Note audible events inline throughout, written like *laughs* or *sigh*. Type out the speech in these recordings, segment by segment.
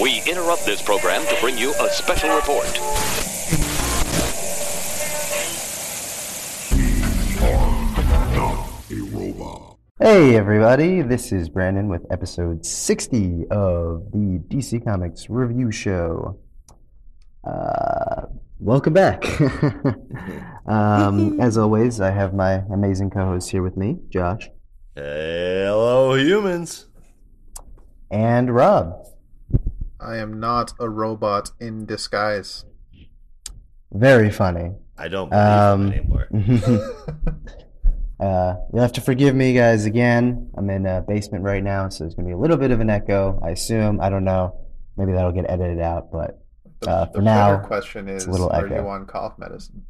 We interrupt this program to bring you a special report. Hey everybody, this is Brandon with episode 60 of the DC Comics Review Show. Uh, welcome back. *laughs* um, *laughs* as always, I have my amazing co host here with me, Josh Hello, humans. And Rob. I am not a robot in disguise. Very funny. I don't believe Um, him anymore. *laughs* *laughs* Uh, you'll have to forgive me, guys, again. I'm in a basement right now, so there's going to be a little bit of an echo, I assume. I don't know. Maybe that'll get edited out, but Uh, the for now, better question is, a little are echo. you on cough medicine?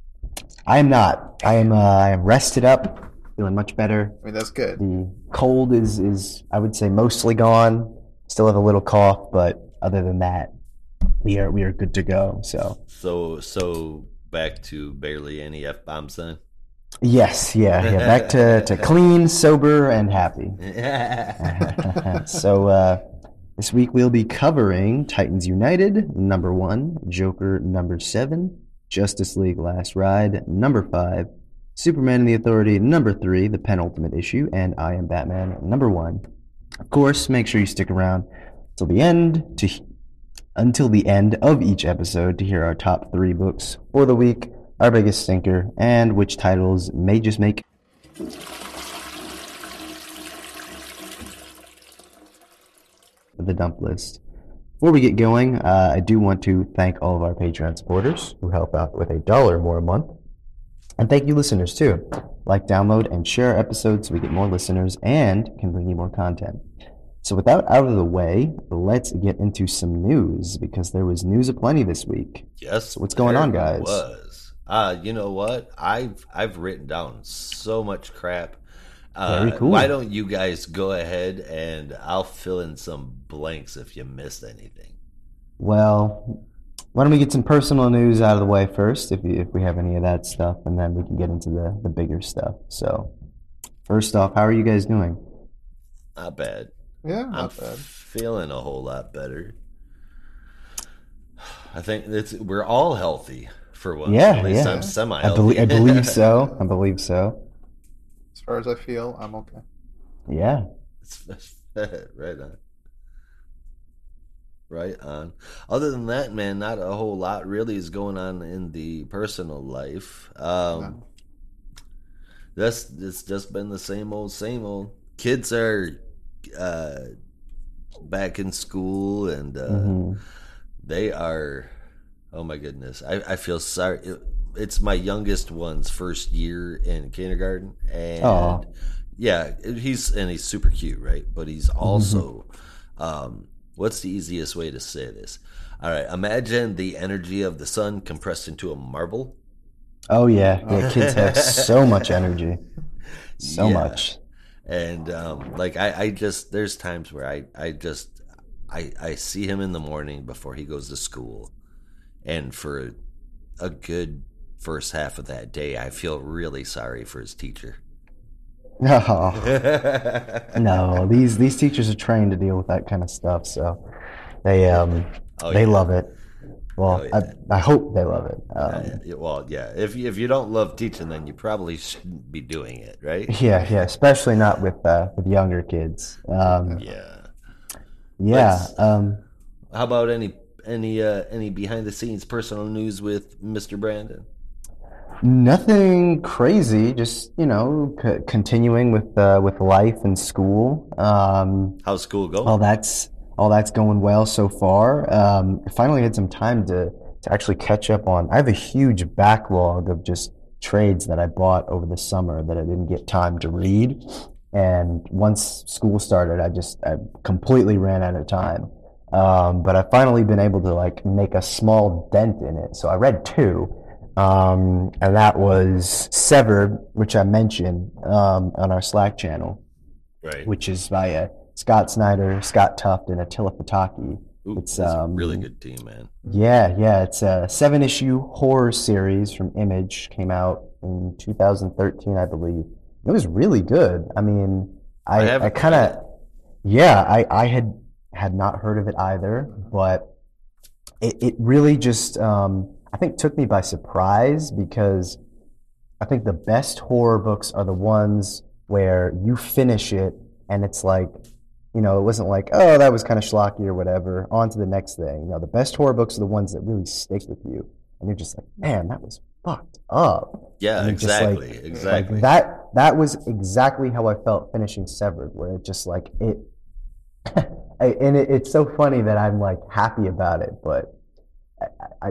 I am not. I am, uh, I am rested up, feeling much better. I mean, that's good. The cold is, is I would say, mostly gone. Still have a little cough, but other than that, we are we are good to go. So so, so back to barely any f bombs then. yes, yeah, yeah. Back to, to *laughs* clean, sober, and happy. *laughs* *laughs* so uh, this week we'll be covering Titans United number one, Joker number seven, Justice League Last Ride number five, Superman and the Authority number three, the penultimate issue, and I Am Batman number one. Of course, make sure you stick around till the end to until the end of each episode to hear our top three books for the week, our biggest stinker, and which titles may just make the dump list. Before we get going, uh, I do want to thank all of our Patreon supporters who help out with a dollar more a month. And thank you, listeners, too. Like, download, and share our episodes so we get more listeners and can bring you more content. So, with that out of the way, let's get into some news because there was news aplenty this week. yes. what's going on, guys? Was uh, you know what? I've I've written down so much crap. Uh, Very cool. Why don't you guys go ahead and I'll fill in some blanks if you missed anything. Well, why don't we get some personal news out of the way first, if, you, if we have any of that stuff, and then we can get into the, the bigger stuff. So, first off, how are you guys doing? Not bad. Yeah, I'm not bad. feeling a whole lot better. I think it's we're all healthy for once. Yeah, At least yeah. I'm semi I, healthy. belie- I believe *laughs* so. I believe so. As far as I feel, I'm okay. Yeah. *laughs* right on. Right on. Other than that, man, not a whole lot really is going on in the personal life. Um. That's it's just been the same old, same old. Kids are uh, back in school, and uh, Mhm. they are. Oh my goodness, I, I feel sorry. It- it's my youngest one's first year in kindergarten, and Aw. yeah, he's and he's super cute, right? But he's also, um, what's the easiest way to say this? All right, imagine the energy of the sun compressed into a marble. Oh, yeah. *laughs* Yeah, kids have so much energy. So Yeah. much. and um, like I, I just there's times where I, I just I, I see him in the morning before he goes to school, and for a good first half of that day, I feel really sorry for his teacher. Oh, *laughs* no, these these teachers are trained to deal with that kind of stuff, so they um Oh, they yeah. love it. Well, Oh, yeah. I, I hope they love it. Um, yeah, well, yeah. If you, if you don't love teaching, then you probably shouldn't be doing it, right? *laughs* Yeah, yeah, especially not with uh, with younger kids. Um, Yeah. yeah, um, How about any any uh, any behind the scenes personal news with Mr. Brandon? Nothing crazy. Just you know, c- continuing with uh, with life and school. Um, How's school going? all that's all that's going well so far. Um, finally had some time to to actually catch up on. I have a huge backlog of just trades that I bought over the summer that I didn't get time to read. And once school started, I just I completely ran out of time. Um, but I've finally been able to like make a small dent in it. So I read two, um, and that was Severed, which I mentioned um, on our Slack channel right. which is by uh, Scott Snyder, Scott Tuft, and Attila Futaki. Ooh, it's, that's a um, really good team, man. Yeah, yeah, it's a seven issue horror series from Image. Came out in 2013, I believe. It was really good. I mean, I I, I, kind of, yeah, I, I had had not heard of it either, but it, it really just um, I think took me by surprise because I think the best horror books are the ones where you finish it and it's like, you know, it wasn't like, oh, that was kind of schlocky or whatever. On to the next thing. You know, the best horror books are the ones that really stick with you, and you're just like, man, that was fucked up. Yeah, just like- exactly, exactly. Like that that was exactly how I felt finishing Severed, where it just like it *laughs* I- and it, it's so funny that I'm like happy about it, but I I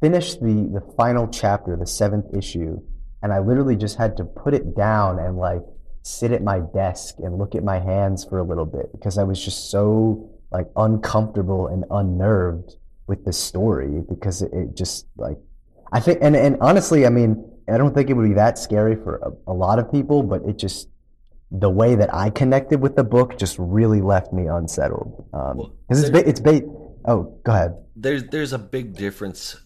finished the the final chapter, the seventh issue, and I literally just had to put it down and like sit at my desk and look at my hands for a little bit because I was just so like uncomfortable and unnerved with the story because it, it just like I think and and honestly, I mean, I don't think it would be that scary for a, a lot of people, but it just the way that I connected with the book just really left me unsettled. Um, Well, because it's ba- it's ba- Oh, go ahead. there's there's a big difference.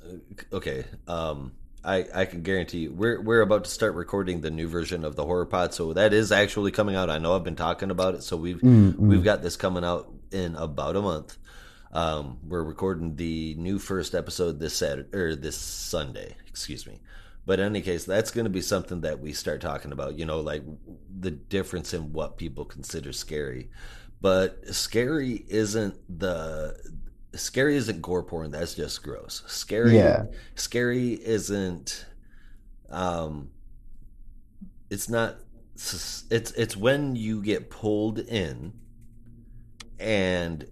Okay, um, I I can guarantee you, we're we're about to start recording the new version of the horror pod, so that is actually coming out. I know I've been talking about it, so we've Mm, mm. we've got this coming out in about a month. Um, we're recording the new first episode this Saturday or this Sunday, excuse me. But in any case, that's going to be something that we start talking about. You know, like the difference in what people consider scary. But scary isn't the scary isn't gore porn. That's just gross. Scary, Yeah. scary isn't. Um, it's not. It's it's when you get pulled in, and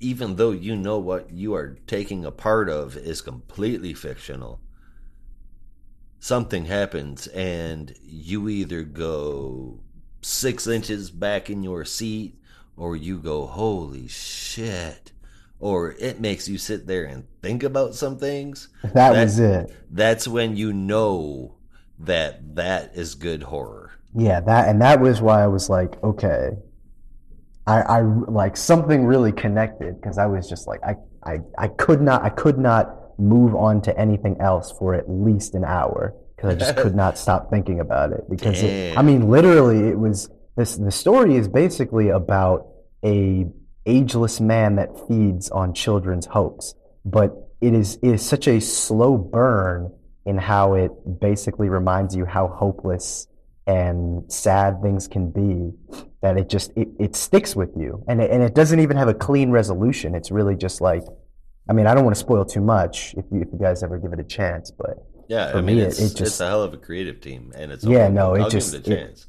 even though you know what you are taking a part of is completely fictional, something happens, and you either go six inches back in your seat, or you go, "Holy shit!" Or it makes you sit there and think about some things That, that- was it. that's when you know that that is good horror. Yeah, that and that was why I was like, okay, I, I like something really connected because I was just like, I, I, I could not, I could not move on to anything else for at least an hour because I just could not *laughs* stop thinking about it. Because it, I mean, literally, it was this. The story is basically about a ageless man that feeds on children's hopes, but it is it is such a slow burn in how it basically reminds you how hopeless and sad things can be that it just it, it sticks with you. And it, and it doesn't even have a clean resolution. It's really just like i mean i don't want to spoil too much if you if you guys ever give it a chance but Yeah, For I mean me, it's it just- it's a hell of a creative team, and it's Yeah, no, it I'll just- it it-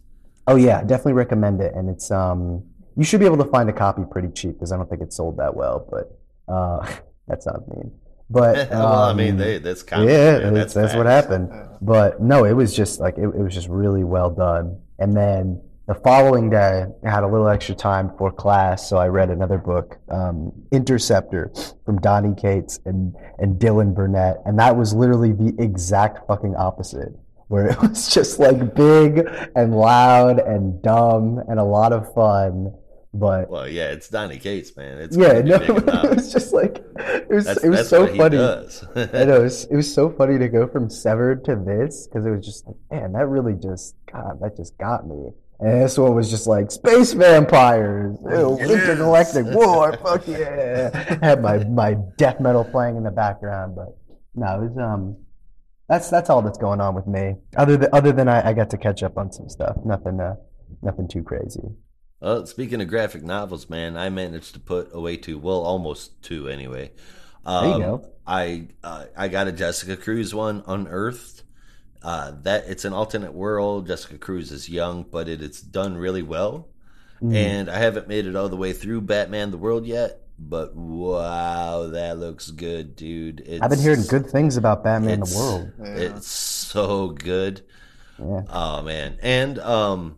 oh yeah definitely recommend it and it's um you should be able to find a copy pretty cheap because i don't think it sold that well but uh *laughs* that sounds mean but *laughs* well, I mean, um, they, that's comic, yeah, man. that's, that's what happened. But no, it was just like it, it was just really well done. And then the following day, I had a little extra time before class, so I read another book, um, Interceptor, from Donny Cates and and Dylan Burnett, and that was literally the exact fucking opposite. Where it *laughs* was just like big and loud and dumb and a lot of fun, but Well, yeah, it's Donny Cates, man. It's yeah, no, *laughs* it was just like it was That's, it was so funny. *laughs* I know it was, it was so funny to go from severed to this because it was just like, man, that really just God, that just got me. And this one was just like space vampires, ew, intergalactic war, fuck yeah! I Had my my death metal playing in the background, but no, it was um, that's that's all that's going on with me. Other than other than I, I got to catch up on some stuff, nothing uh, nothing too crazy. Well, speaking of graphic novels, man, I managed to put away two, well, almost two anyway. Um, There you go. I uh, I got a Jessica Cruz one, Unearthed. Uh, that it's an alternate world. Jessica Cruz is young, but it, it's done really well. Mm. And I haven't made it all the way through Batman the World yet, but wow, that looks good, dude. It's, I've been hearing good things about Batman the World. Yeah. It's so good. Yeah. Oh man, and um,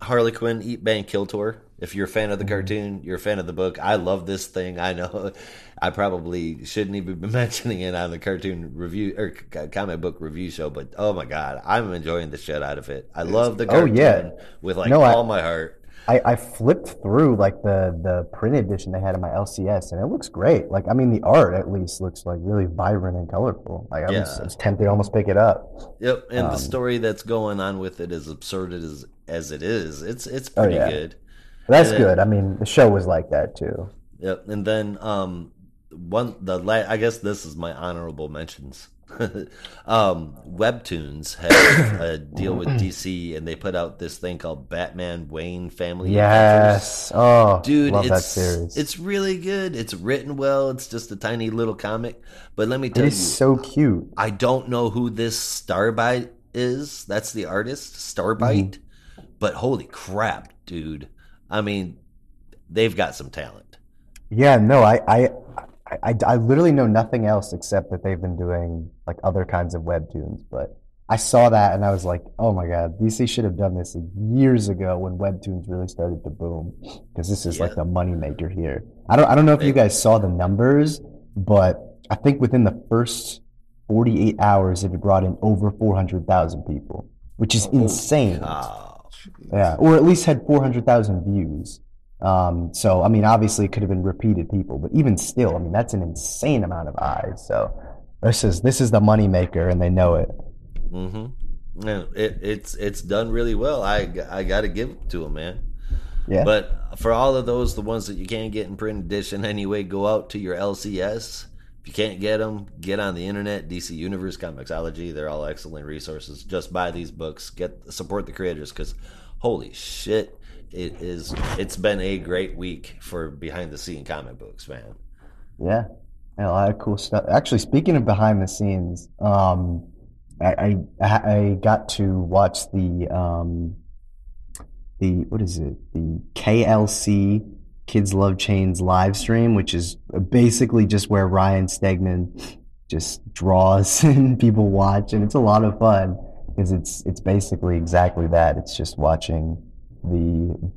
Harley Quinn Eat Bang Kill Tour. If you're a fan of the mm-hmm. cartoon, you're a fan of the book. I love this thing. I know *laughs* I probably shouldn't even be *laughs* mentioning it on the cartoon review or comic book review show, but oh my god, I'm enjoying the shit out of it. I love the Oh, yeah. with like No, I- all my heart. I, I flipped through like the the print edition they had in my LCS, and it looks great. Like I mean, the art at least looks like really vibrant and colorful. Like I, was, Yeah. I was tempted to almost pick it up. Yep, and Um, the story that's going on with it, as absurd as as it is, it's it's Oh, pretty yeah. good. That's good. I mean, the show was like that too. Yep. And then um one the la- I guess this is my honorable mentions. *laughs* um Webtoons had a deal with DC and they put out this thing called Batman Wayne Family Adventures. Yes. Oh, Dude, love it's that series. it's really good. It's written well. It's just a tiny little comic, but let me it tell you, is so cute. I don't know who this Starbite is. That's the artist, Starbite. Mm-hmm. But holy crap, dude! I mean, they've got some talent. Yeah, no, I, I, I, I literally know nothing else except that they've been doing like other kinds of webtoons. But I saw that and I was like, oh my God, DC should have done this years ago when webtoons really started to boom. Because this is like Yeah. the moneymaker here. I don't, I don't know if you guys saw the numbers, but I think within the first 48 hours, it had brought in over 400,000 people, which is insane. Oh, Yeah, or at least had 400,000 views. Um, so, I mean, obviously it could have been repeated people, but even still, I mean, that's an insane amount of eyes. So this is this is the moneymaker, and they know it. mm-hmm. No, it, it's it's done really well. I I got to give it to them, man. Yeah. But for all of those, the ones that you can't get in print edition anyway, go out to your LCS. If you can't get them, get on the internet. DC Universe, Comixology, they're all excellent resources. Just buy these books, get support the creators because holy shit, it is. It's been a great week for behind the scene comic books, man. Yeah, a lot of cool stuff. Actually, speaking of behind the scenes, um, I, I I got to watch the um, the what is it? The KLC Kids Love Chains live stream, which is basically just where Ryan Stegman just draws *laughs* and people watch, and it's a lot of fun because it's it's basically exactly that. It's just watching the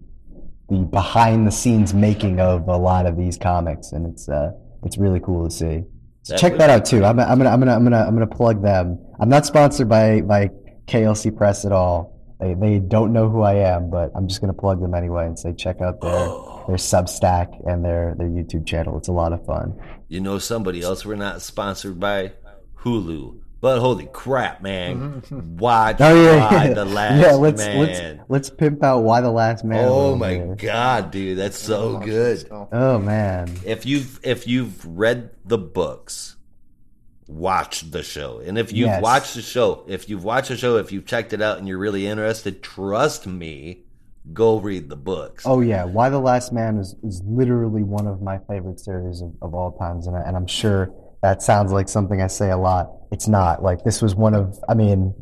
the behind the scenes making of a lot of these comics, and it's uh it's really cool to see. So check that out too. I'm, I'm gonna I'm gonna I'm gonna I'm gonna plug them. I'm not sponsored by by KLC Press at all. They they don't know who I am, but I'm just gonna plug them anyway and say check out their their Substack and their their YouTube channel. It's a lot of fun. You know somebody else we're not sponsored by Hulu. But holy crap, man! Mm-hmm. Watch Oh yeah, Why yeah. *laughs* the last yeah. Let's man. let's let's pimp out Y the last man. oh my bit. god, dude, that's so good. Oh man. If you've if you've read the books, watch the show. And if you've Yes. watched the show, if you've watched the show, if you've checked it out and you're really interested, trust me, go read the books. Oh yeah, Y the Last Man is, is literally one of my favorite series of, of all times, and I, and I'm sure that sounds like something I say a lot. It's not. Like this was one of. I mean,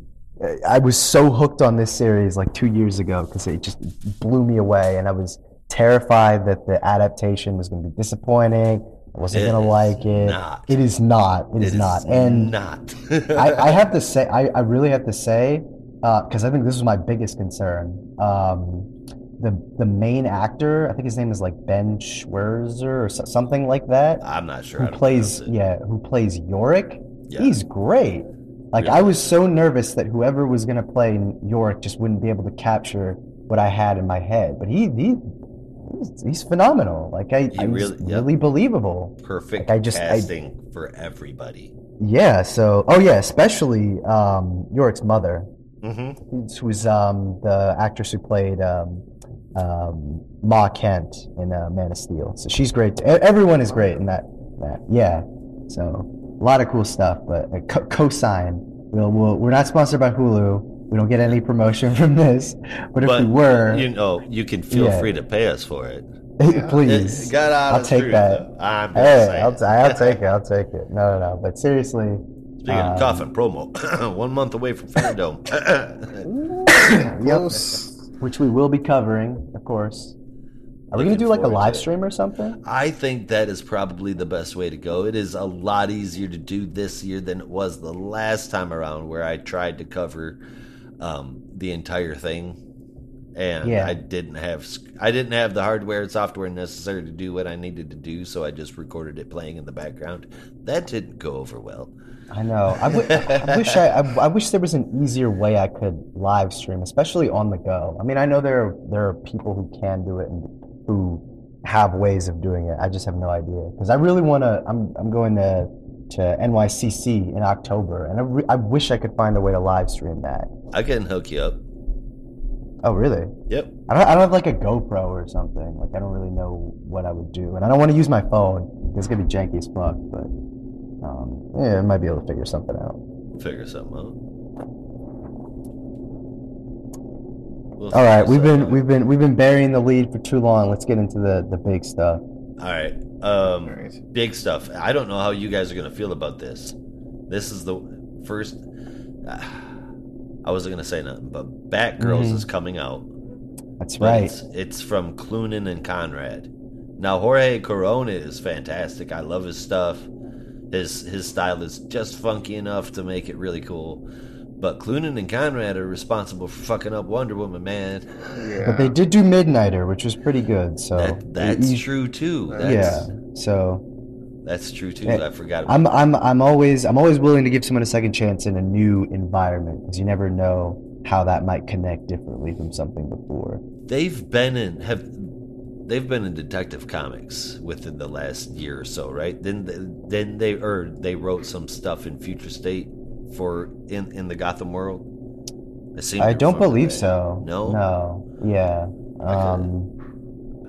I was so hooked on this series like two years ago because it just blew me away, and I was terrified that the adaptation was going to be disappointing. I wasn't It going to like it. not. It is not. It is not. And not. I, *laughs* I have to say, I, I really have to say, because I think this is my biggest concern. Um, the the main actor, I think his name is like Ben Schwerzer or so, something like that, I'm not sure. who plays yeah, who plays Yorick. Yeah. He's great. Like? I was so nervous that whoever was gonna play Yorick just wouldn't be able to capture what I had in my head. But he he he's, he's phenomenal. Like I, I really- yep. really believable. perfect Like, I just- I- casting for everybody. Yeah. So oh yeah, especially um, Yorick's mother. Mm-hmm. who's, um, the actress who played um, um, Ma Kent in uh, Man of Steel. So she's great. Everyone is great in that. that. Yeah. So a lot of cool stuff. But uh, co- cosign. We'll, we'll, we're not sponsored by Hulu. We don't get any promotion *laughs* from this. But if But we were, you know, you can feel Yeah. free to pay us for it. *laughs* please. It got out I'll take truth, that. though. I'm Hey. I'll, t- I'll *laughs* take it. I'll take it. No, no, no. But seriously, Speaking Um, of coffin promo, *coughs* one month away from FanDome. *coughs* *coughs* Close. which we will be covering, of course. Are we going to do like a live to stream or something? I think that is probably the best way to go. It is a lot easier to do this year than it was the last time around, where I tried to cover um, the entire thing, and Yeah. I didn't have I didn't have the hardware and software necessary to do what I needed to do, so I just recorded it playing in the background. That didn't go over well. I know. I, w- I wish I, I, I wish there was an easier way I could live stream, especially on the go. I mean, I know there are, there are people who can do it and who have ways of doing it. I just have no idea because I really want to. I'm I'm going to to NYCC in October, and I, re- I wish I could find a way to live stream that. I can hook you up. Oh, really? Yep. I don't, I don't have like a GoPro or something. Like, I don't really know what I would do. And I don't want to use my phone. It's going to be janky as fuck, but um, yeah, I might be able to figure something out. Figure something out. We'll All right, we've been we've been we've been burying the lead for too long. Let's get into the the big stuff. All right. Um, Alright. big stuff. I don't know how you guys are gonna feel about this. This is the first. *sighs* I wasn't gonna say nothing, but Batgirls Mhm. is coming out. That's but right. It's, it's from Cloonan and Conrad. Now Jorge Corona is fantastic. I love his stuff. His his style is just funky enough to make it really cool. But Cloonan and Conrad are responsible for fucking up Wonder Woman, man. Yeah. But they did do Midnighter, which was pretty good. So That, that's you- true too. That's, Yeah. So that's true too. I forgot. About I'm I'm I'm always I'm always willing to give someone a second chance in a new environment because you never know how that might connect differently from something before. They've been in have they've been in Detective Comics within the last year or so, right? Then then they or they wrote some stuff in Future State for in in the Gotham world. I, I don't believe that. so. No, No. Yeah. Um,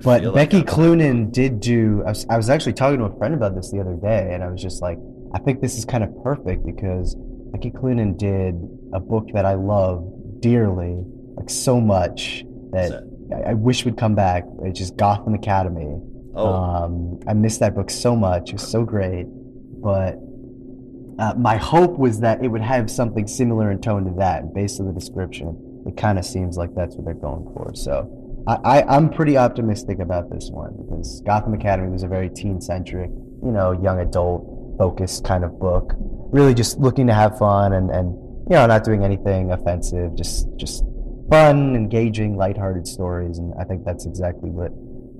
but like Becky Cloonan did do. I was, I was actually talking to a friend about this the other day, and I was just like, I think this is kind of perfect because Becky Cloonan did a book that I love dearly, like so much What's that I, I wish would come back. It's just Gotham Academy. Oh, Um, I missed that book so much. It was so great. But uh, my hope was that it would have something similar in tone to that. Based on the description, it kind of seems like that's what they're going for. So I, I, I'm pretty optimistic about this one because Gotham Academy was a very teen centric, you know, young adult focused kind of book. Really just looking to have fun and, and you know, not doing anything offensive, just just fun, engaging, lighthearted stories. And I think that's exactly what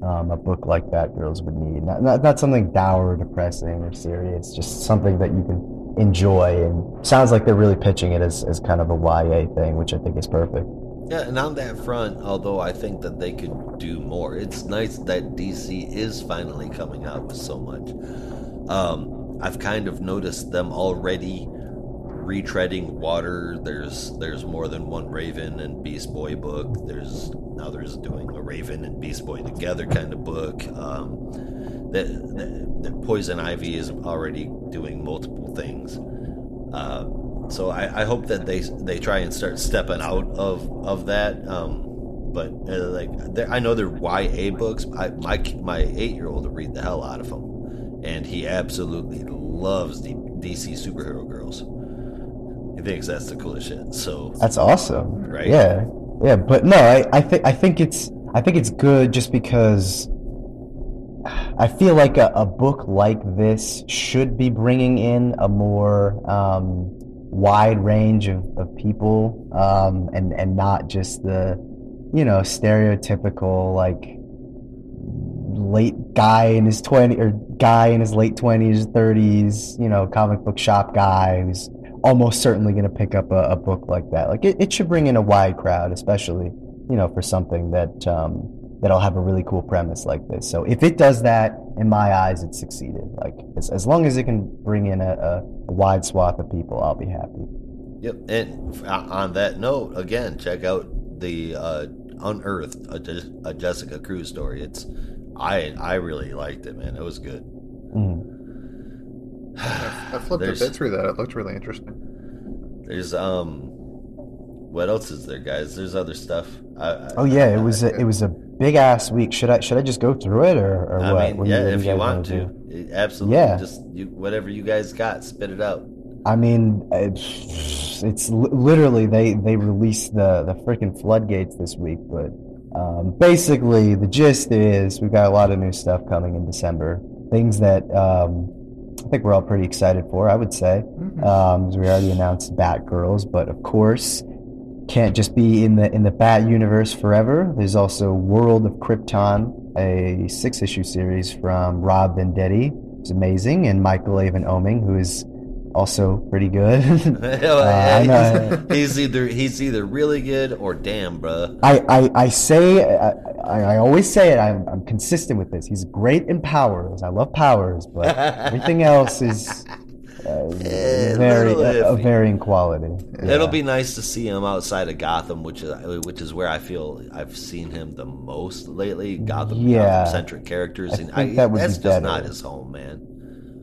um, a book like Batgirls would need. Not, not, not something dour, depressing, or serious, just something that you can enjoy. And sounds like they're really pitching it as, as kind of a YA thing, which I think is perfect. yeah. And on that front, although I think that they could do more, it's nice that DC is finally coming out with so much. Um, I've kind of noticed them already retreading water. There's there's more than one Raven and Beast Boy book. There's now there's doing a Raven and Beast Boy together kind of book. Um, that, that, that Poison Ivy is already doing multiple things. Uh, so I, I hope that they they try and start stepping out of of that. Um, but uh, like I know they're YA books. I, my my eight year old will read the hell out of them, and he absolutely loves the DC superhero girls. He thinks that's the coolest shit. So That's awesome. Right? Yeah. Yeah. But no, I, I think I think it's I think it's good just because I feel like a, a book like this should be bringing in a more um, wide range of, of people um, and and not just the you know stereotypical like late guy in his 20 or guy in his late 20s 30s you know comic book shop guy who's almost certainly going to pick up a, a book like that. Like it, it should bring in a wide crowd especially you know for something that um, that'll have a really cool premise like this so if it does that in my eyes it succeeded like as, as long as it can bring in a, a, a wide swath of people i'll be happy Yep. And uh, on that note, again, check out the uh, Unearthed, a, a Jessica Cruz story. It's I I really liked it, man. It was good. Mm. I flipped a bit through that. It looked really interesting. There's um, what else is there, guys? There's other stuff. I, I, oh yeah it was a, it was a big ass week should i should i just go through it or, or I what mean, What yeah, what do if you guys want wanna do? It- absolutely. Yeah. Just you, whatever you guys got, spit it out. I mean, it's, it's literally they they released the the freaking floodgates this week, but um, basically the gist is we've got a lot of new stuff coming in December. Things that um, I think we're all pretty excited for. I would say, Mhm. um, 'cause we already announced Batgirls, but of course can't just be in the in the Bat universe forever. There's also World of Krypton, a six issue series from Rob Venditti, who's amazing, and Michael Avon Oeming, who is also pretty good. *laughs* *laughs* Know. Uh, he's, either he's either really good or damn, bruh. I, I, I say I, I, I always say it. I'm, I'm consistent with this. He's great in powers. I love powers, but *laughs* everything else is uh, Eh, very uh, varying quality. It'll be nice to see him outside of Gotham, which is which is where I feel I've seen him the most lately. Gotham, Yeah. centric characters, I and think that would be just not his home, man.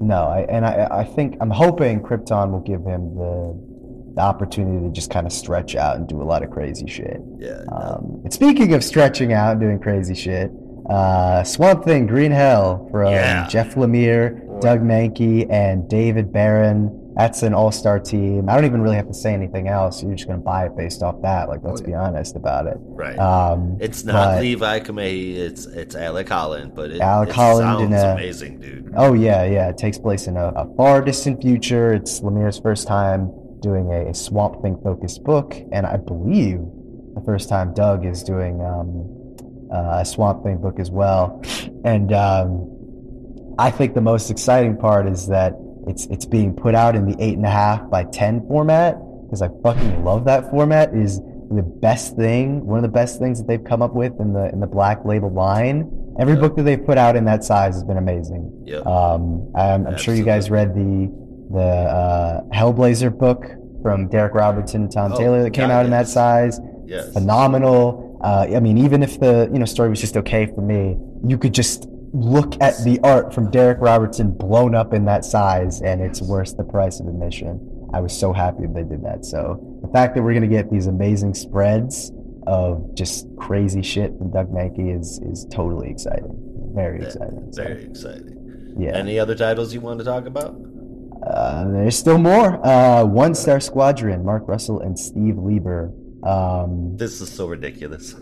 No, I, and I, I think I'm hoping Krypton will give him the, the opportunity to just kind of stretch out and do a lot of crazy shit. Yeah, Um, and speaking of stretching out and doing crazy shit, uh, Swamp Thing, Green Hell from Yeah. Jeff Lemire, Doug Mankey, and David Barron. That's an all-star team. I don't even really have to say anything else. You're just gonna buy it based off that. Like, let's Oh, be honest about it. right. Um, it's not but- Levi Kamei, it's it's Alec Holland, but it, Alec it Holland sounds a- amazing, dude. Oh yeah, yeah. It takes place in a, a far distant future. It's Lemire's first time doing a, a Swamp Thing focused book, and I believe the first time Doug is doing um, uh, a Swamp Thing book as well. And um, I think the most exciting part is that it's it's being put out in the eight and a half by ten format because I fucking love that format. It Is the best thing, one of the best things that they've come up with in the in the Black Label line. Every Yeah. book that they've put out in that size has been amazing. Yep. Um, I'm, I'm sure you guys read the the uh, Hellblazer book from Darick Robertson and Tom Oh, Taylor that came God, out in that size. yes. Phenomenal. Uh, I mean, even if the you know story was just okay for me, you could just look at the art from Darick Robertson blown up in that size, and it's worth the price of admission. I was so happy they did that. So the fact that we're gonna get these amazing spreads of just crazy shit from Doug Mahnke is is totally exciting. Very exciting. So, Very exciting. yeah. Any other titles you want to talk about? Uh, there's still more. Uh, One Star Squadron, Mark Russell and Steve Lieber. Um, This is so ridiculous.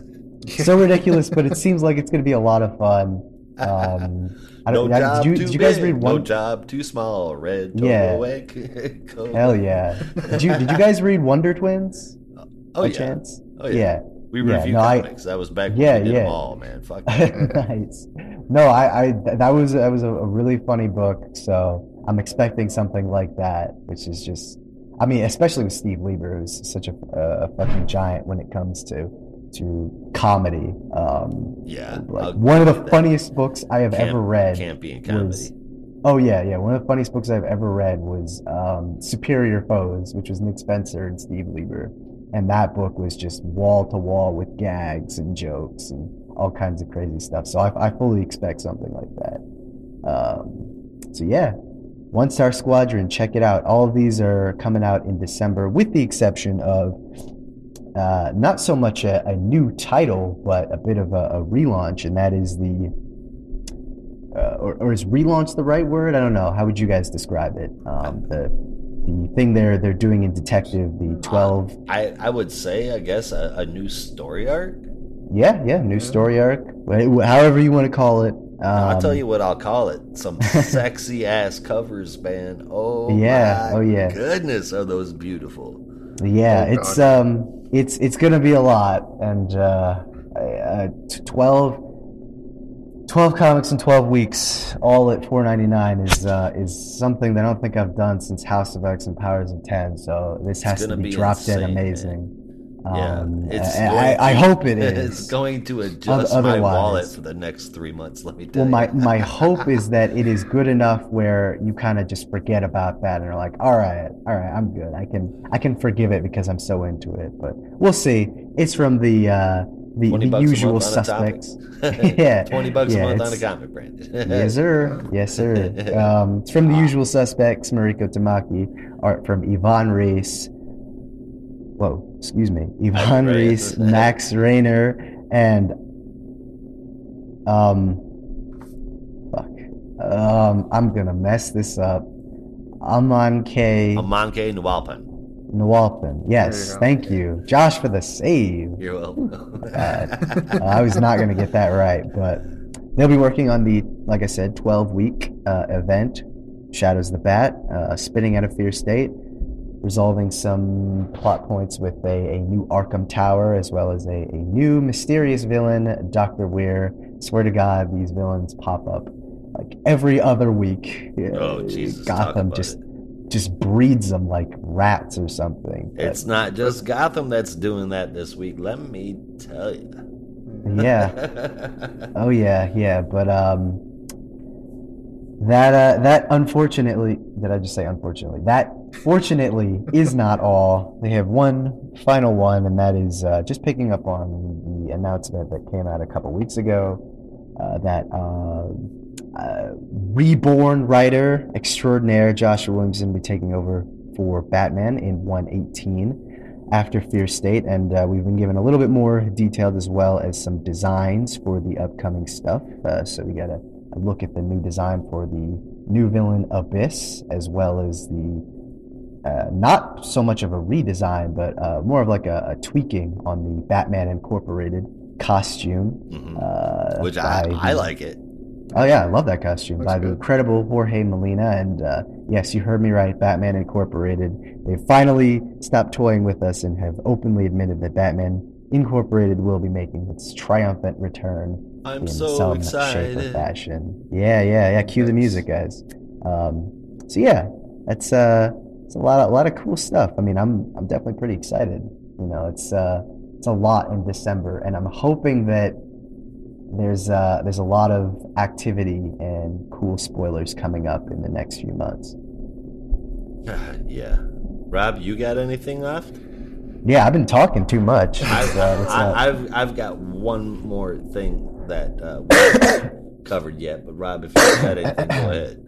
so ridiculous, but it *laughs* seems like it's going to be a lot of fun. Um, I no don't, I- job did you, too you guys big, read no job too small. Red Yeah. away. *laughs* Hell yeah! Did you did you *laughs* guys read Wonder Twins? Oh by yeah. chance? Oh yeah. We Yeah, reviewed no, I- comics. that was back when Yeah, we did yeah. them all, man. *laughs* Fuck. yeah. nice. No, I, I that was that was a, a really funny book. So I'm expecting something like that, which is just, I mean, especially with Steve Lieber, who's such a, a fucking giant when it comes to to comedy. Um, yeah. like one of the that. funniest books I have Camp- ever read. Campy and comedy. was- Oh yeah, yeah. One of the funniest books I've ever read was um, Superior Foes, which was Nick Spencer and Steve Lieber, and that book was just wall to wall with gags and jokes and all kinds of crazy stuff. So I, I fully expect something like that. Um, so yeah, One Star Squadron, check it out. All of these are coming out in December, with the exception of uh, not so much a, a new title, but a bit of a, a relaunch, and that is the uh, or, or is relaunch the right word? I don't know. How would you guys describe it? Um, the the thing they're they're doing in Detective, the twelve. I, I would say, I guess, a, a new story arc. Yeah, yeah, new story arc, however you want to call it. Um, I'll tell you what I'll call it. Some *laughs* sexy ass covers, man. Oh Yeah, my oh, yeah. goodness, are those beautiful? Yeah, Oh, it's God. um, it's it's gonna be a lot, and uh, uh, t- 12, 12 comics in twelve weeks, all at four ninety nine, is uh, is something that I don't think I've done since House of X and Powers of Ten. So this has to be, be dropped in insane, man. Yeah, Um, it's I, going I, hope it *laughs* It's going to adjust my wallet for the next three months. Let me tell Well, you. my, my *laughs* hope is that it is good enough where you kind of just forget about that and are like, all right, all right, I'm good. I can I can forgive it because I'm so into it. But we'll see. It's from the uh, the, the usual suspects. *laughs* Yeah, twenty bucks yeah, a month on a comic brand. yes, sir. Yes, sir. Um, it's from the usual suspects, Mariko Tamaki, art from Ivan Reis. Whoa, excuse me. Ivan Reis, Max Raynor, and um, fuck. Um, I'm gonna mess this up. Aman K. Amanke Nwalpan. Nawalpin. Yes, you go. thank you, Josh, for the save. You're welcome. *laughs* Uh, I was not going to get that right, but they'll be working on the, like I said, 12 week uh, event, Shadows the Bat, uh, spinning out of Fear State, resolving some plot points with a, a new Arkham Tower, as well as a, a new mysterious villain, Dr. Weir. Swear to God, these villains pop up like every other week. Oh, Uh, Jesus, Gotham just it. just breeds them like rats or something. But- It's not just Gotham that's doing that this week. Let me tell you. yeah. *laughs* Oh yeah, yeah, but um, That uh, that unfortunately, did I just say unfortunately? That fortunately is not all. They have one final one, and that is uh, just picking up on the announcement that came out a couple weeks ago uh, that uh, uh, reborn writer extraordinaire Joshua Williamson will be taking over for Batman in 118 after Fear State, and uh, we've been given a little bit more detailed as well as some designs for the upcoming stuff. Uh, so we got a look at the new design for the new villain Abyss, as well as the uh, not so much of a redesign, but uh, more of like a, a, tweaking on the Batman Incorporated costume. Mm-hmm. Uh, Which I, the, I like it. Oh yeah, I love that costume Looks by good. the incredible Jorge Molina. And uh, yes, you heard me right. Batman Incorporated. They finally stopped toying with us and have openly admitted that Batman Incorporated will be making its triumphant return I'm in so some excited. shape or fashion. Yeah, yeah, yeah. Cue the music, guys. Um, so yeah, that's uh, it's a lot, of, a lot of cool stuff. I mean, I'm I'm definitely pretty excited. You know, it's uh, it's a lot in December, and I'm hoping that there's uh, there's a lot of activity and cool spoilers coming up in the next few months. *laughs* yeah, Rob, you got anything left? Yeah, I've been talking too much. I've, uh, I, have I've got one more thing that uh, *coughs* we haven't covered yet, but Rob, if you got anything, go ahead.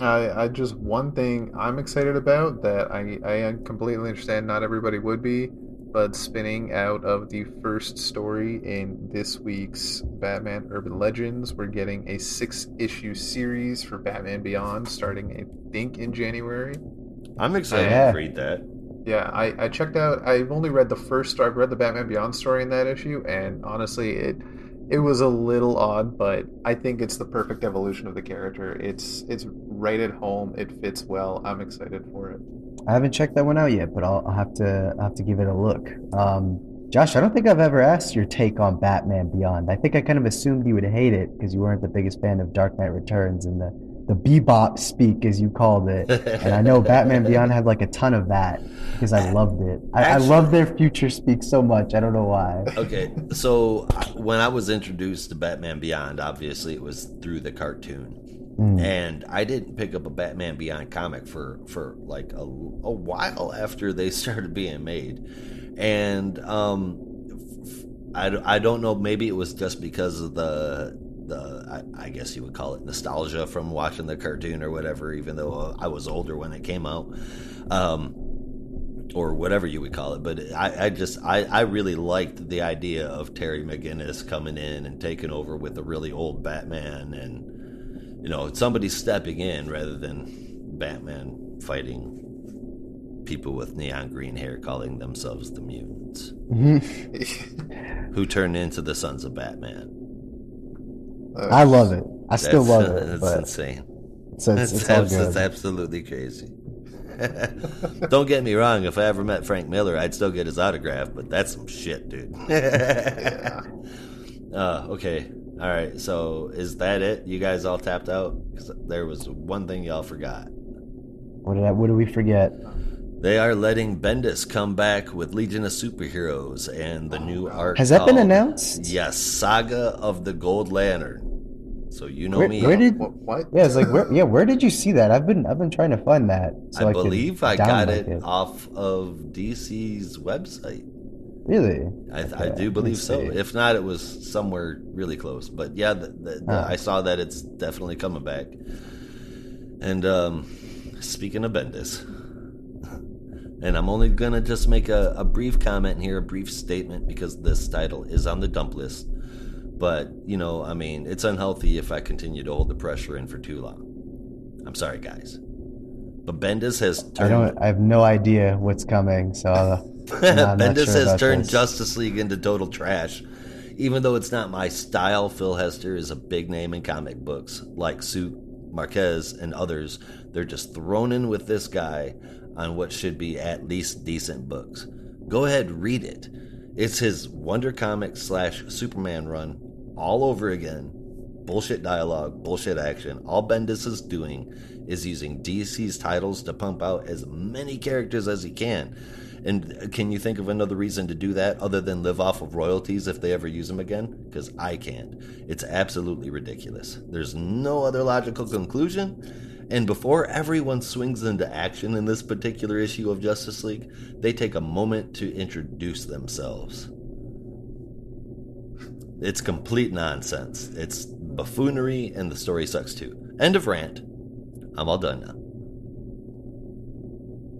I, I just one thing I'm excited about that I, I completely understand not everybody would be but spinning out of the first story in this week's Batman Urban Legends. We're getting a six issue series for Batman Beyond starting, I think, in January. I'm excited yeah. to read that. Yeah, I, I checked out. I've only read the first. I've read the Batman Beyond story in that issue, and honestly, it it was a little odd, but I think it's the perfect evolution of the character. It's it's right at home. It fits well. I'm excited for it. I haven't checked that one out yet, but I'll, I'll have to I'll have to give it a look. Um, Josh, I don't think I've ever asked your take on Batman Beyond. I think I kind of assumed you would hate it because you weren't the biggest fan of Dark Knight Returns and the the bebop speak, as you called it. and I know *laughs* Batman Beyond had like a ton of that because I loved it. I, Actually, I love their future speak so much. I don't know why. Okay, so when I was introduced to Batman Beyond, obviously it was through the cartoon. Mm. And I didn't pick up a Batman Beyond comic for for like a, a while after they *laughs* started being made, and um, I, I don't know. Maybe it was just because of the the I, I, guess you would call it nostalgia from watching the cartoon or whatever. Even though I was older when it came out, um, or whatever you would call it. But I, I just I, I really liked the idea of Terry McGinnis coming in and taking over with a really old Batman and you know, somebody stepping in rather than Batman fighting people with neon green hair calling themselves the mutants mm-hmm. who turned into the sons of Batman. I love it. I still love it. That's but insane. It's, it's, it's, that's, that's absolutely crazy. *laughs* Don't get me wrong. If I ever met Frank Miller, I'd still get his autograph. But that's some shit, dude. *laughs* yeah. Uh, okay. All right, so is that it? You guys all tapped out? Because there was one thing y'all forgot. What did I, What did we forget? They are letting Bendis come back with Legion of Superheroes and the new art. Has that been announced? Yes, Saga of the Gold Lantern. So you know where, me. Where did what? Yeah, it's like where? Yeah, where did you see that? I've been I've been trying to find that. So I, I believe I got it, it off of DC's website. Really? I, okay. I do believe so. If not, it was somewhere really close. But yeah, the, the, the, I saw that it's definitely coming back. And um, speaking of Bendis, and I'm only gonna just make a, a brief comment here, a brief statement, because this title is on the dump list. But you know, I mean, it's unhealthy if I continue to hold the pressure in for too long. I'm sorry, guys. But Bendis has turned. I don't. I have no idea what's coming, so. *laughs* Bendis sure has turned this. Justice League into total trash. Even though it's not my style, Phil Hester is a big name in comic books, like Sue Marquez and others. They're just thrown in with this guy on what should be at least decent books. Go ahead, read it. It's his Wonder Comics slash Superman run all over again. Bullshit dialogue, bullshit action. All Bendis is doing is using DC's titles to pump out as many characters as he can And can you think of another reason to do that other than live off of royalties if they ever use them again? Because I can't. It's absolutely ridiculous. There's no other logical conclusion. And before everyone swings into action in this particular issue of Justice League, they take a moment to introduce themselves. It's complete nonsense. It's buffoonery, and the story sucks too. End of rant. I'm all done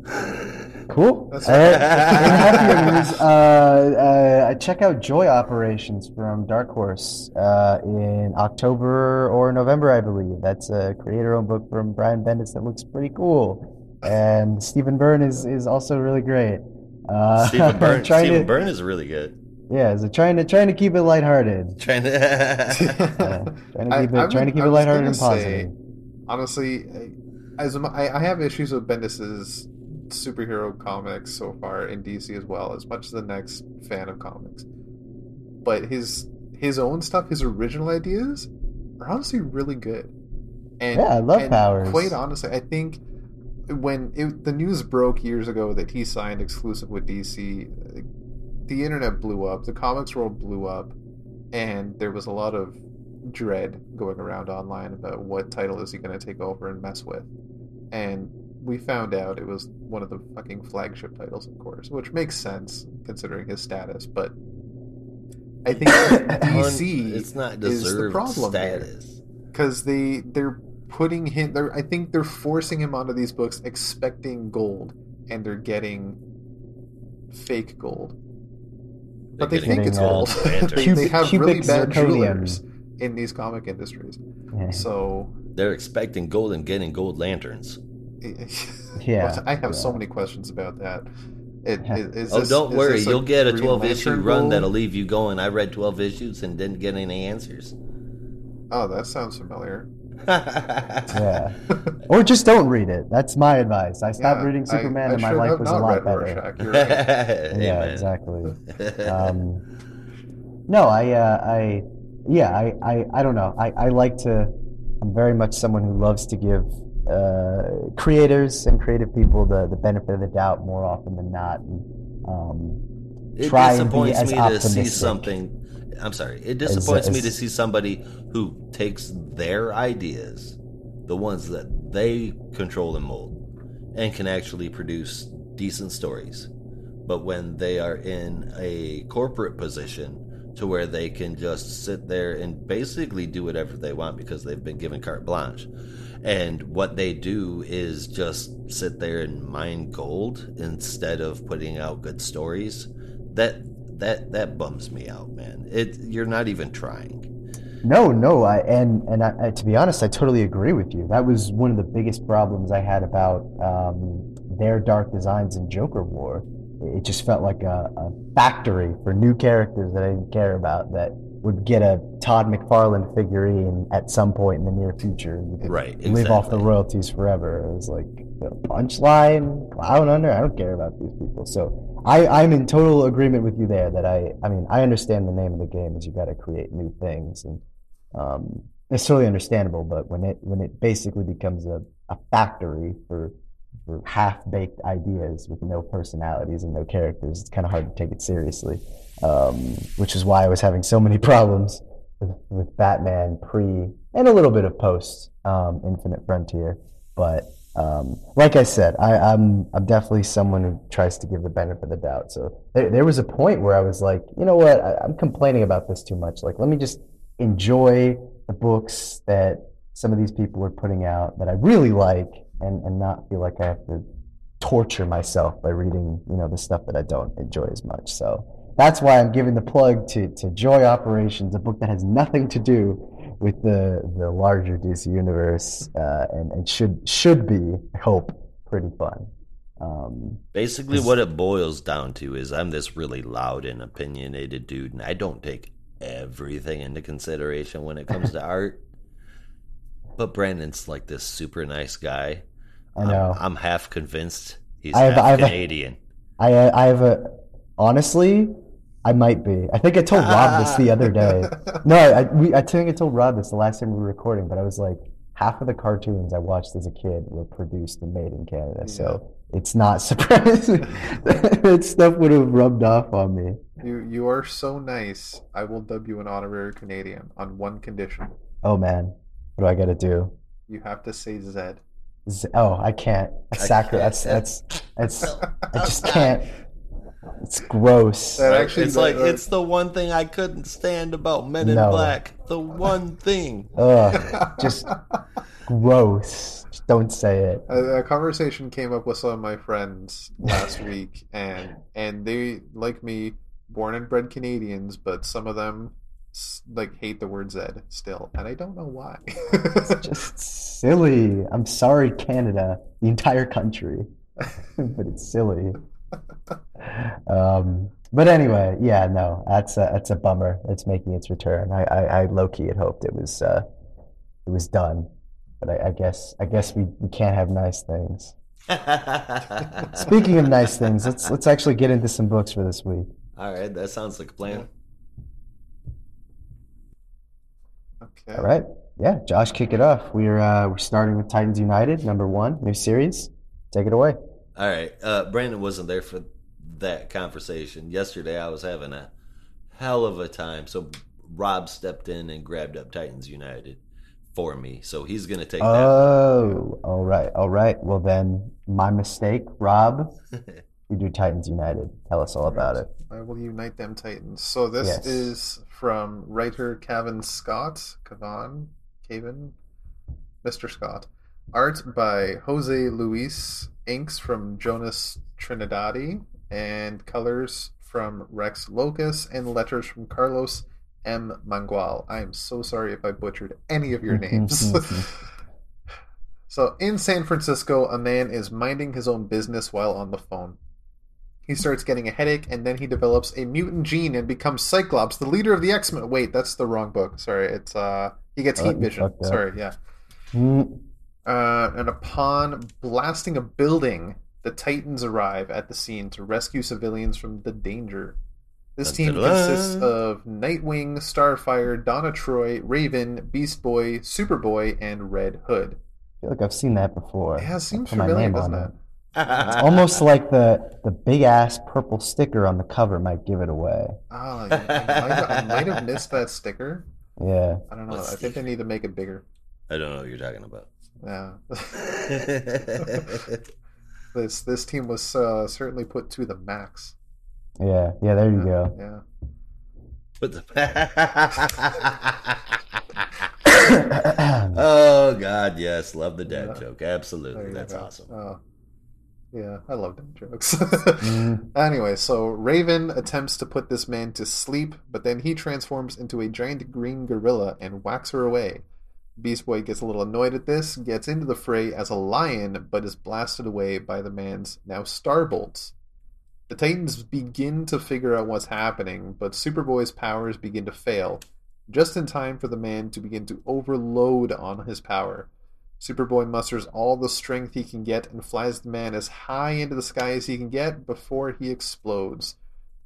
now. *laughs* Cool. That's All right. In happier news, uh, uh, check out Joy Operations from Dark Horse uh, in October or November, I believe. That's a creator-owned book from Brian Bendis that looks pretty cool, and Stephen Byrne is is also really great. Uh, Stephen *laughs* Byrne. Stephen to, Byrne is really good. yeah, so trying to trying to keep it lighthearted. *laughs* Trying to. Yeah, trying to keep it I trying to keep it lighthearted and positive. say, honestly, as I, I have issues with Bendis's superhero comics so far in DC as well, as much as the next fan of comics. But his his own stuff, his original ideas, are honestly really good. And Yeah, I love and Powers. Quite honestly, I think when it, the news broke years ago that he signed exclusive with DC, the internet blew up, the comics world blew up, and there was a lot of dread going around online about what title is he going to take over and mess with. And we found out it was one of the fucking flagship titles, of course, which makes sense considering his status. But I think *coughs* DC it's not is the problem here status. because they they're putting him. They're I think they're forcing him onto these books, expecting gold, and they're getting fake gold. But they think it's all gold. *laughs* they, they have cubic really bad zirconium. jewelers in these comic industries. Yeah. So They're expecting gold and getting gold lanterns. *laughs* Yeah, I have so many questions about that. It, *laughs* is, is oh, this- don't is worry. this You'll get a 12 issue run gold? that'll leave you going. I read 12 issues and didn't get any answers. Oh, that sounds familiar. *laughs* Yeah. Or just don't read it. That's my advice. I stopped Yeah, reading Superman I and my life was a lot better. Rorschach. Right. Yeah, exactly. Um, no, I, uh, I, yeah, I, I, I don't know. I, I like to. I'm very much someone who loves to give uh, creators and creative people the, the benefit of the doubt more often than not. And, um, It try and be as me to see optimistic something. I'm sorry. It disappoints me as- to see somebody who takes their ideas, the ones that they control and mold, and can actually produce decent stories. But when they are in a corporate position to where they can just sit there and basically do whatever they want because they've been given carte blanche. And what they do is just sit there and mine gold instead of putting out good stories. That that that bums me out, man. It you're not even trying. No, no, I, and and I, I, to be honest, I totally agree with you. That was one of the biggest problems I had about um, their dark designs in Joker War. It just felt like a, a factory for new characters that I didn't care about that would get a Todd McFarlane figurine at some point in the near future. and you could Right, Live off the royalties forever. It was like the punchline, Clownhunter. I don't care about these people. So I, I'm in total agreement with you there. That I, I mean, I understand the name of the game is you got to create new things, and um, it's totally understandable. But when it when it basically becomes a, a factory for for half baked ideas with no personalities and no characters, it's kind of hard to take it seriously. Um, which is why I was having so many *laughs* problems with, with Batman pre and a little bit of post um, Infinite Frontier. But um, like I said, I, I'm I'm definitely someone who tries to give the benefit of the doubt. So there, there was a point where I was like, you know what, I, I'm complaining about this too much. Like, let me just enjoy the books that some of these people are putting out that I really like, and and not feel like I have to torture myself by reading, you know, the stuff that I don't enjoy as much. So that's why I'm giving the plug to, to Joy Operations, a book that has nothing to do with the the larger DC universe, uh, and, and should should be, I hope, pretty fun. Um, Basically, what it boils down to is I'm this really loud and opinionated dude, and I don't take everything into consideration when it comes to *laughs* art. But Brandon's like this super nice guy. I know. I'm, I'm half convinced he's I have- half I have Canadian. I I have a honestly, I might be. I think I told Rob this the ah. other day. No, I we, I think I told Rob this the last time we were recording, but I was like, half of the cartoons I watched as a kid were produced and made in Canada. So it's not *laughs* surprising. that stuff would have rubbed off on me. You you are so nice. I will dub you an honorary Canadian on one condition. Oh man, what do I got to do? You have to say Zed. Z- Oh, I can't. Sacri- can't. That's that's that's. I just *laughs* can't. It's gross. That actually- it's like that- it's the one thing I couldn't stand about Men in No. Black. The one thing. Ugh, *laughs* just gross. Just don't say it. a, a conversation came up with some of my friends last *laughs* week, and and they like me, born and bred Canadians, but some of them like hate the word Zed still, and I don't know why. It's *laughs* just silly. I'm sorry, Canada, the entire country, but it's silly. Um, but anyway, yeah, no, that's a, that's a bummer. It's making its return. I, I, I low key had hoped it was uh, it was done, but I, I guess I guess we, we can't have nice things. *laughs* Speaking of nice things, let's let's actually get into some books for this week. All right, that sounds like a plan. okay. All right, yeah, Josh, kick it off. We're uh, we're starting with Titans United, number one, new series. Take it away. All right, uh, Brandon wasn't there for that conversation yesterday. I was having a hell of a time, so Rob stepped in and grabbed up Titans United for me. So he's gonna take that. Oh, all right, all right. Well then, my mistake, Rob. *laughs* You do Titans United. Tell us all about it. I will unite them Titans. So this Yes. is from writer Cavan Scott, Cavan, Cavan, Mr. Scott. Art by Jose Luis, inks from Jonas Trindade, and colors from Rex Lokus, and letters from Carlos M. Mangual. I am so sorry if I butchered any of your *laughs* names. *laughs* so, in San Francisco, a man is minding his own business while on the phone. He starts getting a headache, and then he develops a mutant gene and becomes Cyclops, the leader of the X Men. Wait, that's the wrong book. Sorry, it's uh, he gets Oh, heat vision. Sorry, yeah. Mm, Uh, and upon blasting a building, the Titans arrive at the scene to rescue civilians from the danger. This team consists of Nightwing, Starfire, Donna Troy, Raven, Beast Boy, Superboy, and Red Hood. I feel like I've seen that before. It seems Put familiar, name doesn't on it? It's almost like the the big ass purple sticker on the cover might give it away. Ah, I, might have, I might have missed that sticker. Yeah. I don't know. What I think sticker? they need to make it bigger. I don't know what you're talking about. Yeah. *laughs* *laughs* this this team was uh, certainly put to the max. Yeah. Yeah. There you Yeah, go. Yeah. But the *laughs* *coughs* oh God, yes, love the dad Yeah. joke. Absolutely, that's go. awesome. Oh. Yeah, I love them jokes. Mm, Anyway, so Raven attempts to put this man to sleep, but then he transforms into a giant green gorilla and whacks her away. Beast Boy gets a little annoyed at this, gets into the fray as a lion, but is blasted away by the man's now Starbolts. The Titans begin to figure out what's happening, but Superboy's powers begin to fail, just in time for the man to begin to overload on his power. Superboy musters all the strength he can get and flies the man as high into the sky as he can get before he explodes.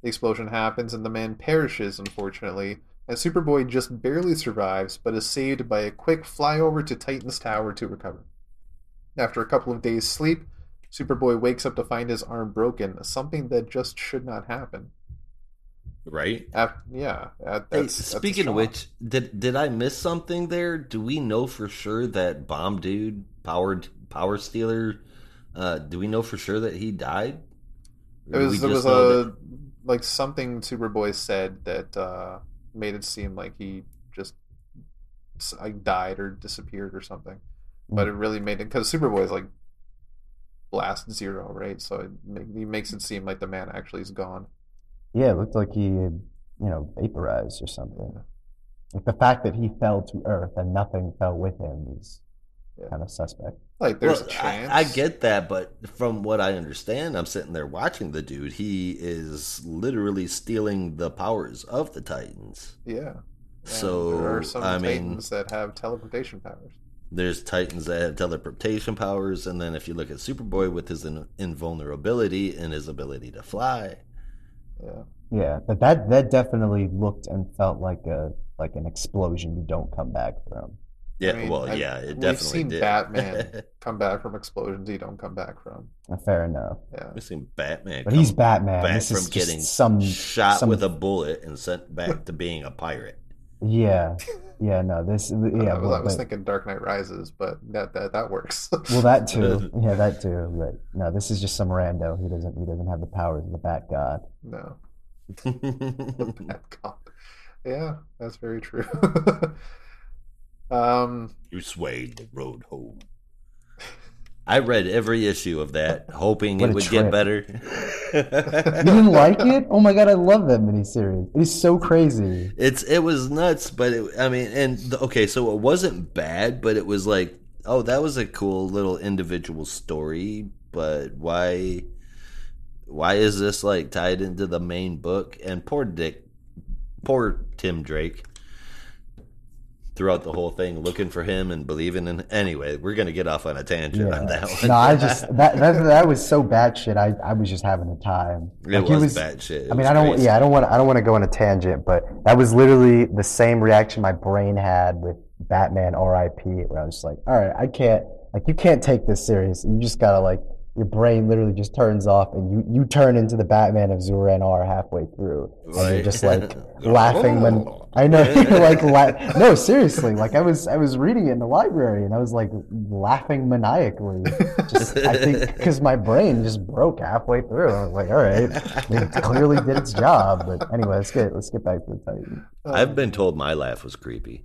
The explosion happens and the man perishes, unfortunately, and Superboy just barely survives but is saved by a quick flyover to Titan's Tower to recover. After a couple of days' sleep, Superboy wakes up to find his arm broken, something that just should not happen. Right? Af- yeah. that- Hey, that's- that's speaking of which, did did I miss something there? Do we know for sure that bomb dude, powered power stealer, uh, do we know for sure that he died? It Or do was we there was a that- like something Superboy said that uh, made it seem like he just like died or disappeared or something, but it mm. really made it because Superboy is like blast zero, right? So it he makes it seem like the man actually is gone. yeah. It looked like he, you know, vaporized or something. Like the fact that he fell to Earth and nothing fell with him is Yeah. kind of suspect. Like there's Well, a chance. I, I get that, but from what I understand, I'm sitting there watching the dude. He is literally stealing the powers of the Titans. Yeah. And So, there are some I mean- Titans that have teleportation powers. There's Titans that have teleportation powers, and then if you look at Superboy with his in- invulnerability and his ability to fly, Yeah. Yeah, but that that definitely looked and felt like a like an explosion you don't come back from. Yeah, I mean, well, yeah, it we've definitely seen did. Batman *laughs* come back from explosions he don't come back from. Uh, Fair enough. Yeah. We've seen Batman, But he's Batman. back This is from just getting some shot some- with a bullet and sent back to being a pirate. Yeah, *laughs* yeah. No, this. Yeah, I was, well, I was but- thinking Dark Knight Rises, but that that, that works. well, that too. *laughs* Yeah, that too. But no, this is just some rando. He doesn't. He doesn't have the powers of the Bat God. no. The Bat God. Yeah, that's very true. Um you swayed the road home. I read every issue of that, *laughs* hoping it would trip. get better. *laughs* You didn't like it? Oh my god, I love that miniseries. It is so crazy. It's it was nuts, but it, I mean, and the, okay, so it wasn't bad, but it was like, oh, that was a cool little individual story, but why, why is this like tied into the main book? And poor Dick, poor Tim Drake, throughout the whole thing, looking for him and believing in. Anyway, we're gonna get off on a tangent on that one. No, I just *laughs* that that, that was so bad shit. I, I was just having a time. it Like, was, bad shit. It I mean, I don't. crazy. Yeah, I don't want. I don't want to go on a tangent, but that was literally the same reaction my brain had with Batman R.I.P. Where I was just like, all right, I can't. Like, you can't take this serious. You just gotta like. Your brain literally just turns off, and you, you turn into the Batman of Zur-En-Arrh halfway through, and you're just like *laughs* laughing when oh. I know you're *laughs* like la- no seriously like I was I was reading it in the library and I was like laughing maniacally. Just I think *laughs* because my brain just broke halfway through. I was like all right it clearly did its job but anyway let's get let's get back to the Titan I've been told my laugh was creepy.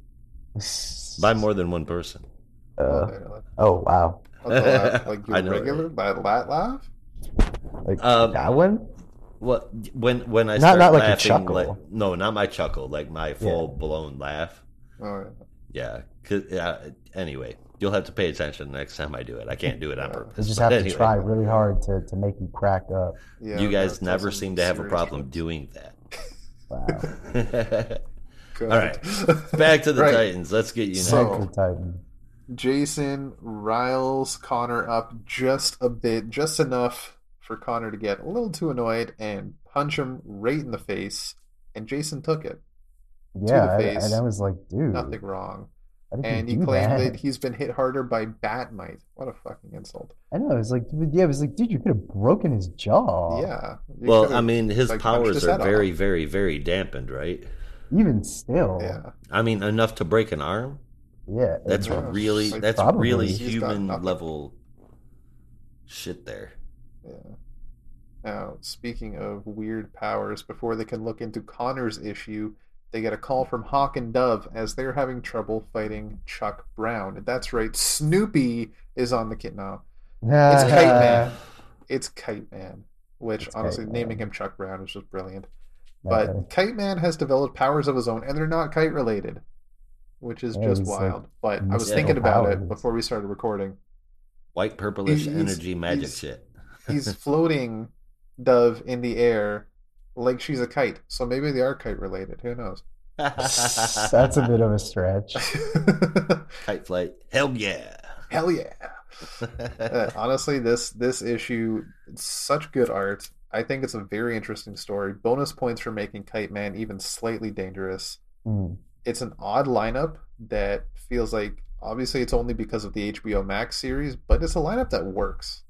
By more than one person. uh, oh wow. Laugh? Like *laughs* I your know, regular that lat laugh? like Um, that one What when when I Not- start not like a laughing, chuckle. like no, not my chuckle, like my full blown laugh. Oh, Yeah, 'cause- yeah. Anyway, you'll have to pay attention the next time I do it. I can't do it on Yeah. purpose. you just but have anyway, to try really hard to, to make you crack up yeah. You guys that's never seem to have a problem shit. doing that. wow *laughs* *laughs* All right, back to the Right. Titans. Let's get you. So- Back Titan Jason riles Connor up just a bit, just enough for Connor to get a little too annoyed and punch him right in the face. And Jason took it. yeah the face. and I was like dude Nothing wrong. And he claimed that? that he's been hit harder by Bat-Mite. What a fucking insult. I know. It was like, yeah, it was like, dude, you could have broken his jaw. Yeah. Well, I mean, his like, powers his are head off. very, very, very dampened, right? Even still. Yeah. I mean, enough to break an arm. Yeah. That's Yeah. really Like, that's probably. really He's human level shit there. Yeah. Now, speaking of weird powers, before they can look into Connor's issue, they get a call from Hawk and Dove as they're having trouble fighting Chuck Brown. And that's right, Snoopy is on the kit now. It's *laughs* Kite Man. It's Kite Man, which It's honestly, Kite naming Man. him Chuck Brown is just brilliant. Yeah. But Kite Man has developed powers of his own, and they're not kite related, which is Yeah, just he's, like, wild. but I was thinking about it before we started recording. White purplish He's- energy magic he's- shit. He's floating Dove in the air like she's a kite. So maybe they are kite related. Who knows? *laughs* That's a bit of a stretch. *laughs* Kite flight. Hell yeah. Hell yeah. Uh, honestly, this this issue, it's such good art. I think it's a very interesting story. Bonus points for making Kite Man even slightly dangerous. Mm. It's an odd lineup that feels like obviously it's only because of the HBO Max series, but it's a lineup that works.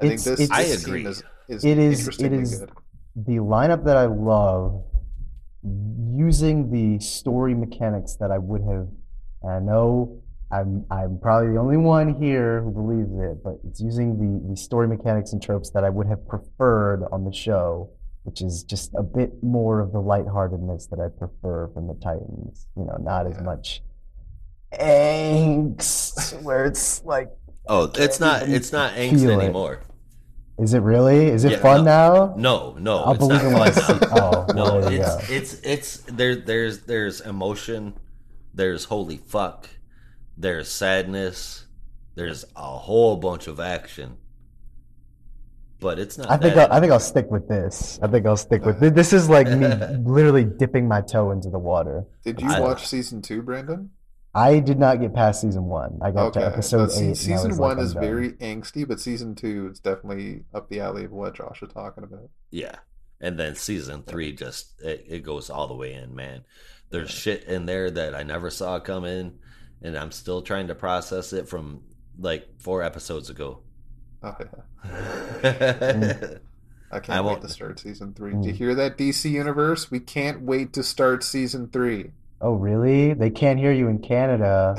I It's- think this, it's- I agree. scene is, is It is- it interestingly is- good. The lineup that I love, using the story mechanics that I would have, and I know I'm I'm probably the only one here who believes it, but it's using the, the story mechanics and tropes that I would have preferred on the show, which is just a bit more of the lightheartedness that I prefer from the Titans. You know, not as much angst where it's like Oh, it's not it's not angst anymore. it. Anymore. Is it really? Is it Yeah, fun now? No, no, I'll it's believe not it when I see. now. Oh, No, well, there it's it's it's there there's there's emotion, there's holy fuck, there's sadness, there's a whole bunch of action. But it's not I think I'll, I think I'll stick with this. I think I'll stick with this. This is like me *laughs* literally dipping my toe into the water. Did you I- watch season two, Brandon? I did not get past season one. I got to episode so se- eight. and I season was like, one I'm is done. very angsty, but season two it's definitely up the alley of what Josh is talking about. Yeah. And then season three just it, it goes all the way in, man. There's shit in there that I never saw come in, and I'm still trying to process it from like four episodes ago. Oh, yeah. yeah, *laughs* I can't I wait to start season three. Mm. Do you hear that, DC Universe? We can't wait to start season three. Oh, really? They can't hear you in Canada.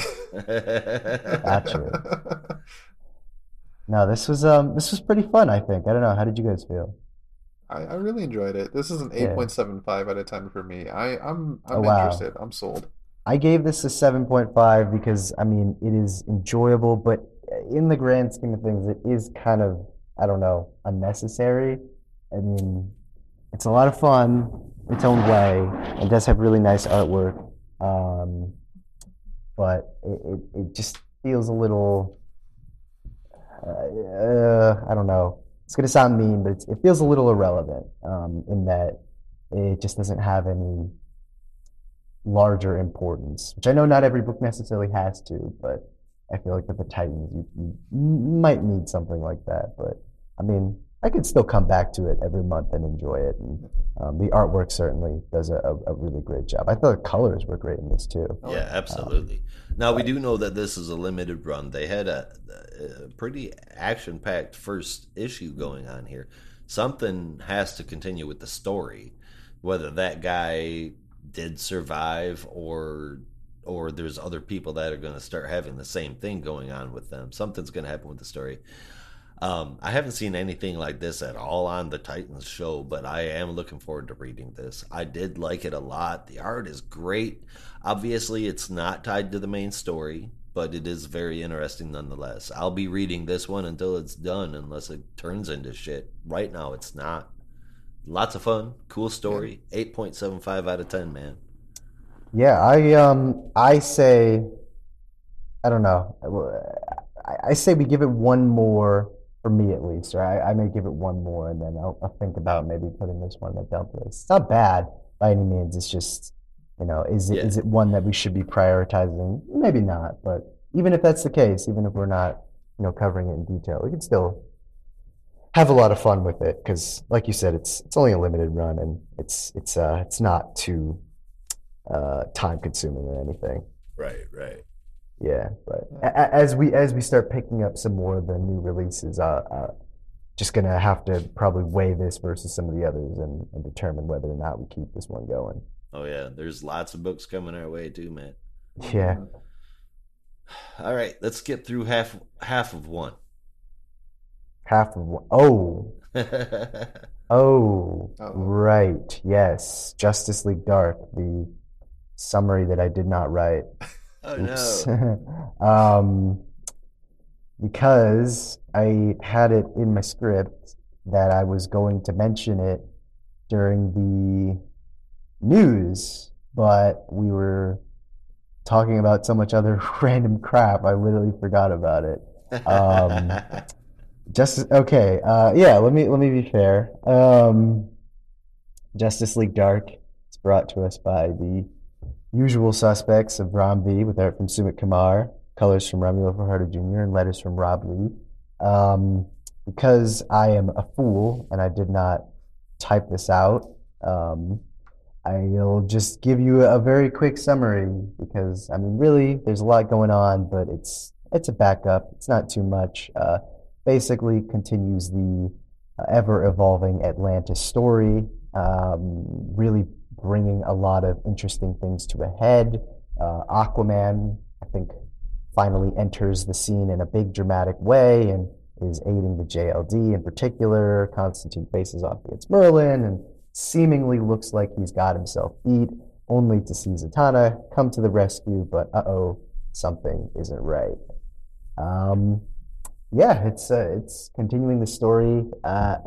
No, this was um this was pretty fun, I think. I don't know. How did you guys feel? I, I really enjoyed it. This is an Yeah. 8.75 out of 10 for me. I, I'm I'm Oh, wow. interested. I'm sold. I gave this a 7.5 because I mean it is enjoyable, but in the grand scheme of things, it is kind of I don't know unnecessary. I mean, it's a lot of fun its own way. It does have really nice artwork, um, but it, it, it just feels a little. Uh, I don't know. It's gonna sound mean, but it feels a little irrelevant um, in that it just doesn't have any larger importance, which I know not every book necessarily has to, but I feel like with the Titans, you, you might need something like that. But I mean, I could still come back to it every month and enjoy it. And um, the artwork certainly does a, a, a really great job. I thought the colors were great in this too. Yeah, absolutely. Now we do know that this is a limited run. They had a, a pretty action-packed first issue going on here. Something has to continue with the story, whether that guy did survive or or there's other people that are going to start having the same thing going on with them. Something's going to happen with the story. Um, I haven't seen anything like this at all on the Titans show, but I am looking forward to reading this. I did like it a lot. The art is great. Obviously, it's not tied to the main story, but it is very interesting nonetheless. I'll be reading this one until it's done, unless it turns into shit. Right now, it's not. Lots of fun, cool story. Eight point seven five out of ten, man. Yeah, I um I say I don't know. I, I say we give it one more for me at least, or I, I may give it one more and then I'll, I'll think about maybe putting this one in the dump list. It's not bad by any means. It's just you know, is it is Yeah. it one that we should be prioritizing? Maybe not, but even if that's the case, even if we're not you know covering it in detail, we can still have a lot of fun with it because, like you said, it's it's only a limited run and it's it's uh it's not too uh, time consuming or anything. Right, right. Yeah, but a- a- as we as we start picking up some more of the new releases, uh, uh, just gonna have to probably weigh this versus some of the others and, and determine whether or not we keep this one going. Oh yeah, there's lots of books coming our way too, man. Yeah, *sighs* All right, let's get through half half of one. half of one. Oh, *laughs* oh, Uh-oh. right. Yes, Justice League Dark, the summary that I did not write. *laughs* oh Oops. no. *laughs* um, because I had it in my script that I was going to mention it during the news, but we were talking about so much other *laughs* random crap, I literally forgot about it. Um, *laughs* Justice. Okay. Uh, yeah. Let me let me be fair. Um, Justice League Dark is brought to us by the usual suspects of Ram V, with art from Sumit Kumar, colors from Romulo Fajardo Jr., and letters from Rob Leigh. Um, because I am a fool and I did not type this out, um, I'll just give you a very quick summary because I mean, really, there's a lot going on, but it's it's a backup. It's not too much. Uh, basically, continues the uh, ever evolving Atlantis story. Um, really bringing a lot of interesting things to a head. Uh, Aquaman, I think, finally enters the scene in a big dramatic way and is aiding the JLD in particular. Constantine faces off against Merlin and seemingly looks like he's got himself beat, only to see Zatanna come to the rescue, but uh oh, something isn't right. Um, yeah, it's uh, it's continuing the story. Uh,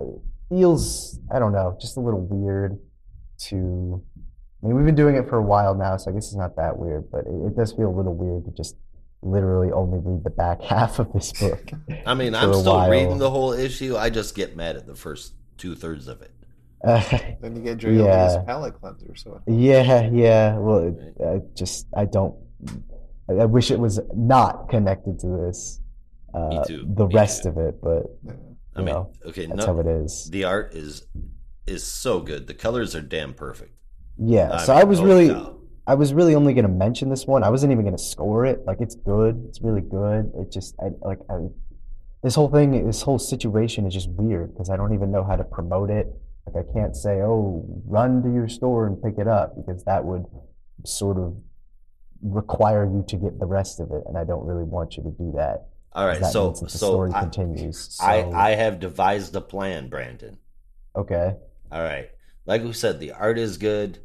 feels I don't know, just a little weird to. I mean, we've been doing it for a while now, so I guess it's not that weird, but it, it does feel a little weird to just literally only read the back *laughs* half of this book. *laughs* I mean, I'm still while. reading the whole issue. I just get mad at the first two thirds of it. Uh, *laughs* Then you get JLD's Yeah. palate cleanser. So yeah, yeah. Well, it, I just I don't. I, I wish it was not connected to this. Uh, Me too, The me rest too. of it, but yeah. I mean, know, okay, that's no, how it is. the art is is so good. The colors are damn perfect. Yeah. I So mean, I was holy oh, really. I was really only going to mention this one. I wasn't even going to score it. Like it's good. It's really good. It just I like I, this whole thing, this whole situation is just weird because I don't even know how to promote it. Like I can't say, "Oh, run to your store and pick it up," because that would sort of require you to get the rest of it, and I don't really want you to do that. All right, That so so story I, continues. So, I I have devised a plan, Brandon. okay. All right, like we said, the art is good,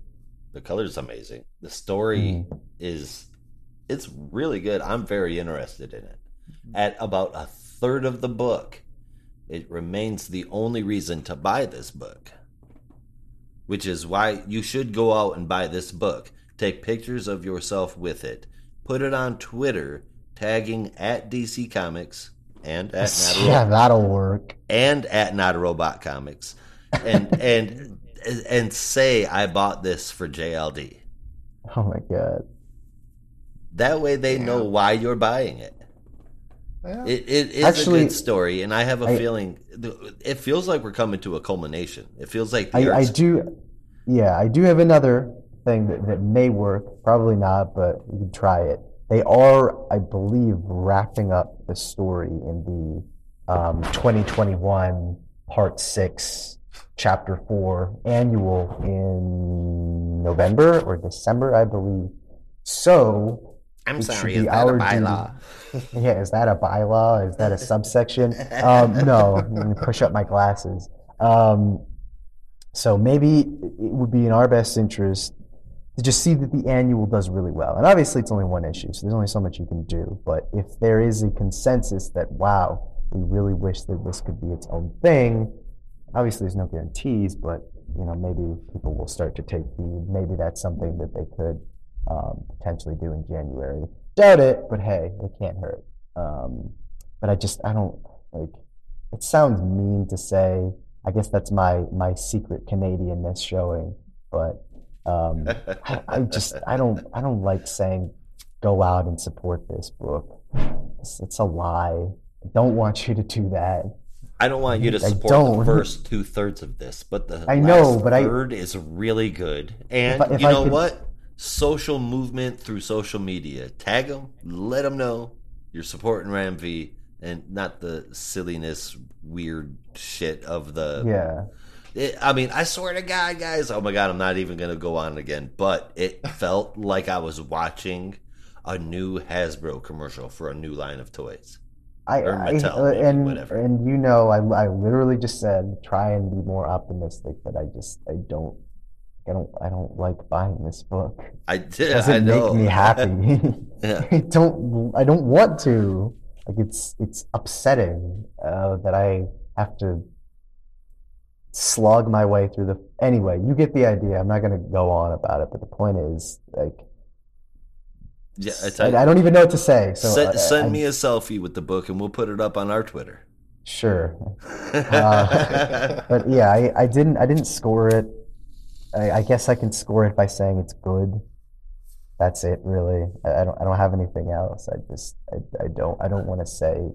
the color's amazing, the story Mhm. is it's really good. I'm very interested in it. At about a third of the book, it remains the only reason to buy this book, which is why you should go out and buy this book. Take pictures of yourself with it, put it on Twitter, tagging at DC Comics and at Not *laughs* a yeah, that'll work. and at Not a Robot Comics, and and and say I bought this for JLD. Oh my god. That way they Yeah. know why you're buying it. Yeah. It, it is Actually, a good story, and I have a I- feeling it feels like we're coming to a culmination. It feels like I, I do, yeah, I do have another thing that, that may work. Probably not, but you can try it. They are, I believe, wrapping up the story in the um, 2021 Part 6, Chapter 4 annual in November or December, I believe. So, I'm sorry, is that a bylaw? *laughs* yeah, is that a bylaw? Is that a subsection? Um, *laughs* no, let me push up my glasses. Um, so maybe it would be in our best interest to just see that the annual does really well. And obviously, it's only one issue, so there's only so much you can do. But if there is a consensus that, wow, we really wish that this could be its own thing, obviously, there's no guarantees, but you know, maybe people will start to take heed. Maybe that's something that they could um, potentially do in January. Doubt it, but hey, it can't hurt. Um, but I just, I don't like. It sounds mean to say. I guess that's my my secret Canadianness showing, but um, I, I just I don't I don't like saying go out and support this book. It's, it's a lie. I don't want you to do that. I don't want you to support the first two thirds of this, but the I know, but I- third is really good. And If I- if you know could- what? Social movement through social media. Tag them, let them know you're supporting Ram V, and not the silliness, weird shit of the Yeah. It, I mean, I swear to God, guys. Oh my God, I'm not even gonna go on again. But it felt like I was watching a new Hasbro commercial for a new line of toys. I, Or Mattel, uh, maybe, and whatever. and you know I, I literally just said try and be more optimistic, but I just I don't I don't I don't like buying this book. I did. It doesn't I know. make me happy. *laughs* *laughs* Yeah. I don't I don't want to. Like it's it's upsetting uh, that I have to slog my way through the. Anyway, you get the idea. I'm not going to go on about it, but the point is like yeah. I I, I don't even know what to say. So send, I- send I- me a selfie with the book, and we'll put it up on our Twitter. sure. *laughs* Uh, But yeah, I, I didn't I didn't score it. I, I guess I can score it by saying it's good. That's it, really. I, I don't I don't have anything else. I just I, I don't I don't want to say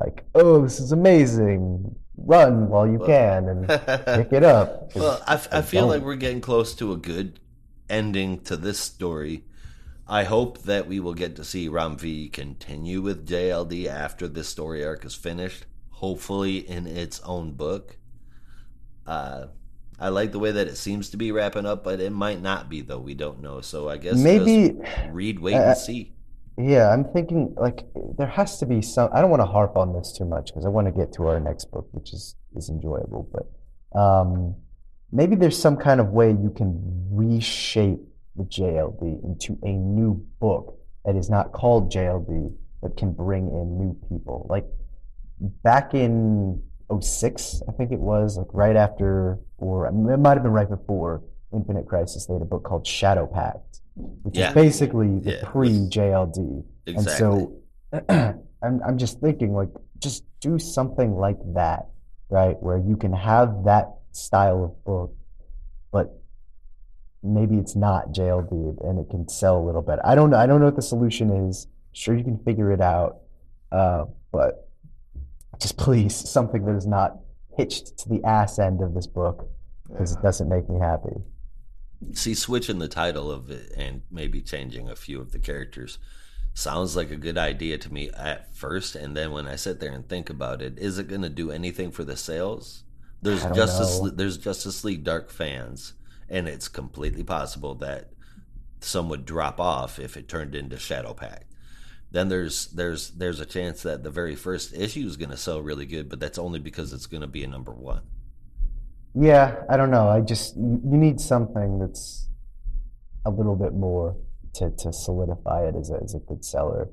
like, oh, this is amazing. Run while you can and *laughs* pick it up. Well, I, I feel don't. like we're getting close to a good ending to this story. I hope that we will get to see Ram V continue with JLD after this story arc is finished, hopefully in its own book. Uh, I like the way that it seems to be wrapping up, but it might not be, though. We don't know. So I guess maybe just read, wait, uh, and see. Yeah, I'm thinking like there has to be some. I don't want to harp on this too much because I want to get to our next book, which is is enjoyable. But um, maybe there's some kind of way you can reshape the JLD into a new book that is not called JLD but can bring in new people. Like back in 06, I think it was, like right after, or it might have been right before Infinite Crisis, they had a book called Shadow Pact, which Yeah. is basically the Yeah. pre JLD. Exactly. And so *clears throat* I'm, I'm just thinking, like, just do something like that, right? Where you can have that style of book, but maybe it's not JLD and it can sell a little better. I don't know. I don't know what the solution is. Sure, you can figure it out, uh, but just please *laughs* something that is not hitched to the ass end of this book because it doesn't make me happy. See, switching the title of it and maybe changing a few of the characters sounds like a good idea to me at first, and then when I sit there and think about it, is it going to do anything for the sales? There's Justice know. Le- there's Justice League Dark fans, and it's completely possible that some would drop off if it turned into Shadow Pact Then there's there's there's a chance that the very first issue is going to sell really good, but that's only because it's going to be a number one. Yeah, I don't know. I just you need something that's a little bit more to, to solidify it as a, as a good seller.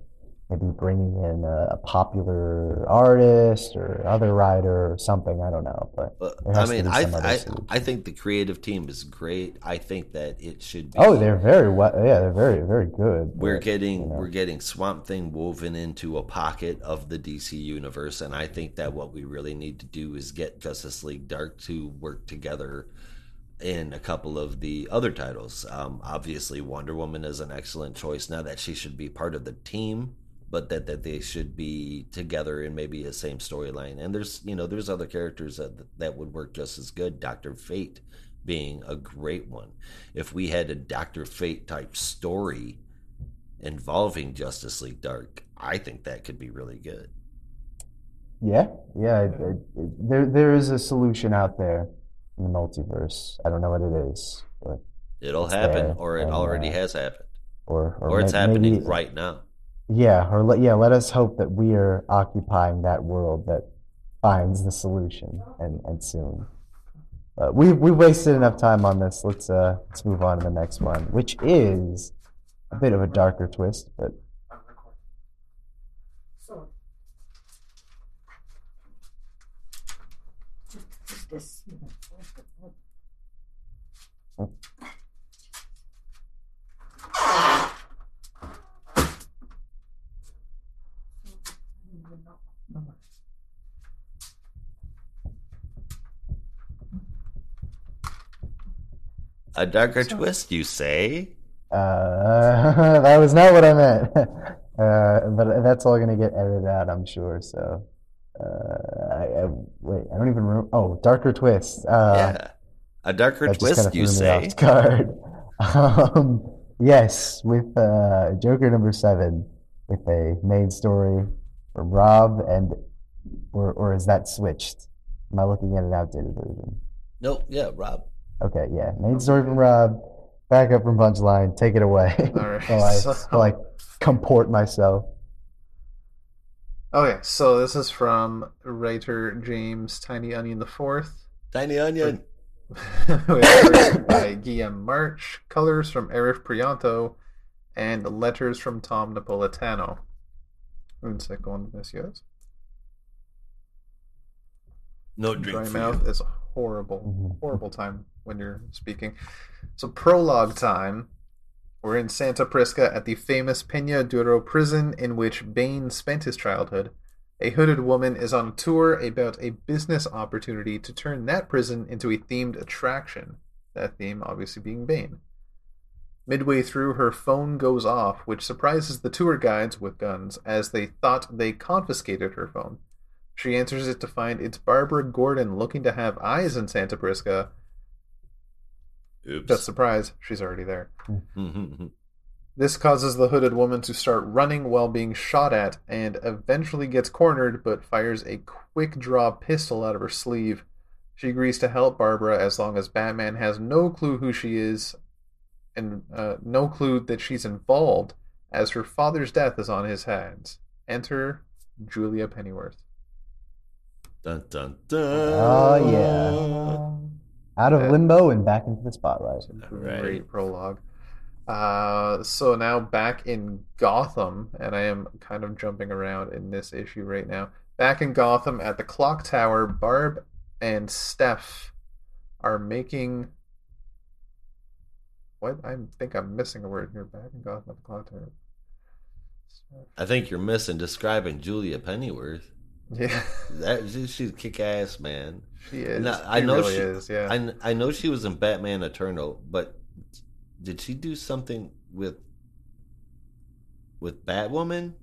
Maybe bringing in a, a popular artist or other writer or something. I don't know, but I mean, I, I. I think the creative team is great. I think that it should be. oh, they're very well. Yeah, they're very very good. we're but, getting you know. we're getting Swamp Thing woven into a pocket of the DC universe, and I think that what we really need to do is get Justice League Dark to work together in a couple of the other titles. Um, obviously, Wonder Woman is an excellent choice now that she should be part of the team, but that that they should be together in maybe a same storyline. And there's you know there's other characters that that would work just as good. Doctor Fate being a great one. If we had a Doctor Fate type story involving Justice League Dark, I think that could be really good. Yeah, yeah. It, it, it- there there is a solution out there in the multiverse. I don't know what it is, but It'll happen, there, or it and, already uh, has happened, or or, or it's may- happening right now. Yeah, or let, yeah, let us hope that we are occupying that world that finds the solution and, and soon. But we've we've wasted enough time on this. Let's uh let's move on to the next one, which is a bit of a darker twist, but This. A darker twist, you say? uh, *laughs* that was not what I meant. *laughs* Uh, but that's all gonna get edited out, I'm sure. So, uh, I, I wait, I don't even remember. Oh, darker twist. Uh, yeah, a darker That just twist, kinda you threw me say? off guard. *laughs* Um, yes, with uh, Joker number seven, with a main story from Rob, and or or is that switched? Am I looking at an outdated version? Nope. Yeah, Rob. Okay, yeah, main story from Rob, back up from Punchline. Take it away. All right, *laughs* while I so- while I comport myself. Okay, so this is from writer James Tiny Onion the Fourth. Tiny onion. *laughs* By Guillaume March, colors from Arif Prianto, and letters from Tom Napolitano. Un segundo, messieurs. No Dry drink for mouth you. is horrible, Mhm. horrible time when you're speaking. So prologue time. We're in Santa Prisca at the famous Peña Duro prison in which Bane spent his childhood. A hooded woman is on a tour about a business opportunity to turn that prison into a themed attraction. That theme obviously being Bane. Midway through, her phone goes off, which surprises the tour guides with guns, as they thought they confiscated her phone. She answers it to find it's Barbara Gordon looking to have eyes in Santa Prisca. Oops. Just surprise, she's already there. Mhm. This causes the hooded woman to start running while being shot at and eventually gets cornered but fires a quick draw pistol out of her sleeve. She agrees to help Barbara as long as Batman has no clue who she is and uh, no clue that she's involved as her father's death is on his hands. Enter Julia Pennyworth. Dun dun dun. Oh, yeah. Out of Yeah. limbo and back into the spotlight. Right. Great prologue. Uh, so now back in Gotham, and I am kind of jumping around in this issue right now. Back in Gotham at the clock tower, Barb and Steph are making. What? I think I'm missing a word here. Back in Gotham at the clock tower. I think you're missing describing Julia Pennyworth. Yeah, *laughs* That she- she's kick ass, man. she is. No, she I know really she is. Yeah. I, I know she was in Batman Eternal, but did she do something with with Batwoman?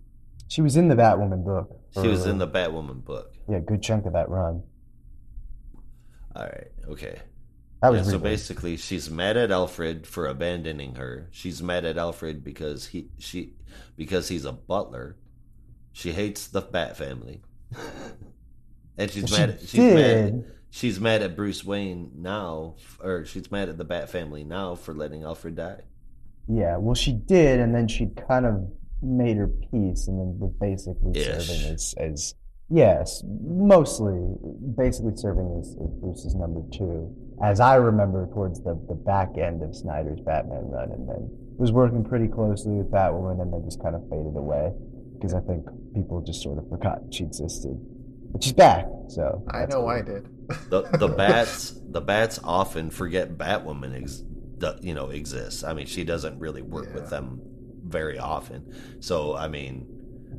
She was in the Batwoman book. She was in the Batwoman book. yeah, good chunk of that run. All right, okay. That Yeah, was so basically, she's mad at Alfred for abandoning her. She's mad at Alfred because he she because he's a butler. She hates the Bat family, *laughs* and she's She mad. At, she's mad. did. She's mad at Bruce Wayne now, or she's mad at the Bat family now for letting Alfred die. Yeah, well, she did, and then she kind of made her peace, and then was basically Ish. serving as, as yes, mostly basically serving as, as Bruce's number two, as I remember towards the, the back end of Snyder's Batman run, and then was working pretty closely with Batwoman, and then just kind of faded away because I think people just sort of forgot she existed, but she's back. So I know cool. I did. *laughs* The the bats the bats often forget Batwoman ex, you know exists. I mean, she doesn't really work with them very often. So I mean,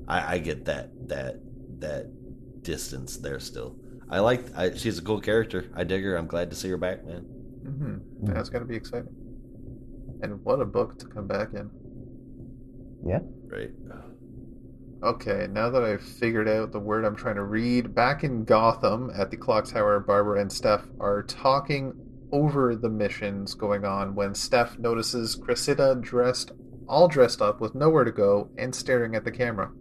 I, I get that that that distance there still. I like I, she's a cool character. I dig her. I'm glad to see her back, man. hmm That's gonna be exciting. And what a book to come back in. Yeah. Right. Okay, now that I've figured out the word I'm trying to read, back in Gotham at the clock tower, Barbara and Steph are talking over the missions going on when Steph notices Cressida dressed, all dressed up with nowhere to go and staring at the camera.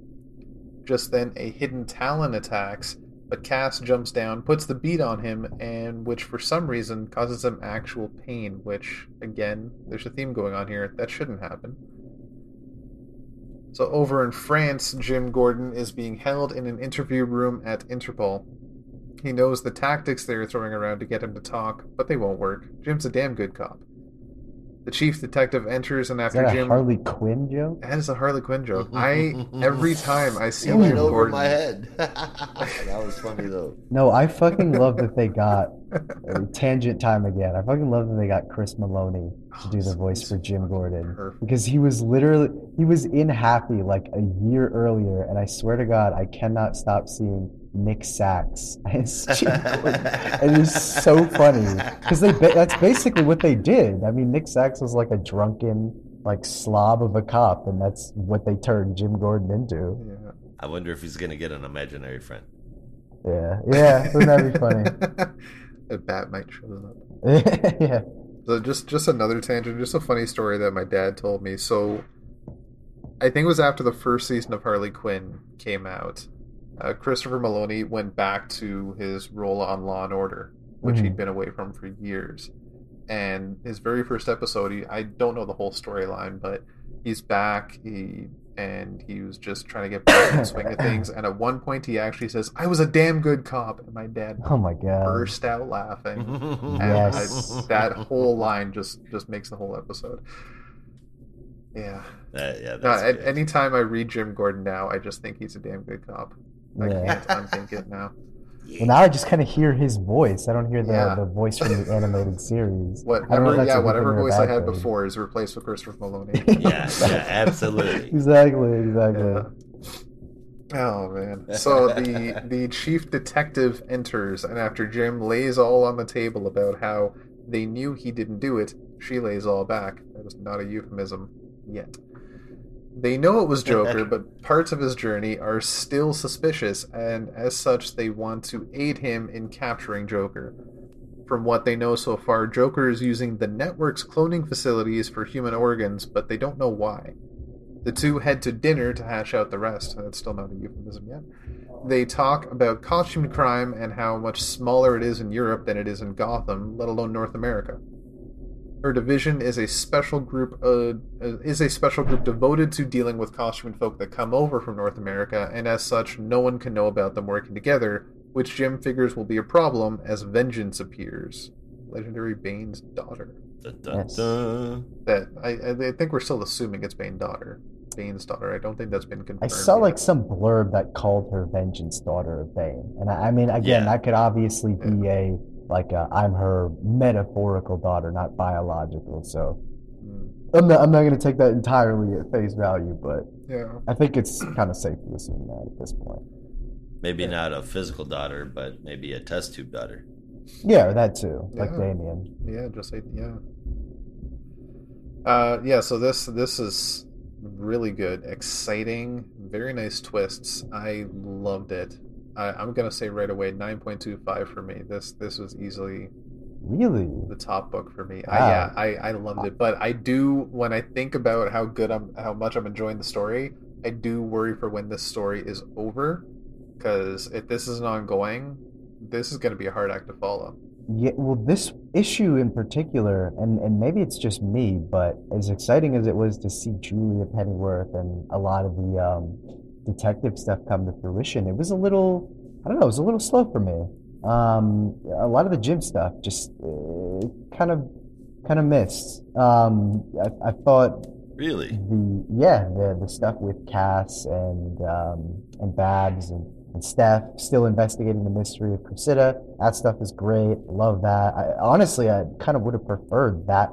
Just then, a hidden Talon attacks, but Cass jumps down, puts the beat on him, and which for some reason causes him actual pain. Which, again, there's a theme going on here that shouldn't happen. So over in France, Jim Gordon is being held in an interview room at Interpol. He knows the tactics they are throwing around to get him to talk, but they won't work. Jim's a damn good cop. The chief detective enters, and Is after that a Jim, Harley Quinn joke? that is a Harley Quinn joke. I *laughs* every time I see It went Jim over Gordon, my head. *laughs* that was funny though. No, I fucking love that they got uh, *laughs* tangent time again. I fucking love that they got Chris Meloni to do the voice for Jim Gordon Perfect. because he was literally he was in Happy like a year earlier, and I swear to God, I cannot stop seeing Nick Sax as Jim Gordon. It is so funny because they that's basically what they did. I mean, Nick Sax was like a drunken like slob of a cop, and that's what they turned Jim Gordon into. Yeah. I wonder if he's gonna get an imaginary friend. Yeah, yeah, wouldn't that be funny? *laughs* a Bat-Mite show up. *laughs* yeah. So just just another tangent, just a funny story that my dad told me. So I think it was after the first season of Harley Quinn came out. Uh, Christopher Meloni went back to his role on Law and Order, which he'd Mhm. been away from for years. And his very first episode, he, I don't know the whole storyline, but he's back. He and he was just trying to get back in the *coughs* swing of things. And at one point, he actually says, "I was a damn good cop," and my dad Oh my god. burst out laughing. *laughs* And Yes. I, that whole line just just makes the whole episode. Yeah. That- yeah, No, that's at, good. anytime I read Jim Gordon now, I just think he's a damn good cop. I Yeah. can't unthink it now. Well, now I just kind of hear his voice. I don't hear the, Yeah. the voice from the animated series. I don't know Whatever, yeah, whatever thing or a voice I had thing. before is replaced with Christopher Meloni. *laughs* Yeah, yeah, absolutely. *laughs* Exactly, exactly. Yeah. Oh man! So the the chief detective enters, and after Jim lays all on the table about how they knew he didn't do it, she lays all back. That was not a euphemism yet. They know it was *laughs* Joker, but parts of his journey are still suspicious, and as such, they want to aid him in capturing Joker. From what they know so far, Joker is using the network's cloning facilities for human organs, but they don't know why. The two head to dinner to hash out the rest. That's still not a euphemism yet. They talk about costume crime and how much smaller it is in Europe than it is in Gotham, let alone North America. Her division is a special group uh, is a special group devoted to dealing with costumed folk that come over from North America, and as such, no one can know about them working together, which Jim figures will be a problem as Vengeance appears, legendary Bane's daughter. Dun, dun, Yes. dun. That I, I think we're still assuming it's Bane's daughter. Bane's daughter. I don't think that's been confirmed. I saw yet. like some blurb that called her Vengeance Daughter of Bane, and I, I mean, again, Yeah. that could obviously be a like i I'm her metaphorical daughter, not biological. So Mm, I'm not I'm not gonna take that entirely at face value, but yeah. I think it's kind of safe to assume that at this point. Maybe not a physical daughter, but maybe a test tube daughter. Yeah, that too, like Yeah. Damian. Yeah, just like yeah. Uh, yeah. So this this is really good, exciting, very nice twists. I loved it. I, I'm gonna say right away, nine point two five for me. This this was easily Really? the top book for me. I, Wow. yeah, I, I loved it, but I do when I think about how good I'm, how much I'm enjoying the story, I do worry for when this story is over, because if this is an ongoing, this is going to be a hard act to follow. Yeah, well, this issue in particular, and, and maybe it's just me, but as exciting as it was to see Julia Pennyworth and a lot of the um, detective stuff come to fruition, it was a little, I don't know, it was a little slow for me. Um, a lot of the Jim stuff just uh, kind of kind of missed. Um, I, I thought Really? the yeah the the stuff with Cass and um, and Babs and, and Steph still investigating the mystery of Cressida. That stuff is great. Love that. I, honestly, I kind of would have preferred that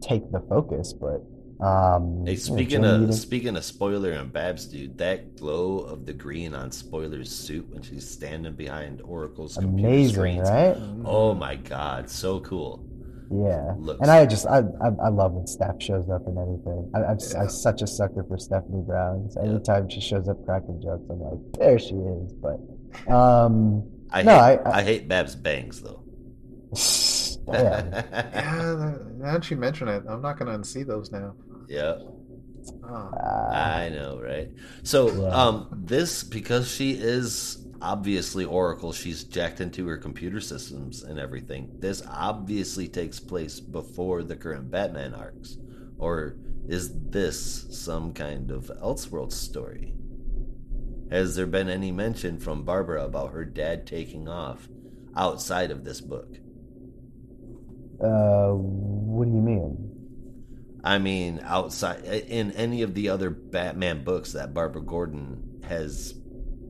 take the focus, but um, Hey, you know, speaking of Needham- speaking of spoiler and Babs, dude, that glow of the green on Spoiler's suit when she's standing behind Oracle's computer amazing, screens. right? Oh my god, so cool. Yeah, Looks- and I just I, I I love when Steph shows up in anything. I, I'm, Yeah. I'm such a sucker for Stephanie Brown. So Yeah. Anytime she shows up cracking jokes, I'm like, there she is. But um, I No, hate, I- I, hate Babs bangs though. *laughs* yeah. *laughs* Yeah, that- now that you mention it, I'm not going to unsee those now. Yeah. Oh. I know, right? So, um, this because she is obviously Oracle, she's jacked into her computer systems and everything. This obviously takes place before the current Batman arcs, or is this some kind of Elseworld story? Has there been any mention from Barbara about her dad taking off outside of this book? Uh, what do you mean? I mean, outside in any of the other Batman books that Barbara Gordon has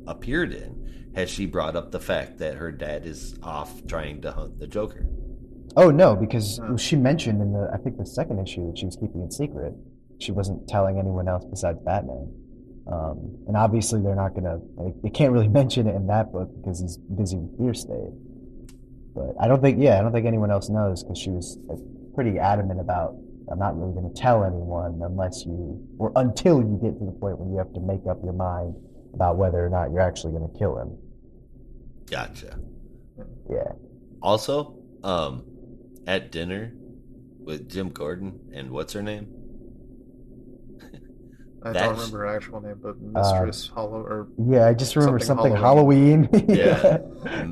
appeared in, has she brought up the fact that her dad is off trying to hunt the Joker? Oh no, because she mentioned in the I think the second issue that she was keeping it secret. She wasn't telling anyone else besides Batman. Um, and obviously they're not gonna they, they can't really *laughs* mention it in that book because he's busy with Fear State. But I don't think yeah I don't think anyone else knows because she was like, pretty adamant about I'm not really gonna tell anyone unless you or until you get to the point where you have to make up your mind about whether or not you're actually gonna kill him. Gotcha. Yeah. Also, um, at dinner with Jim Gordon and what's her name? I That's- don't remember her actual name, but uh, Mistress Hollow or Yeah, I just remember Something something, Halloween. *laughs* Yeah.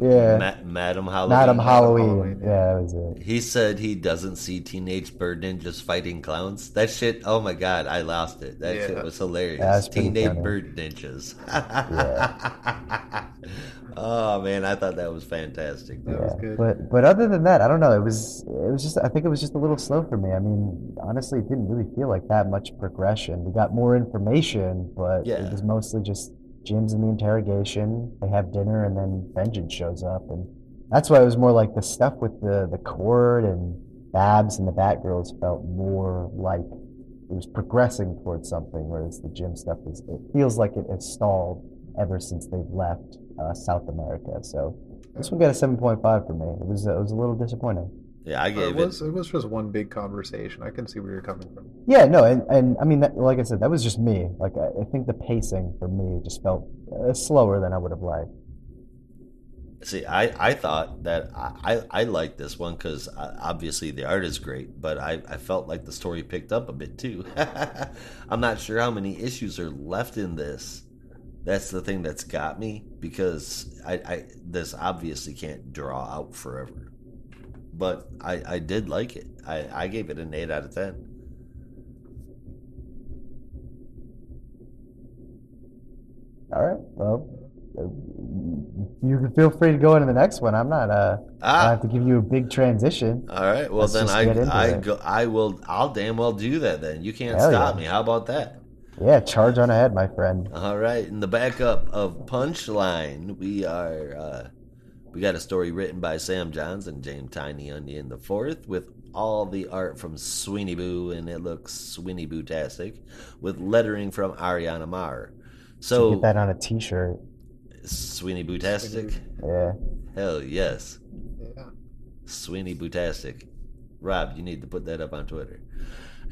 yeah. Ma- Madam Halloween. Madam Halloween. Halloween, Yeah, that was it. He said he doesn't see teenage bird ninjas fighting clowns. That shit, oh my god, I lost it. That shit was hilarious. Yeah, that's teenage funny. bird ninjas. *laughs* *laughs* oh man, I thought that was fantastic. That was good. But but other than that, I don't know. It was it was just I think it was just a little slow for me. I mean, honestly, it didn't really feel like that much progression. We got more information, but Yeah. it was mostly just Jim's in the interrogation. They have dinner, and then Vengeance shows up, and that's why it was more like the stuff with the the court and Babs and the Batgirls felt more like it was progressing towards something, whereas the Jim stuff is it feels like it has stalled ever since they've left uh, South America. So this one got a seven point five for me. It was it was a little disappointing. Yeah, I it gave was it. it was just one big conversation. I can see where you're coming from. Yeah, no, and, and I mean, that, like I said, that was just me. Like I, I think the pacing for me just felt uh, slower than I would have liked. See, I, I thought that I, I, I liked this one because obviously the art is great, but I, I felt like the story picked up a bit too. *laughs* I'm not sure how many issues are left in this. That's the thing that's got me because I, I this obviously can't draw out forever. But I, I did like it. I, I gave it an 8 out of 10. All right, well, you can feel free to go into the next one. I'm not. Uh, I Ah, have to give you a big transition. all right. Well, Let's then I I go I will I'll damn well do that. Then you can't Hell stop yeah. me. How about that? Yeah, charge on ahead, my friend. All right, in the backup of Punchline, we are uh, we got a story written by Sam Johns and James Tiny Onion the fourth, with all the art from Sweeney Boo, and it looks Sweeney Boo tastic, with lettering from Ariana Maher. So So get that on a T-shirt. Sweeney Boo tastic, Yeah. hell yes, Yeah. Sweeney Bootastic. Rob, you need to put that up on Twitter.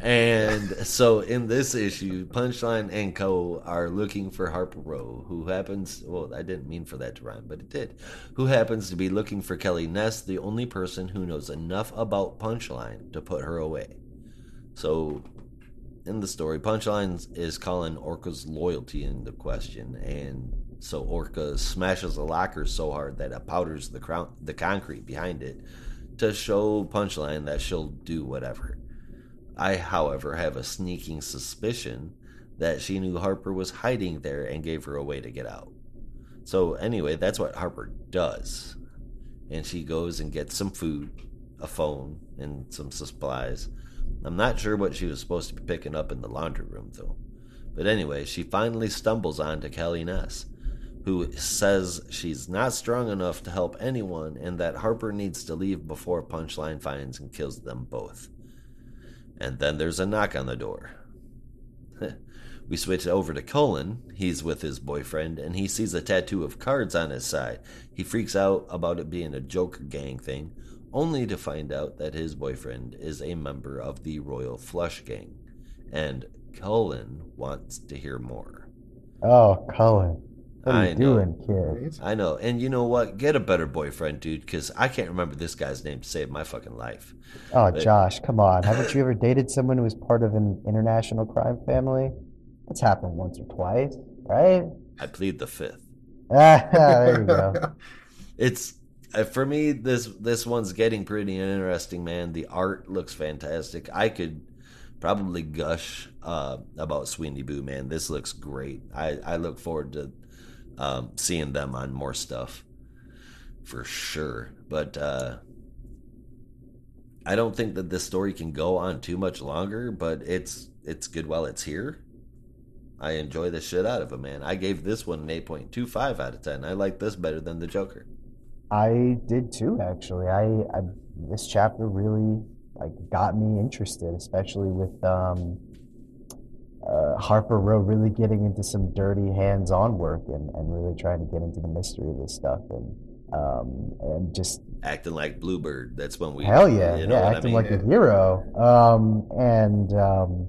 And so in this issue, Punchline and Co. are looking for Harper Row, who happens, well, I didn't mean for that to rhyme, but it did, who happens to be looking for Kelly Ness, the only person who knows enough about Punchline to put her away. So in the story, Punchline is calling Orca's loyalty into question, and so Orca smashes a locker so hard that it powders the, crown, the concrete behind it to show Punchline that she'll do whatever. I, however, have a sneaking suspicion that she knew Harper was hiding there and gave her a way to get out. So, anyway, that's what Harper does. And she goes and gets some food, a phone, and some supplies. I'm not sure what she was supposed to be picking up in the laundry room, though. But anyway, she finally stumbles onto Kelly Ness, who says she's not strong enough to help anyone and that Harper needs to leave before Punchline finds and kills them both. And then there's a knock on the door. *laughs* we switch over to Cullen. He's with his boyfriend, and he sees a tattoo of cards on his side. He freaks out about it being a Joker gang thing, only to find out that his boyfriend is a member of the Royal Flush Gang. And Cullen wants to hear more. Oh, Cullen. What are I you know. doing, kid? I know. And you know what? Get a better boyfriend, dude, because I can't remember this guy's name to save my fucking life. Oh, But- Josh, come on. Haven't you ever dated someone who was part of an international crime family? That's happened once or twice, right? I plead the fifth. Ah, *laughs* there you go. It's uh, for me. This this one's getting pretty interesting, man. The art looks fantastic. I could probably gush uh, about Sweeney Boo, man. This looks great. I I look forward to um, seeing them on more stuff for sure. But uh, I don't think that this story can go on too much longer. But it's it's good while it's here. I enjoy the shit out of it, man. I gave this one an 8.25 out of 10. I like this better than the Joker. I did too, actually. I, I this chapter really like got me interested, especially with um, uh, Harper Row really getting into some dirty hands-on work and, and really trying to get into the mystery of this stuff and um, and just Acting like Bluebird. That's when we. hell yeah, you know yeah, what I acting mean? like a hero. Um, and um,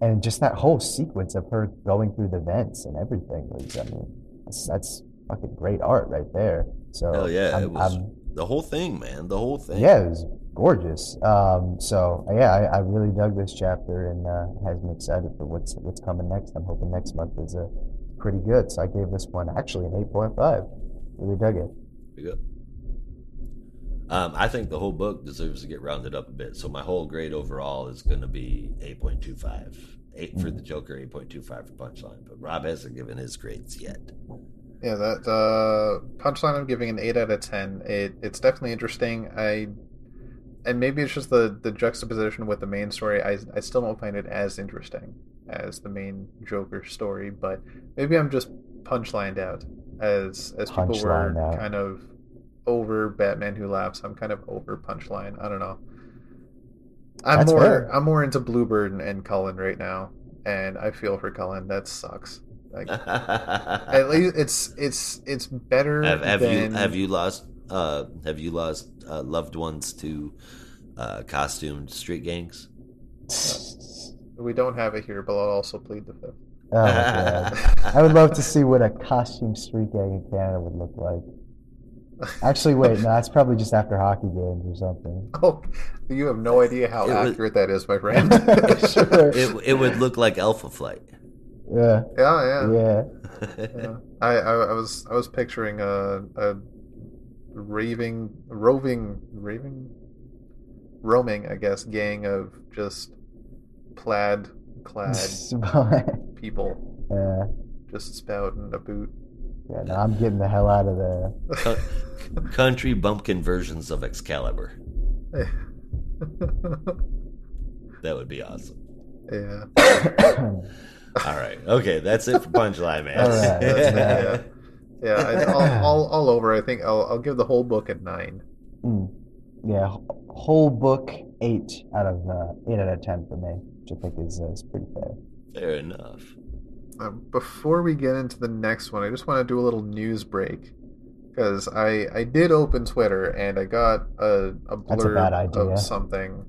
and just that whole sequence of her going through the vents and everything was, I mean, that's, that's fucking great art right there. So Hell yeah, I'm- it was I'm- the whole thing, man. The whole thing. yeah, it was gorgeous. Um, so yeah, I, I really dug this chapter and uh, has me excited for what's what's coming next. I'm hoping next month is uh, pretty good. So I gave this one actually an 8.5. Really dug it. Pretty good. Um, I think the whole book deserves to get rounded up a bit. So my whole grade overall is going to be 8.25. 8 for the Joker, 8.25 for Punchline. But Rob hasn't given his grades yet. Yeah, that uh, punchline I'm giving an eight out of ten. It it's definitely interesting. I and maybe it's just the the juxtaposition with the main story. I I still don't find it as interesting as the main Joker story, but maybe I'm just punchlined out as as people were out. kind of over Batman Who Laughs. I'm kind of over Punchline. I don't know. I'm That's more fair. I'm more into Bluebird and, and Cullen right now, and I feel for Cullen. That sucks. Like *laughs* at least it's it's it's better have than you have you lost uh, have you lost uh, loved ones to uh, costumed street gangs? we don't have it here but i'll also plead the fifth Oh, I would love to see what a costume street gang in Canada would look like. Actually, wait, no, that's probably just after hockey games or something. oh you have no idea how It was- accurate that is my *laughs* friend Sure. It, it would look like Alpha Flight. Yeah, yeah yeah yeah. yeah I, I i was i was picturing a a raving roving raving roaming i guess gang of just plaid clad *laughs* people yeah, just spouting a boot yeah, no, I'm getting the hell out of there. Co- country bumpkin versions of Excalibur. *laughs* That would be awesome. yeah *coughs* All right. Okay, that's it for Punchline, man. All right, that's- yeah yeah I, all, all, all *laughs* over i think I'll, I'll give the whole book a nine Mm. Yeah, whole book eight out of uh, eight out of ten for me, which I think is uh, is pretty fair. Fair enough. Uh, before we get into the next one, I just want to do a little news break because I I did open Twitter and I got a, a That's a blurb bad idea. of something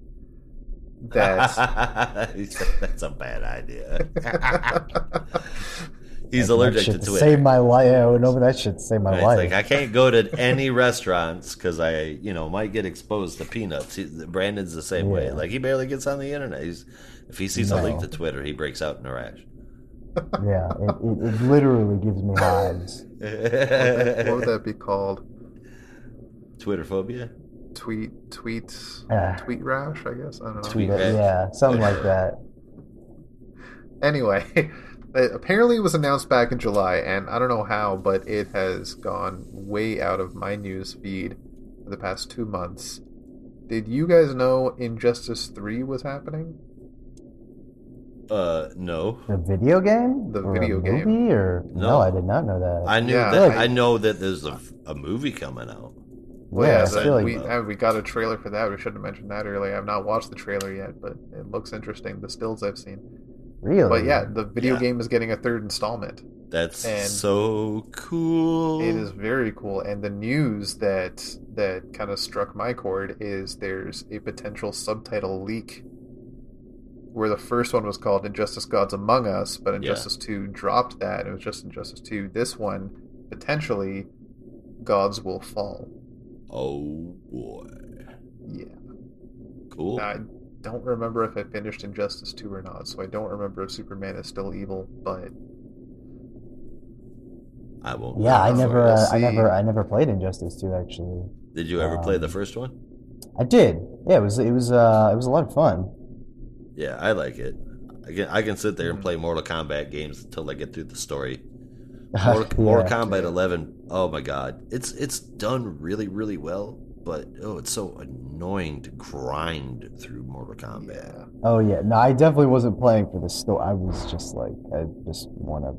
that *laughs* That's a bad idea. *laughs* He's That allergic to should Twitter. Save my life. Yeah, no, that should save my Right, life. like I can't go to any restaurants because I, you know, might get exposed to peanuts. He, Brandon's the same way. Like he barely gets on the internet. He's, if he sees a link to Twitter, he breaks out in a rash. *laughs* yeah, it, it, it literally gives me hives. *laughs* what would that be called? Twitter phobia. Tweet, tweet, Ah. tweet rash. I guess I don't know. Tweet rash. yeah, something like *laughs* that. Anyway, it apparently it was announced back in July, and I don't know how, but it has gone way out of my news feed for the past two months. Did you guys know Injustice 3 was happening? Uh, no. The video game? The Or a video game. movie, Or no. No. I did not know that. I knew Yeah, that. I- I know that there's a, a movie coming out. Well, Yeah, yeah, I feel like- we uh, we got a trailer for that. We should have mentioned that earlier. I've not watched the trailer yet, but it looks interesting. The stills I've seen, really? but yeah, the video Yeah. game is getting a third installment. That's And so cool. It is very cool, and the news that that kind of struck my chord is there's a potential subtitle leak where the first one was called Injustice Gods Among Us, but Injustice 2 dropped that. It was just Injustice 2. This one, potentially, Gods Will Fall. Oh boy. Yeah. Cool. I don't remember if I finished Injustice 2 or not, so I don't remember if Superman is still evil, but I won't. Yeah, I never, uh, I never, I never played Injustice 2 actually. Did you ever play the Um, first one? I did. Yeah, it was, it was, uh, it was a lot of fun. Yeah, I like it. I can I can sit there and Mhm. play Mortal Kombat games until I get through the story. *laughs* Mortal, Mortal Yeah. Kombat 11. Oh my god, it's it's done really really well, but oh, it's so annoying to grind through Mortal Kombat. Oh yeah, no, I definitely wasn't playing for the story. I was just like, I just want to,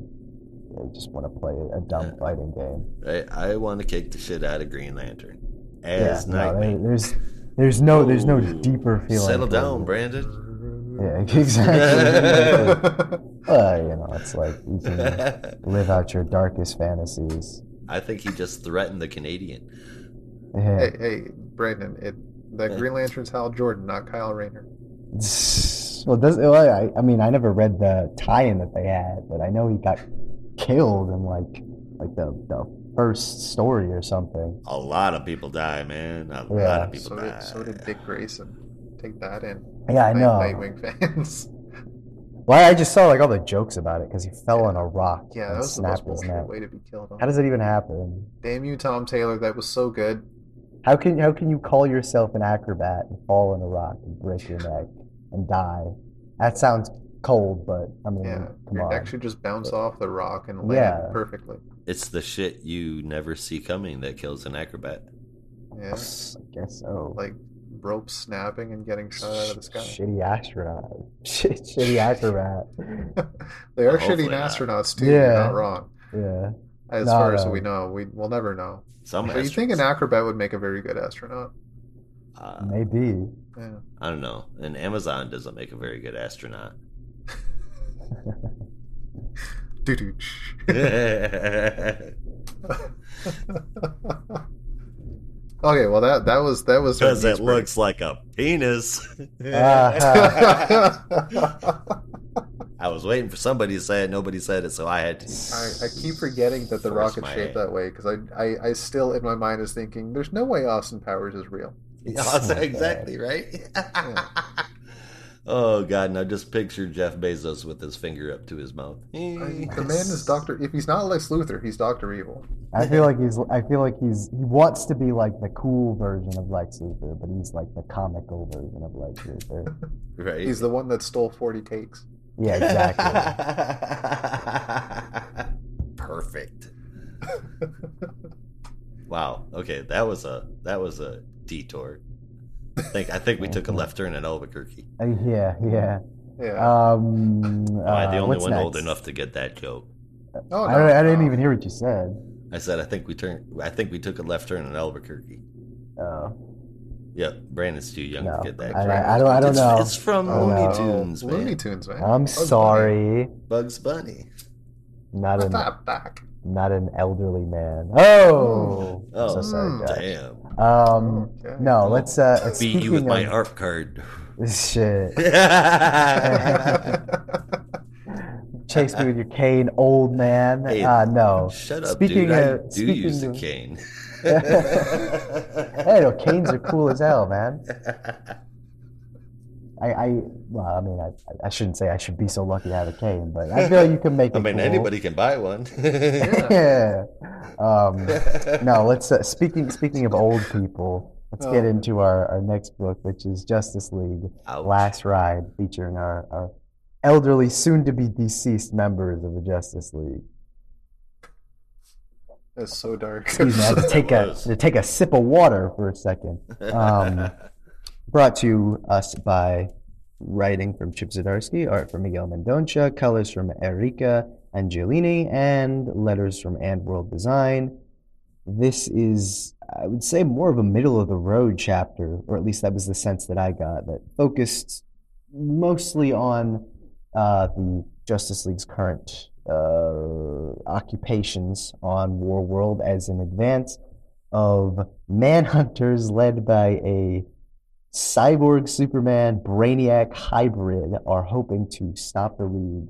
I just want to play a dumb Yeah. fighting game. I, I want to kick the shit out of Green Lantern as yeah, no, there's, there's no, there's no deeper feeling. Settle down. Brandon. Yeah, *laughs* exactly. *laughs* uh, you know, it's like you can *laughs* live out your darkest fantasies. I think he just threatened the Canadian. Yeah. hey, hey, Brandon, it, that Yeah. Green Lantern's Hal Jordan, not Kyle Rayner. *sighs* Well, does well, I, I mean, I never read the tie-in that they had, but I know he got killed in like like the the first story or something. A lot of people die, man. A lot Yeah. of people So die. did, so did Dick Grayson. Take that in. Yeah, I Night- know. Nightwing fans. *laughs* Well, I just saw like all the jokes about it because he fell on a rock Yeah, that and was the most his bullshit neck. way to be killed. How does it even happen? Damn you, Tom Taylor. That was so good. How can how can you call yourself an acrobat and fall on a rock and break your *laughs* neck and die? That sounds cold, but I mean, Yeah, come your on. neck should just bounce off the rock and land Yeah. perfectly. It's the shit you never see coming that kills an acrobat. Yeah, I guess so. like rope snapping and getting shot out of the sky. Shitty astronaut. *laughs* Shit, shitty acrobat. *laughs* they are Well, shitty hopefully not. astronauts too. You're Yeah. not wrong. Yeah. As No, far as uh, we know, we will never know. Some But you think an acrobat would make a very good astronaut? uh, Maybe. Yeah. I don't know. And Amazon doesn't make a very good astronaut. *laughs* Doo-doo. *laughs* okay, well that that was that was our Because it break. looks like a penis. *laughs* Uh-huh. I was waiting for somebody to say it. Nobody said it, so I had to. I, I keep forgetting that the Force rocket's shaped hand. that way because I, I I still in my mind is thinking there's no way Austin Powers is real. *laughs* Yeah, *laughs* exactly right. *laughs* oh god, now just picture Jeff Bezos with his finger up to his mouth. I, the man is Doctor. If he's not Lex Luthor, he's Doctor Evil. I feel like he's. I feel like he's. He wants to be like the cool version of Lex Luthor, but he's like the comical version of Lex Luthor. right. He's the one that stole forty takes. Yeah, exactly. *laughs* Perfect. Wow. Okay, that was a that was a detour. I think I think we took a left turn in Albuquerque. Uh, yeah, yeah. Yeah. Um, Am I the uh, only what's one old enough to get that joke? oh, I, I didn't no. even hear what you said. I said I think we turned. I think we took a left turn in Albuquerque. Oh, Yep, Brandon's too young No, to get that. I- I- I don't- I don't it's, know. It's from Oh, Looney no. Tunes, man. Looney Tunes, man. I'm Bugs Bunny. sorry. Bugs Bunny. Not an that back. not an elderly man. Oh, I'm Oh, so sorry, Mm. Damn. Um, Okay. no, let's uh, Beat you with speaking my of- ARP card. *laughs* Shit. *laughs* Chase me with your cane, old man. Hey, uh, no. Shut up, Speaking dude. I of- do speaking use the of- cane. *laughs* Hey, no, canes are cool as hell, man. I, I well, I mean, I, I shouldn't say I should be so lucky to have a cane, but I feel like you can make *laughs* it. I mean, cool. anybody can buy one. *laughs* yeah. Um, no, let's uh, speaking speaking of old people. Let's get Oh. into our, our next book, which is Justice League: Ouch. Last Ride, featuring our, our elderly, soon-to-be deceased members of the Justice League. That's so dark. Excuse me, I had to *laughs* take a to take a sip of water for a second. Um, *laughs* brought to us by writing from Chip Zdarsky, art from Miguel Mendonça, colors from Erika Angelini, and letters from And World Design. This is, I would say, more of a middle of the road chapter, or at least that was the sense that I got, that focused mostly on uh, the Justice League's current uh, occupations on War World as an advance of manhunters led by a cyborg Superman Brainiac hybrid are hoping to stop the League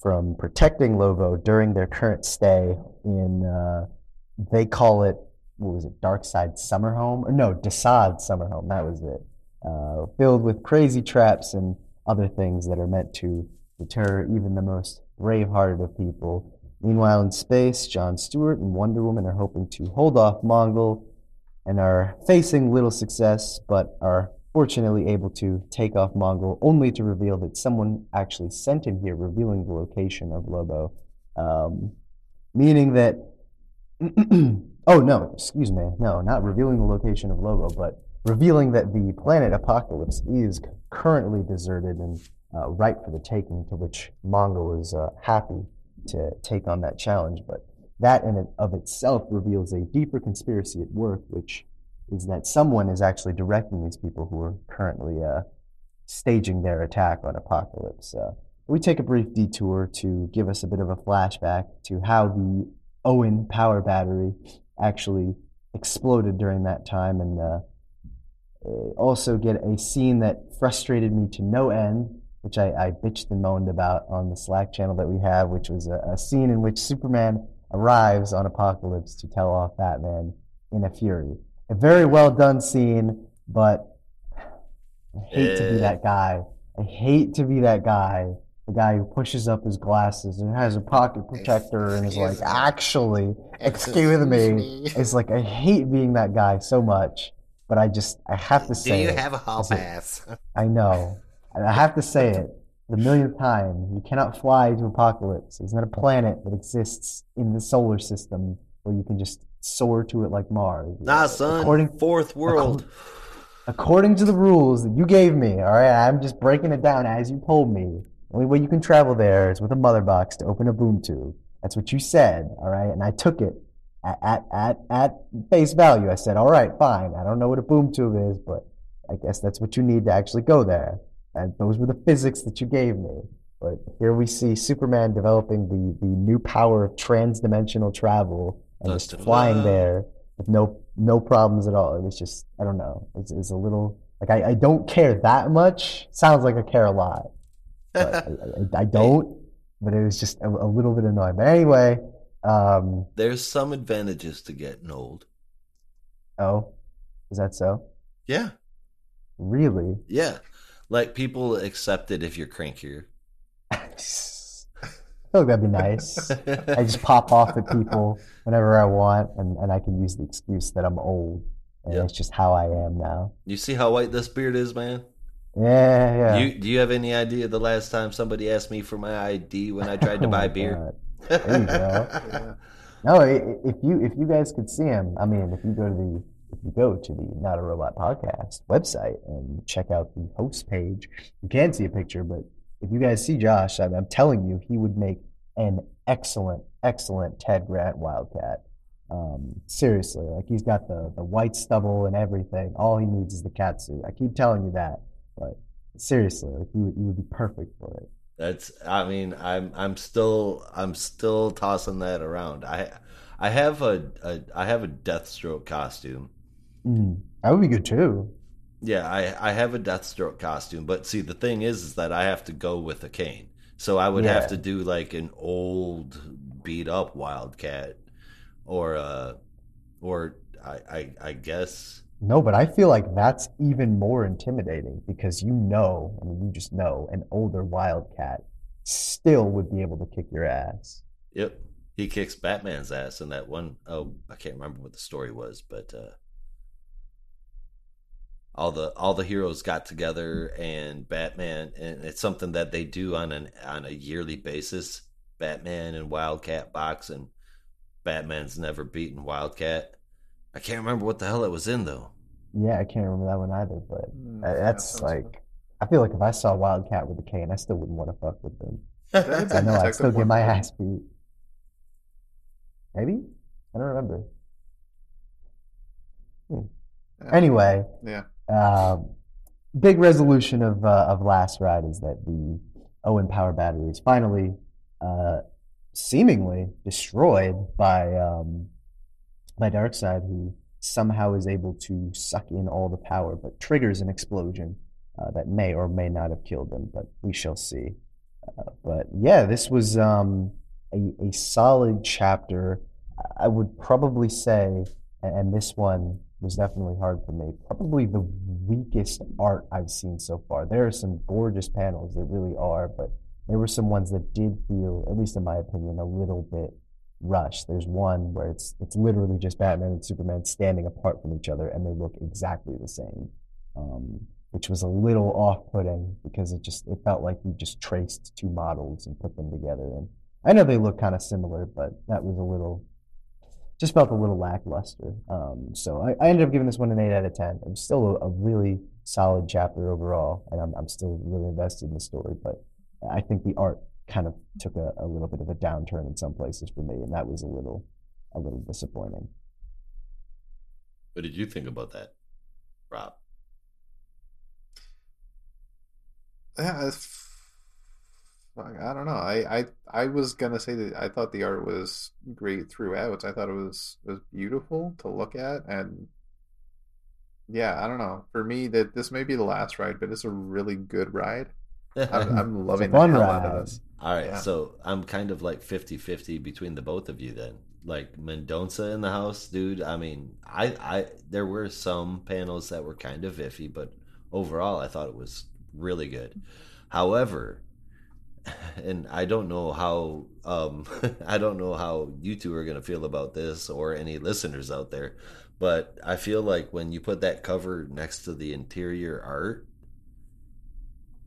from protecting Lobo during their current stay in, uh, they call it, what was it, Darkseid Summer Home? Or no, Desaad Summer Home, that was it. Uh, filled with crazy traps and other things that are meant to deter even the most brave-hearted of people. Meanwhile, in space, John Stewart and Wonder Woman are hoping to hold off Mongul and are facing little success, but are fortunately able to take off Mongul, only to reveal that someone actually sent him here, revealing the location of Lobo. Um, meaning that, *clears throat* oh no, excuse me, no, not revealing the location of Lobo, but revealing that the planet Apokolips is currently deserted and uh, ripe for the taking, to which Mongul is uh, happy to take on that challenge. But that in and of itself reveals a deeper conspiracy at work, which is that someone is actually directing these people who are currently uh, staging their attack on Apokolips. Uh, we take a brief detour to give us a bit of a flashback to how the Oan power battery actually exploded during that time and uh, also get a scene that frustrated me to no end, which I, I bitched and moaned about on the Slack channel that we have, which was a, a scene in which Superman arrives on Apokolips to tell off Batman in a fury. A very well done scene, but I hate to be Eh. that guy. I hate to be that guy. The guy who pushes up his glasses and has a pocket protector and is like, actually, excuse me. It's like I hate being that guy so much, but I just I have to say. Do you it. have a hall it. pass? I know. And I have to say it the millionth time. You cannot fly to Apokolips. There's not a planet that exists in the solar system where you can just soar to it like Mars. Nah, son. According, Fourth world. according to the rules that you gave me, all right, I'm just breaking it down as you told me. The only way you can travel there is with a mother box to open a boom tube. That's what you said, all right, and I took it at, at, at, at face value. I said, all right, fine. I don't know what a boom tube is, but I guess that's what you need to actually go there. And those were the physics that you gave me. But here we see Superman developing the, the new power of transdimensional travel and just flying there with no no problems at all. It was just I don't know. It's, it's a little like I, I don't care that much. Sounds like I care a lot, but I, I, I *laughs* don't. But it was just a, a little bit annoying. But anyway, um, There's some advantages to getting old. oh, is that so? Yeah. Really? Yeah. Like people accept it if you're crankier. *laughs* I feel like that'd be nice. I just pop off at people whenever I want, and, and I can use the excuse that I'm old. And Yeah. it's just how I am now. You see how white this beard is, man? Yeah, yeah. You do you have any idea the last time somebody asked me for my ID when I tried to *laughs* Oh buy beer? There you go. *laughs* No, i- i- if you if you guys could see him, I mean, if you go to the go to the Not a Robot podcast website and check out the host page, you can see a picture. But if you guys see Josh, I'm, I'm telling you, he would make an excellent, excellent Ted Grant Wildcat. Um, seriously, like he's got the the white stubble and everything. All he needs is the cat suit. I keep telling you that, but seriously, like you would, you would be perfect for it. That's I mean, I'm I'm still I'm still tossing that around. I I have a, a I have a Deathstroke costume. Mm, that would be good too. Yeah, I I have a Deathstroke costume, but see the thing is is that I have to go with a cane. So I would Yeah. have to do like an old beat up Wildcat or uh or I I, I guess No, but I feel like that's even more intimidating because you know, I mean, you just know an older Wildcat still would be able to kick your ass. Yep. He kicks Batman's ass in that one oh I can't remember what the story was, but uh all the all the heroes got together and Batman and it's something that they do on an on a yearly basis. Batman and Wildcat box and Batman's never beaten Wildcat. I can't remember what the hell it was in though. Yeah, I can't remember that one either, but Mm, yeah, that's sounds like, I feel like if I saw Wildcat with a cane, I still wouldn't want to fuck with them. *laughs* I know I'd still get my Wonder. ass beat. Maybe? I don't remember. Yeah. Anyway, Yeah. Um, big resolution of uh, of Last Ride is that the Oan Power battery is finally uh, seemingly destroyed by um, by Darkseid, who somehow is able to suck in all the power, but triggers an explosion uh, that may or may not have killed him. But we shall see. Uh, but yeah, this was um, a a solid chapter. I would probably say, and this one was definitely hard for me. Probably the weakest art I've seen so far. There are some gorgeous panels, there really are, but there were some ones that did feel, at least in my opinion, a little bit rushed. There's one where it's it's literally just Batman and Superman standing apart from each other, and they look exactly the same, um, which was a little off-putting because it just it felt like you just traced two models and put them together. And I know they look kind of similar, but that was a little just felt a little lackluster. Um, so I, I ended up giving this one an eight out of ten. It was still a, a really solid chapter overall, and I'm I'm still really invested in the story. But I think the art kind of took a, a little bit of a downturn in some places for me, and that was a little a little disappointing. What did you think about that, Rob? Yeah, it's- fuck, I don't know. I, I I was gonna say that I thought the art was great throughout. I thought it was was beautiful to look at, and yeah, I don't know. For me, that this may be the last ride, but it's a really good ride. I'm, *laughs* I'm loving the fun hell out of ride. this. All right, Yeah. so I'm kind of like 50-50 between the both of you then. Like Mendonça in the house, dude. I mean, I I there were some panels that were kind of iffy, but overall I thought it was really good. However, *laughs* and I don't know how um *laughs* I don't know how you two are going to feel about this or any listeners out there, but I feel like when you put that cover next to the interior art,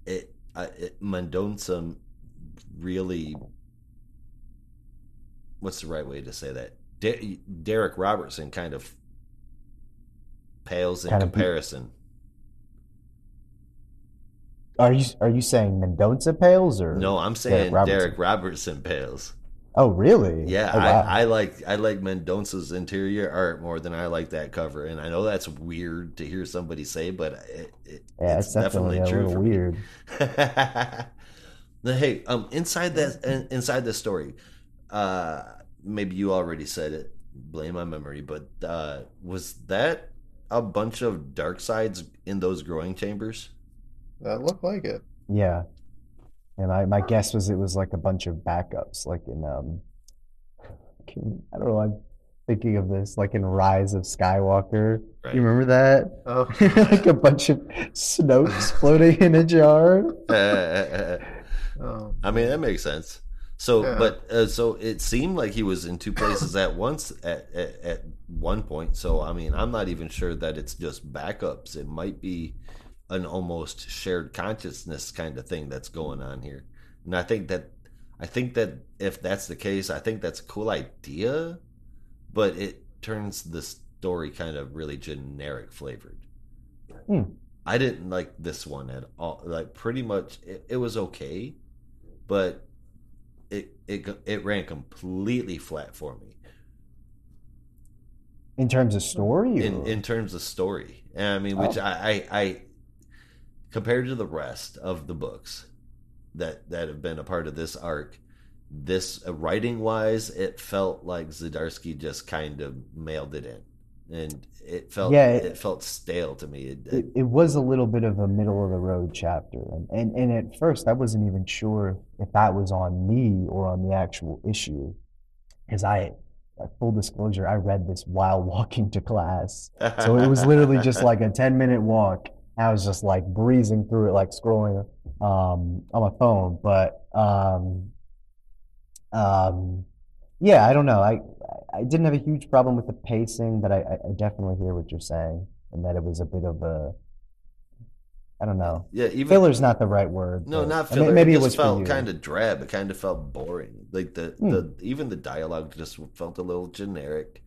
it, I, it Mendonça really what's the right way to say that? De- Darick Robertson kind of pales in Kind of comparison. Are you are you saying Mendonça pales or no, I'm saying Robertson? Darick Robertson pales. Oh, really? Yeah, Oh, wow. I, I like I like Mendonca's interior art more than I like that cover, and I know that's weird to hear somebody say, but it, it, yeah, it's it's definitely, a little weird. *laughs* Hey, um, inside that inside the story, uh, maybe you already said it. Blame my memory, but uh, was that a bunch of Darkseids in those growing chambers? That looked like it. Yeah. And I, my guess was it was like a bunch of backups, like in um I don't know, I'm thinking of this like in Rise of Skywalker. Right. You remember that? Oh, *laughs* like a bunch of Snokes floating in a jar. *laughs* oh. I mean, that makes sense. So, Yeah. but uh, so it seemed like he was in two places at once at, at at one point. So, I mean, I'm not even sure that it's just backups. It might be an almost shared consciousness kind of thing that's going on here. And I think that I think that if that's the case, I think that's a cool idea, but it turns the story kind of really generic flavored. Hmm. I didn't like this one at all. Like pretty much, it, it was okay, but it it it ran completely flat for me In terms of story? in in terms of story. And I mean, which Oh. I, I I compared to the rest of the books that that have been a part of this arc, this uh, writing wise, it felt like Zdarsky just kind of mailed it in. and it felt Yeah, it, it- felt stale to me. It, it, it was a little bit of a middle of the road chapter and, and and at first i wasn't even sure if that was on me or on the actual issue because i uh, full disclosure i read this while *laughs* walking to class so it was literally just like a 10 minute walk i was just like breezing through it like scrolling um, on my phone but um, um, yeah i don't know i i didn't have a huge problem with the pacing but i i definitely hear what you're saying and that it was a bit of a i don't know yeah, even filler's not the right word No, not I mean, filler. maybe it it was felt kind of drab. It kind of felt boring. Like the, Hmm. the even the dialogue just felt a little generic.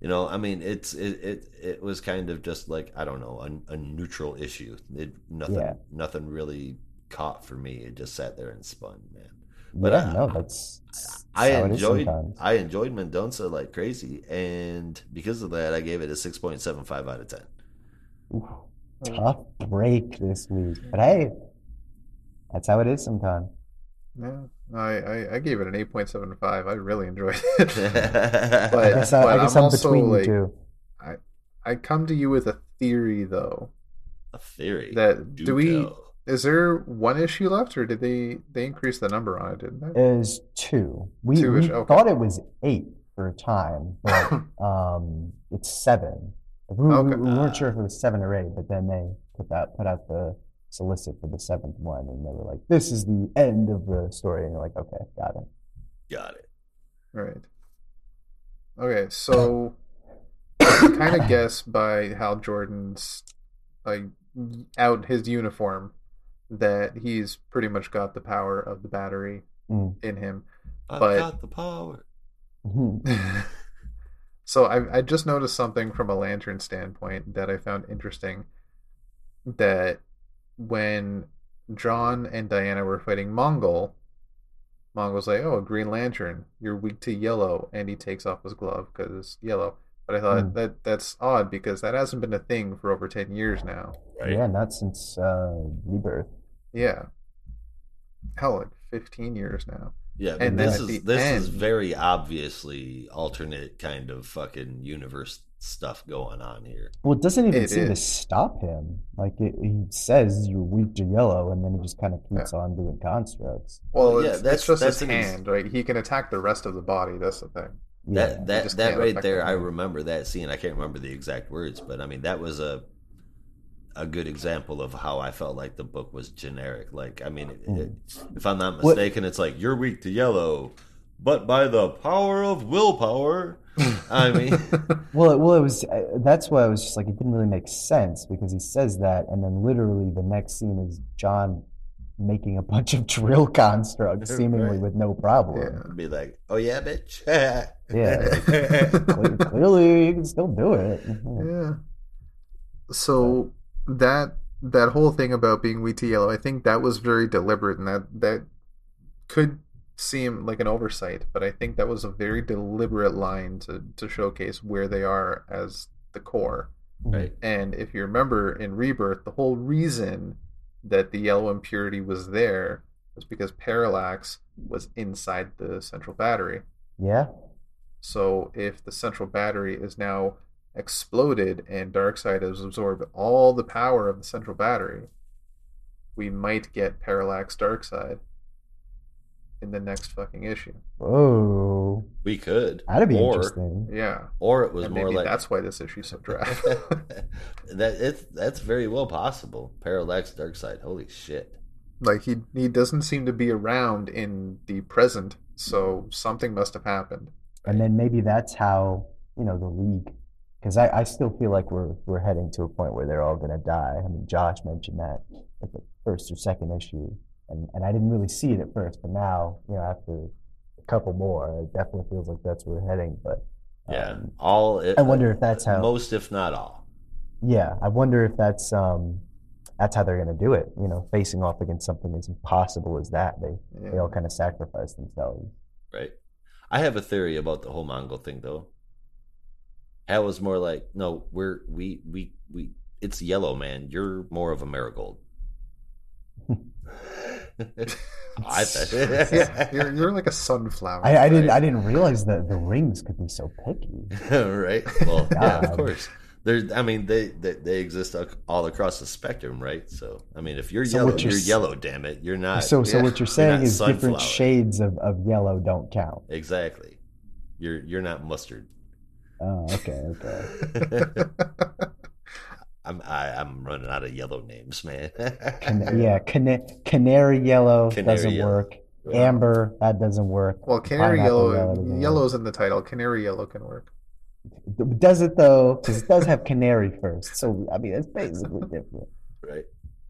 You know, I mean, it's it it, it was kind of just like I don't know a, a neutral issue. It nothing Yeah. nothing really caught for me. It just sat there and spun, man. But yeah I- no that's, that's I how it is enjoyed sometimes. I enjoyed Mendonça like crazy, and because of that, I gave it a six point seven five out of ten. Oof, tough break this week but hey that's how it is sometimes Yeah, I, I, I gave it an 8.75. I really enjoyed *laughs* it. I guess, I, I guess I'm, I'm also, between like, you two. I I come to you with a theory, though. a theory That do we tell. is there one issue left, or did they they increase the number on it? Didn't they? is two. We, Two we ish, okay. thought it was eight for a time, but *laughs* um, it's seven. We, we- Okay. we weren't sure if it was seven or eight, but then they put that put out the solicit for the seventh one, and they were like, "This is the end of the story," and you're like, "Okay, got it." got it. Right. Okay, so I *coughs* kind of *coughs* guess by Hal Jordan's like out his uniform that he's pretty much got the power of the battery Mm. in him. I But- got the power. *laughs* so I, I just noticed something from a lantern standpoint that I found interesting. That when John and Diana were fighting Mongul, Mongul's like, "Oh, a Green Lantern, you're weak to yellow," and he takes off his glove because it's yellow. But I thought Hmm. that that's odd because that hasn't been a thing for over ten years now. Right. Yeah, not since uh, Rebirth. Yeah, hell, like fifteen years now. Yeah, And this is this is very obviously alternate kind of fucking universe stuff going on here. Well, it doesn't even It seem to stop him. Like it, he says, "You're weak to yellow," and then he just kind of keeps on doing constructs. Well, Well, yeah, it's, that's- it's just that's his an ex- hand, right? He can attack the rest of the body. That's the thing. Yeah. That that that right there, them. I remember that scene. I can't remember the exact words, but I mean that was a a good example of how I felt like the book was generic. Like, I mean, it, hmm. it, if I'm not What- mistaken, it's like you're weak to yellow, but by the power of willpower. *laughs* I mean, *laughs* Well, it, well, it was. Uh, that's why I was just like, it didn't really make sense because he says that, and then literally the next scene is John making a bunch of drill *laughs* constructs, seemingly Right. with no problem. be like, oh yeah, bitch. Yeah. Cle- Clearly, you can still do it. Yeah. So that that whole thing about being wheat to yellow, I think that was very deliberate, and that that could seem like an oversight, but I think that was a very deliberate line to to showcase where they are as the core. right. And if you remember in Rebirth, the whole reason that the yellow impurity was there was because Parallax was inside the central battery. Yeah. So if the central battery is now exploded and Darkseid has absorbed all the power of the central battery, we might get Parallax Darkseid in the next fucking issue. Whoa. We could. That'd be or, interesting. Yeah. Or it was And more maybe like that's why this issue's so dry. *laughs* that. It's that's very well possible. Parallax Darkseid. Holy shit. like he he doesn't seem to be around in the present, so mm-hmm. something must have happened. And then maybe that's how you know the league, because I, I still feel like we're we're heading to a point where they're all gonna die. I mean, Josh mentioned that at the first or second issue, and and I didn't really see it at first, but now you know after a couple more, it definitely feels like that's where we're heading. But Yeah. um, all. I wonder if that's how. most, if not all. Yeah, I wonder if that's um that's how they're gonna do it. You know, facing off against something as impossible as that, they they all kind of sacrifice themselves. Right. I have a theory about the whole Mongul thing, though. Hal was more like, no, we're we we we. It's yellow, man. You're more of a marigold. *laughs* *laughs* I thought, yeah, you're you're like a sunflower. I, I didn't I didn't realize that the rings could be so picky. *laughs* right? Well, *laughs* yeah, of course. There's, I mean, they, they they exist all across the spectrum, right? So, I mean, if you're So yellow, you're you're yellow. Damn it, you're not. so so yeah. what you're saying not is different shades of, of yellow don't count. exactly. You're you're not mustard. Oh, okay, okay. I'm I, I'm running out of yellow names, man. Can, *laughs* yeah, cana- canary yellow Canary doesn't yellow. work. Amber that doesn't work. well, canary Pineapple yellow, doesn't work. yellow's in the title. Canary yellow can work. Does it though? Because it does have canary first. So I mean, it's basically different. right.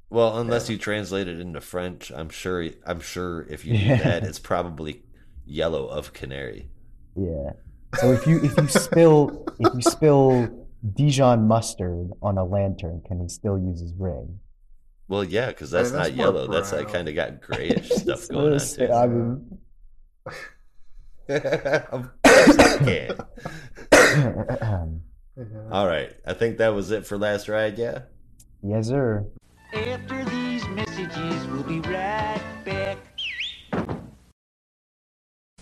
Well, unless you translate it into French, I'm sure. I'm sure if you do Yeah. that, it's probably yellow of canary. Yeah. So if you if you spill if you spill Dijon mustard on a lantern, can he still use his ring? Well, yeah, because I that's, mean, that's not more yellow. That's like kind of got grayish *laughs* stuff So going on too. I mean, *laughs* of course I can. Yeah. All right, I think that was it for last ride. Yeah. yes, sir. After these messages, we'll be right back.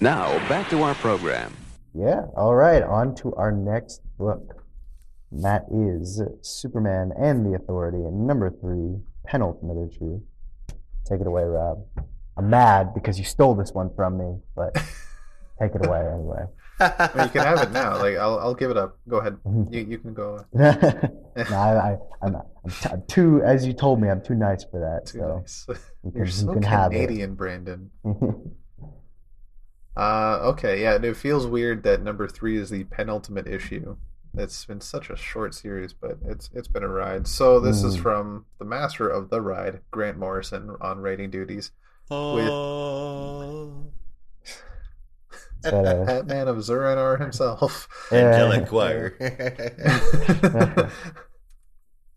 Now, back to our program. Yeah. All right. On to our next book. And that is Superman and the Authority, and number three, penultimate issue. Take it away, Rob. I'm mad because you stole this one from me, but *laughs* take it away anyway. I mean, you can have it now. Like I'll I'll give it up. Go ahead. You you can go. *laughs* no, I, I, I'm, I'm, t- I'm too, as you told me, I'm too nice for that. Too so nice. you You're can, so you can have Canadian, Brandon. it. *laughs* Uh, okay, yeah, and it feels weird that number three is the penultimate issue. It's been such a short series, but it's it's been a ride. So this is Mm. from the master of the ride, Grant Morrison, on rating duties. Oh. But, uh, Batman of Zur-En-Arrh himself. *laughs* Angelic Yeah. choir. *laughs*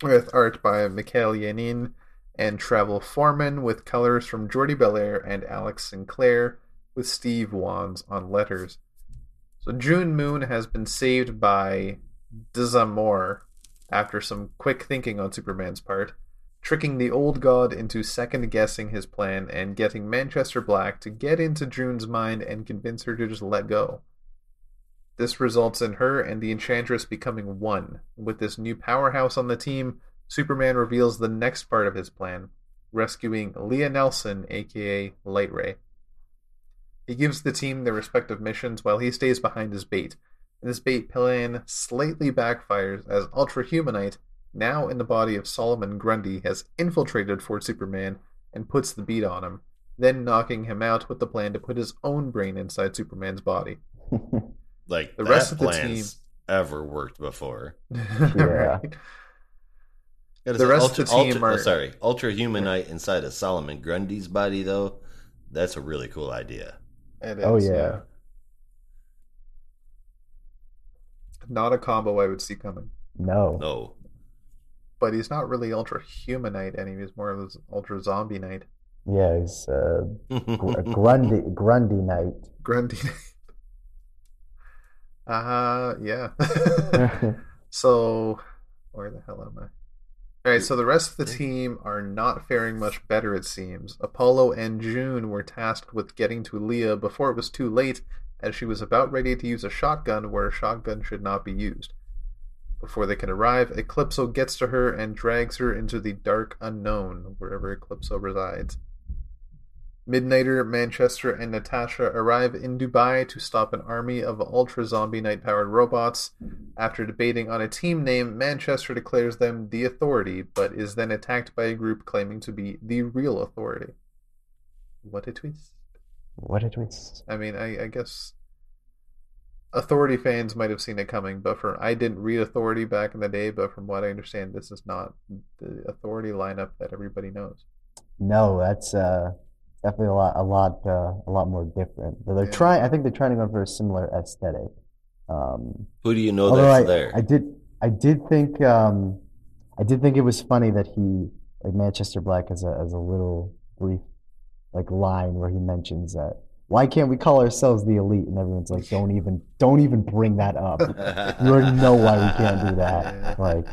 with art by Mikel Janín and Travel Foreman, with colors from Jordie Bellaire and Alex Sinclair, with Steve Wands on letters. So June Moon has been saved by Dizamor after some quick thinking on Superman's part, tricking the old god into second guessing his plan and getting Manchester Black to get into June's mind and convince her to just let go. This results in her and the Enchantress becoming one. With this new powerhouse on the team, Superman reveals the next part of his plan rescuing Lia Nelson, aka Lightray. He gives the team their respective missions while he stays behind his bait. And this bait plan slightly backfires as Ultra Humanite, now in the body of Solomon Grundy, has infiltrated Fort Superman and puts the beat on him, then knocking him out with the plan to put his own brain inside Superman's body. *laughs* like The that rest of the plan's ever worked before. *laughs* Right. Gotta The say, rest of ultra, the team ultra, are- oh, sorry, Ultra Humanite inside of Solomon Grundy's body, though. That's a really cool idea. It Oh, is, yeah. Not a combo I would see coming. no. No, But he's not really ultra humanite anymore. He's more of this ultra zombie knight. Yeah, he's uh, Gr- *laughs* Grundy, Grundy Knight. Grundy knight. *laughs* Uh yeah. *laughs* so where the hell am I? Alright, so the rest of the team are not faring much better it seems. Apollo and June were tasked with getting to Lia before it was too late, as she was about ready to use a shotgun where a shotgun should not be used. Before they can arrive, Eclipso gets to her and drags her into the dark unknown, wherever Eclipso resides. Midnighter, Manchester, and Natasha arrive in Dubai to stop an army of ultra zombie night powered robots. After debating on a team name, Manchester declares them the Authority, but is then attacked by a group claiming to be the real Authority. What a twist. What a twist. I mean, I, I guess Authority fans might have seen it coming, but for I didn't read Authority back in the day, but from what I understand, this is not the Authority lineup that everybody knows. No, that's uh, definitely a lot, a lot, uh, a lot more different. But they're Yeah. trying. I think they're trying to go for a similar aesthetic. Um, who do you know that's I, there? I did, I did think, um, I did think it was funny that he, like Manchester Black, has a as a little brief, like line where he mentions that. Why can't we call ourselves the elite? And everyone's like, don't even, don't even bring that up. You already know why we can't do that. *laughs* Like,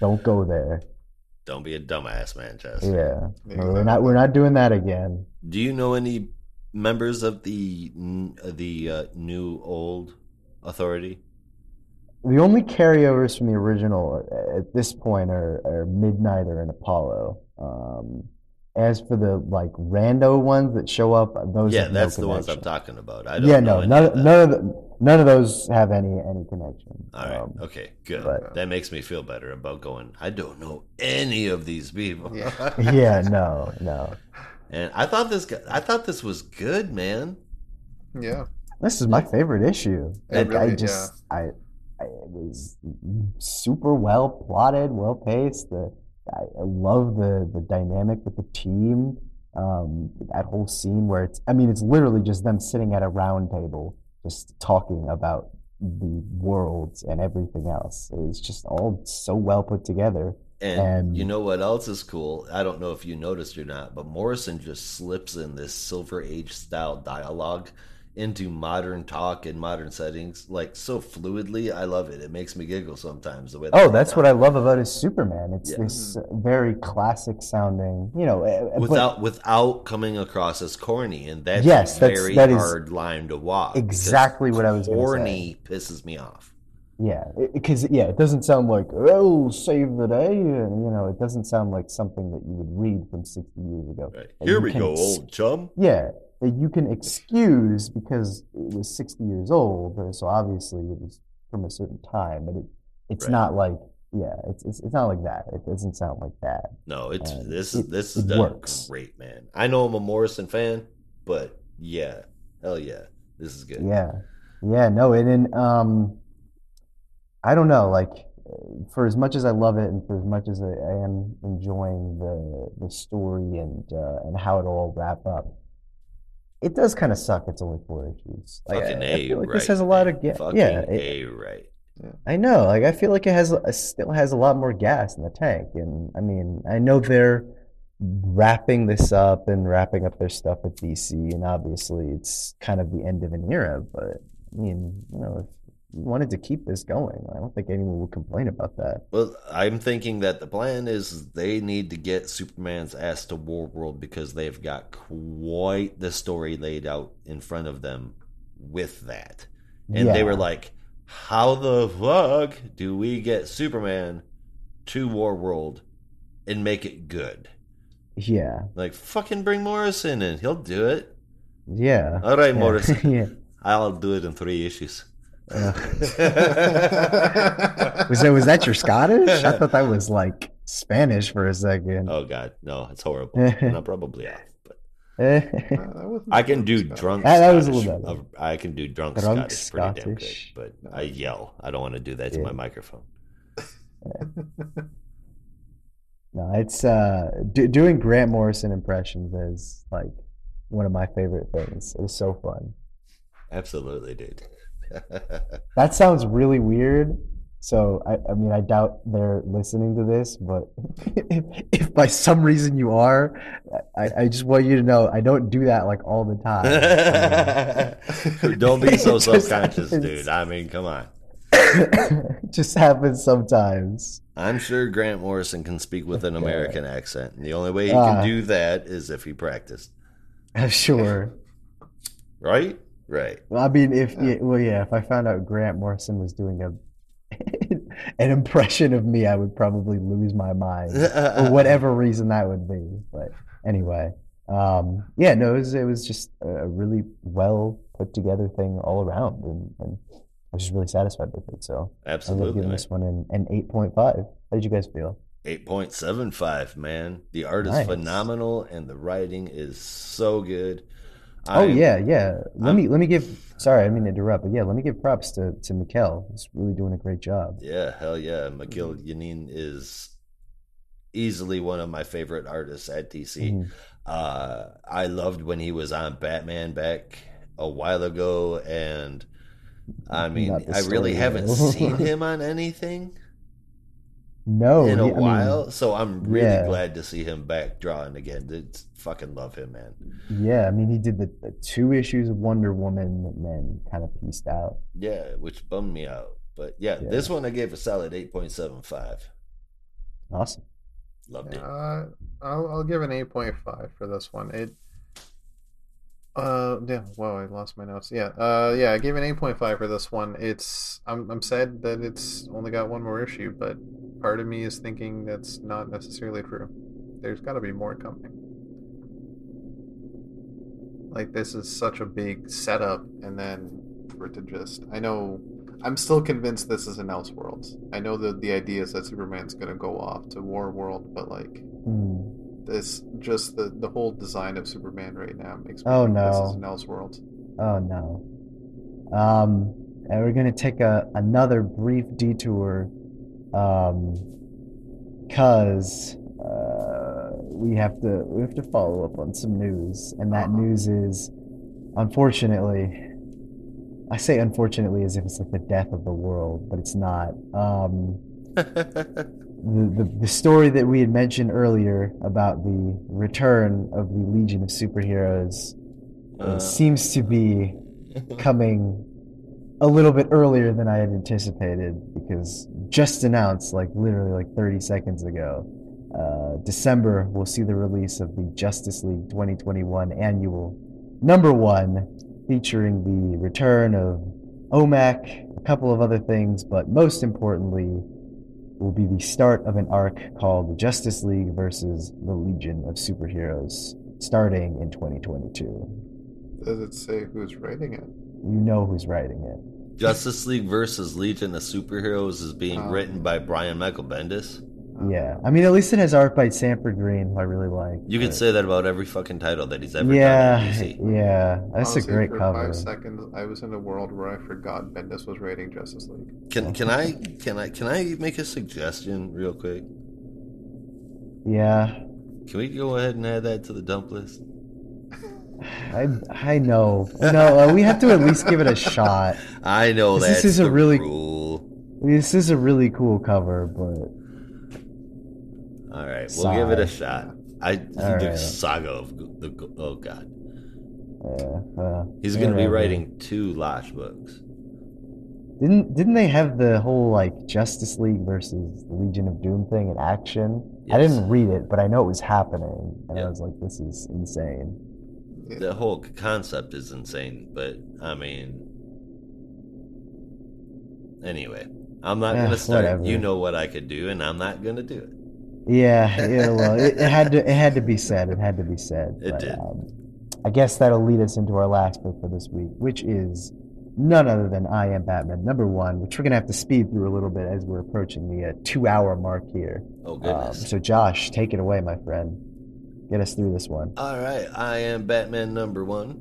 don't go there. Don't be a dumbass, Manchester. Yeah, No, we're not. We're not doing that again. Do you know any members of the the uh, new old authority? The only carryovers from the original uh, at this point are, are Midnighter and Apollo. Um, as for the like rando ones that show up, those yeah, have no that's the ones I'm talking about. I don't Yeah, know no, none, of that. none of the, none of those have any any connection. All right. Um, okay. Good. but- that makes me feel better about going. I don't know any of these people. Yeah. *laughs* yeah, no, no. and I thought this. guy- I thought this was good, man. Yeah. This is my favorite issue. It Like, I really- just, I, I, it was super well plotted, well paced. The, I, I love the the dynamic with the team. Um, that whole scene where it's, I mean, it's literally just them sitting at a round table, just talking about the worlds and everything else. It's just all so well put together. And, And- you know what else is cool? I don't know if you noticed or not, but Morrison just slips in this Silver Age style dialogue into modern talk and modern settings like so fluidly. I love it. It makes me giggle sometimes. The way Oh, that's what I love about his Superman. It's Yeah. this very classic sounding, you know, uh, but- without without coming across as corny, and that's Yes, a very that is hard line to walk. exactly what I was. Corny pisses me off. Yeah, because yeah, it doesn't sound like oh save the day, and you know, it doesn't sound like something that you would read from sixty years ago. Right. Here we can go, old chum. Yeah, that you can excuse because it was sixty years old, uh, so obviously it was from a certain time, but it it's Right. not like yeah, it's, it's it's not like that. It doesn't sound like that. No, it's And this is it- this is works. great, man. I know I'm a Morrison fan, but yeah, hell yeah, this is good. Yeah, yeah, no, and then um, I don't know, like for as much as I love it, and for as much as I, I am enjoying the the story and uh, and how it all wrap up, it does kind of suck. It's only four issues. Like, Fucking I, I a feel like right. this has a lot of man. ga- Fucking yeah. it- a right. I know, like I feel like it has it still has a lot more gas in the tank, and I mean, I know they're wrapping this up and wrapping up their stuff at DC, and obviously it's kind of the end of an era. But I mean, you know, if you wanted to keep this going, I don't think anyone would complain about that. Well, I'm thinking that the plan is they need to get Superman's ass to War World because they've got quite the story laid out in front of them with that. And they were like, how the fuck do we get Superman to War World and make it good? Yeah, Like, fucking bring Morrison in. He'll do it. yeah. All right, Yeah. Morrison. *laughs* yeah. I'll do it in three issues. Was that was that your Scottish? I thought that was like Spanish for a second. oh, God. No, it's horrible. *laughs* and I'm probably off. But *laughs* Uh, I can do Scottish. drunk That- that was a Scottish. little better. I can do drunk, Drunk Scottish pretty damn good. But I yell. I don't want to do that to my microphone. *laughs* No, it's uh, do, doing Grant Morrison impressions is like one of my favorite things. It's so fun. Absolutely, dude. *laughs* That sounds really weird. So I, I mean, I doubt they're listening to this, but *laughs* if, if by some reason you are, I, I just want you to know I don't do that like all the time. *laughs* don't be so self-conscious, happens. dude. I mean, come on. just happens sometimes. I'm sure Grant Morrison can speak with an American accent. And the only way he Ah. can do that is if he practiced. I'm sure. Right? Right. Well, I mean, if yeah, well, yeah, if I found out Grant Morrison was doing a *laughs* an impression of me, I would probably lose my mind for *laughs* whatever reason that would be. But anyway, um, yeah, no, it was it was just a really well put together thing all around, and, and I was just really satisfied with it. So absolutely, I ended up Absolutely. giving this one an, an eight point five. How did you guys feel? 8.75, man. The art is phenomenal and the writing is so good. Oh I'm- yeah, yeah. Let I'm- me let me give. Sorry, I mean to interrupt, but yeah, let me give props to to Mikel. He's really doing a great job. Yeah, hell yeah. Mikel Janín is easily one of my favorite artists at DC. Mhm. Uh, I loved when he was on Batman back a while ago, and I mean, I really haven't seen *laughs* him on anything No, in a he- I mean, while, so I'm really yeah. glad to see him back drawing again. It's, fucking love him, man. Yeah, I mean, he did the, the two issues of Wonder Woman and then kind of pieced out. Yeah, which bummed me out. But yeah, Yeah. this one I gave a solid 8.75. Awesome. Loved it. Uh, I'll I'll give an eight point five for this one. It. Uh yeah. Whoa, I lost my notes. Yeah. Uh yeah, I gave an eight point five for this one. It's I'm I'm sad that it's only got one more issue, but part of me is thinking that's not necessarily true. There's got to be more coming. Like this is such a big setup, and then for it to just I know I'm still convinced this is an Elseworlds. I know that the idea is that Superman's gonna go off to War World, but like Hmm. This just the the whole design of Superman right now makes me Oh, no this is an Elseworlds. Oh no. Um, and we're gonna take a another brief detour, um, cause uh, we have to we have to follow up on some news, and that Uh-huh. news is, unfortunately, I say unfortunately as if it's like the death of the world, but it's not. Um, *laughs* the, the, the story that we had mentioned earlier about the return of the Legion of Superheroes uh, Uh, seems to be coming a little bit earlier than I had anticipated because just announced, like literally like 30 seconds ago, uh, December will see the release of the Justice League 2021 annual number one, featuring the return of OMAC, a couple of other things, but most importantly, will be the start of an arc called Justice League versus the Legion of Superheroes, starting in 2022. Does it say who's writing it? You know who's writing it. Justice League versus Legion of Superheroes is being Oh. written by Brian Michael Bendis. Yeah, I mean, at least it has art by Sanford Greene, who I really like. You can but- say that about every fucking title that he's ever yeah, done in DC. yeah, that's Honestly, a great for cover. Five seconds, I was in a world where I forgot Bendis was writing Justice League. Can can I can I can I make a suggestion real quick? Yeah, Can we go ahead and add that to the dump list? I I know. No, uh, we have to at least give it a shot. *laughs* I know This is a really- rule. This is a really cool cover, but All right, we'll give it a shot. I the right. saga of the oh god, yeah, uh, he's going to be writing two Lash books. Didn't didn't they have the whole like Justice League versus the Legion of Doom thing in action? I didn't read it, but I know it was happening, and Yeah. I was like, "This is insane." The whole concept is insane, but I mean, anyway, I'm not Eh, going to start. whatever. You know what I could do, and I'm not going to do it. Yeah, yeah. Well, it, it had to it had to be *laughs* said. It had to be said. It but, did. Um, I guess that'll lead us into our last book for this week, which is none other than I Am Batman number one, which we're gonna have to speed through a little bit as we're approaching the uh, two-hour mark here. Oh Um, goodness. so, Josh, take it away, my friend. Get us through this one. All right, I am Batman number one.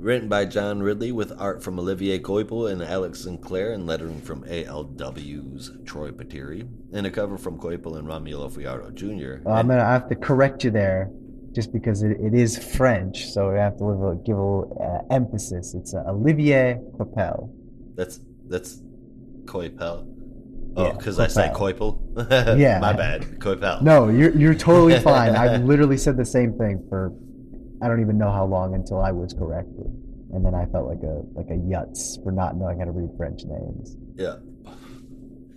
Written by John Ridley with art from Olivier Coipel and Alex Sinclair and lettering from ALW's Troy Peteri and a cover from Coipel and Romulo Fajardo Jr. Uh, I'm gonna have to correct you there, just because it, it is French, so we have to a, give a little uh, emphasis. It's uh, Olivier Coipel. That's that's Coipel. Oh, Yeah, because I said Coipel. Coipel. *laughs* Yeah. my bad. Coipel. No, you're you're totally *laughs* fine. I've literally said the same thing for I don't even know how long until I was corrected, and then I felt like a like a yutz for not knowing how to read French names. Yeah.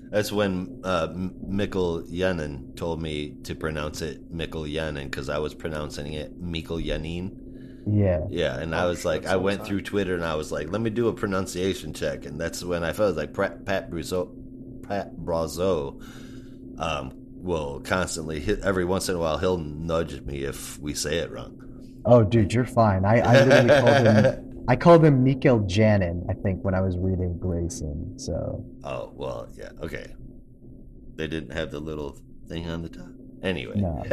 That's when uh, M- Mikel Janín told me to pronounce it Mikel Janín because I was pronouncing it Mikel Janín. Yeah, Yeah, and I Oh, was like, I went time. through Twitter and I was like, let me do a pronunciation check, and that's when I felt like Pat, Pat Brazo, Pat Brazo, um, will constantly hit every once in a while he'll nudge me if we say it wrong. Oh, dude, you're fine. I, I literally called him. *laughs* I called him Mikael Janin. I think when I was reading Grayson. So Oh well, yeah, okay. They didn't have the little thing on the top. Anyway. No. *laughs*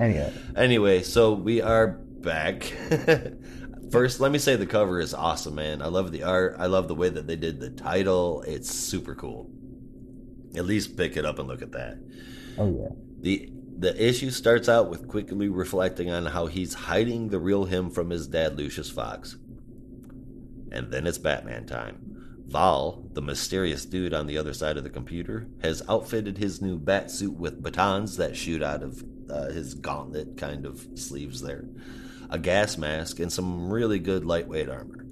Anyway. Anyway, so we are back. *laughs* First, let me say the cover is awesome, man. I love the art. I love the way that they did the title. It's super cool. At least pick it up and look at that. oh yeah, The the issue starts out with quickly reflecting on how he's hiding the real him from his dad Lucius Fox. And then it's Batman time. Val, the mysterious dude on the other side of the computer, has outfitted his new bat suit with batons that shoot out of uh, his gauntlet kind of sleeves there, a gas mask, and some really good lightweight armor.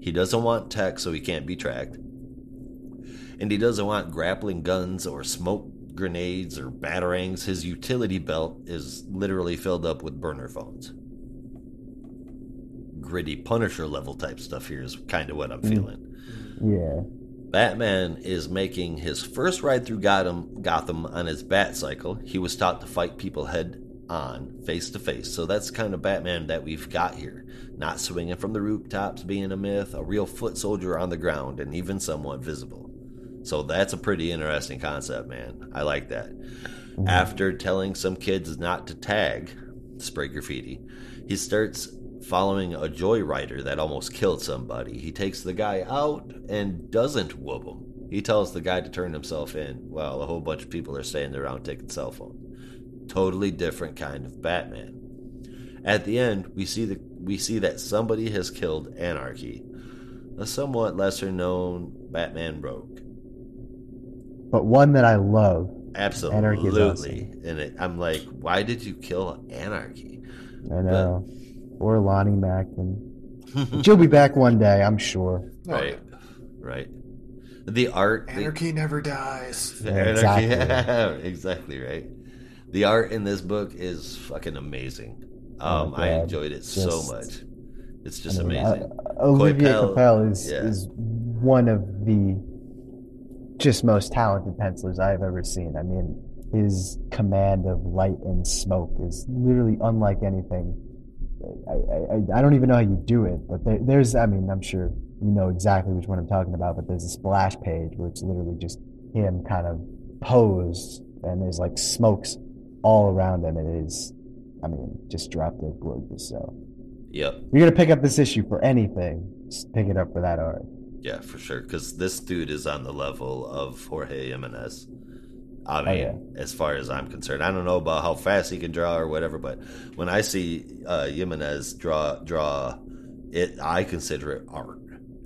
He doesn't want tech so he can't be tracked. And he doesn't want grappling guns or smoke grenades or batarangs. His utility belt is literally filled up with burner phones. Gritty Punisher level type stuff here is kind of what I'm mm. feeling. Yeah. Batman is making his first ride through Gotham, Gotham on his bat cycle. He was taught to fight people head on, face to face. So that's kind of Batman that we've got here. Not swinging from the rooftops, being a myth, a real foot soldier on the ground, and even somewhat visible. So that's a pretty interesting concept, man. I like that. After telling some kids not to tag, spray graffiti, he starts following a joyrider that almost killed somebody. He takes the guy out and doesn't whoop him. He tells the guy to turn himself in while a whole bunch of people are standing around taking cell phones. Totally different kind of Batman. At the end, we see the we see that somebody has killed Anarchy, a somewhat lesser known Batman rogue. But one that I love. Absolutely. Anarchy is awesome. And it, I'm like, why did you kill Anarchy? I know. Or Lonnie Mack. And *laughs* she'll be back one day, I'm sure. Right. Right. The art. the- Anarchy never dies. Yeah, *laughs* Anarchy- exactly. *laughs* exactly right. The art in this book is fucking amazing. Oh Um, my I enjoyed it so much. It's I just mean, amazing. uh, Olivier Coipel, Capel is, yeah. is one of the just most talented pencilers I've ever seen. I mean, his command of light and smoke is literally unlike anything. I, I, I- don't even know how you do it, but there, there's, I mean, I'm sure you know exactly which one I'm talking about, but there's a splash page where it's literally just him kind of posed and there's like smokes all around him. It is, I mean, just drop dead gorgeous. So Yep. if you're going to pick up this issue for anything, just pick it up for that art. Yeah, for sure. Because this dude is on the level of Jorge Jimenez. I Oh, mean, yeah. as far as I'm concerned, I don't know about how fast he can draw or whatever, but when I see uh, Jimenez draw draw it, I consider it art.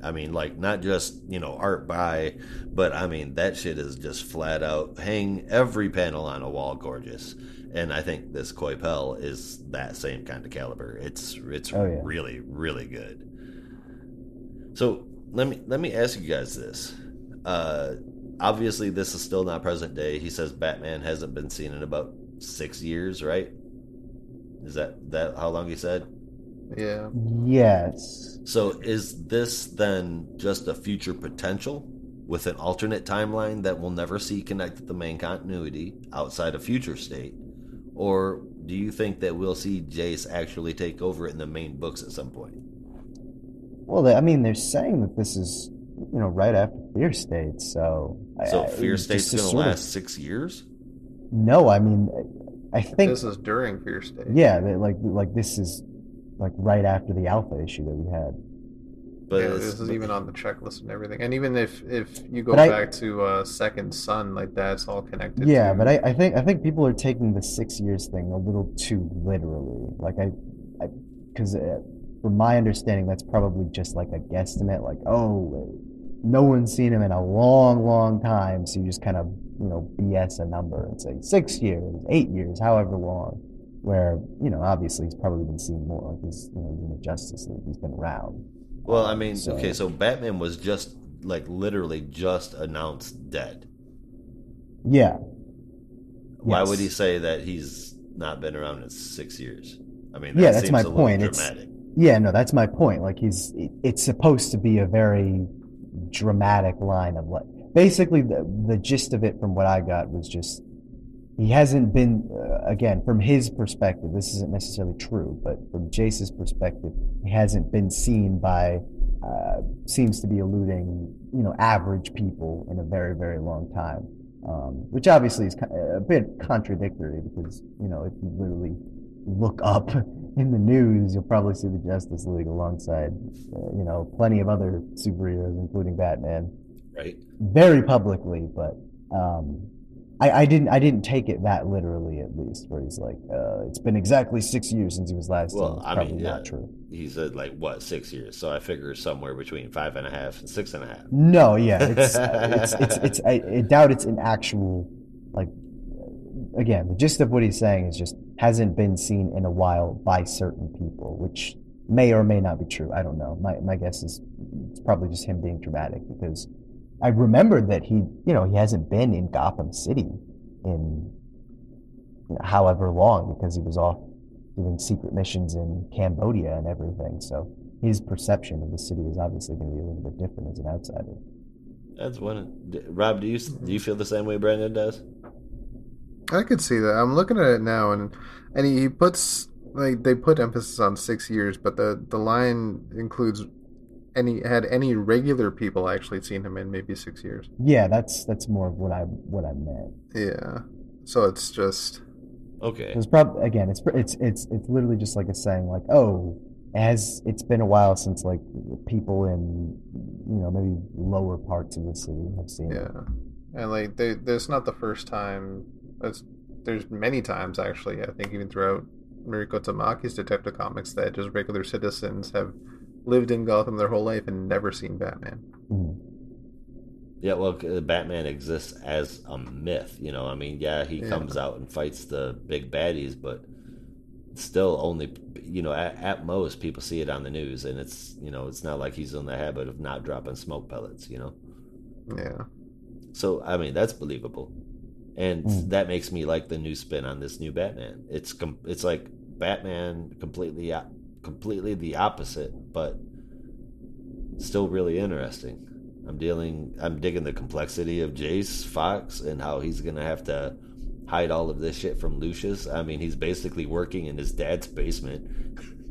I mean, like not just you know art by, but I mean that shit is just flat out hang every panel on a wall gorgeous. And I think this Coipel is that same kind of caliber. It's it's Oh, yeah. really really good. So let me let me ask you guys this. Uh, obviously, this is still not present day. He says Batman hasn't been seen in about six years, right? Is that that how long he said? Yeah. Yes. So is this then just a future potential with an alternate timeline that we'll never see connected to the main continuity outside of future state? Or do you think that we'll see Jace actually take over in the main books at some point? Well, they, I mean, they're saying that this is, you know, right after Fear State, so. So I- Fear it's State's just a going to sort of- six years? No, I mean, I think. This is during Fear State. yeah, they, like like this is like right after the Alpha issue that we had. But yeah, this is even on the checklist and everything. And even if if you go But I- back to uh, Second Son, like that's all connected. Yeah, to- but I, I think I think people are taking the six years thing a little too literally. Like I, I because uh, from my understanding, that's probably just like a guesstimate. Like, oh, no one's seen him in a long, long time, so you just kind of you know BS a number and say six years, eight years, however long. Where you know obviously he's probably been seen more. Like he's you know the Justice League, he's been around. Well, I mean, So- okay, so Batman was just like literally just announced dead. Yeah, Why Yes. would he say that he's not been around in six years? I mean, that Yeah, that's my point. It's- Dramatic. Yeah, no, that's my point. Like he's, it's supposed to be a very dramatic line of like, basically the the gist of it from what I got was just he hasn't been uh, again from his perspective. This isn't necessarily true, but from Jace's perspective, he hasn't been seen by uh, seems to be eluding you know, average people in a very very long time. Um, which obviously is a bit contradictory because you know if you literally look up in the news, you'll probably see the Justice League alongside, uh, you know, plenty of other superheroes, including Batman, Right. very publicly. But um, I, I didn't, I didn't take it that literally, at least, where he's like, uh, "It's been exactly six years since he was last." seen." Well, I mean, yeah. not true. He said like what six years, so I figure somewhere between five and a half and six and a half. No, yeah, *laughs* it's, it's, it's, it's, I, I doubt it's an actual, like, again, the gist of what he's saying is just hasn't been seen in a while by certain people, which may or may not be true. I don't know. My, my guess is it's probably just him being dramatic because I remembered that he, you know, he hasn't been in Gotham City in however long because he was off doing secret missions in Cambodia and everything. So his perception of the city is obviously going to be a little bit different as an outsider. That's one. Rob, do you do you feel the same way Brandon does? I could see that. I'm looking at it now, and and he puts like they put emphasis on six years, but the the line includes any had any regular people actually seen him in maybe six years. Yeah, that's that's more of what I what I meant. Yeah. So it's just Okay. It's probably again, it's it's it's it's literally just like a saying, like, oh, as it's been a while since like people in you know maybe lower parts of the city have seen it. yeah, and like they, there's not the first time. There's many times actually. I think even throughout Mariko Tamaki's Detective Comics that just regular citizens have lived in Gotham their whole life and never seen Batman. Mhm. Yeah, well, uh, Batman exists as a myth. You know, I mean, yeah, he Yeah. comes out and fights the big baddies, but still only, you know, at, at most people see it on the news, and it's, you know, it's not like he's in the habit of not dropping smoke pellets. You know, Yeah. so I mean, that's believable, and Mm. that makes me like the new spin on this new Batman. It's com- it's like Batman completely, completely the opposite, but still really interesting. I'm dealing I'm digging the complexity of Jace Fox and how he's gonna have to hide all of this shit from Lucius. I mean he's basically working in his dad's basement.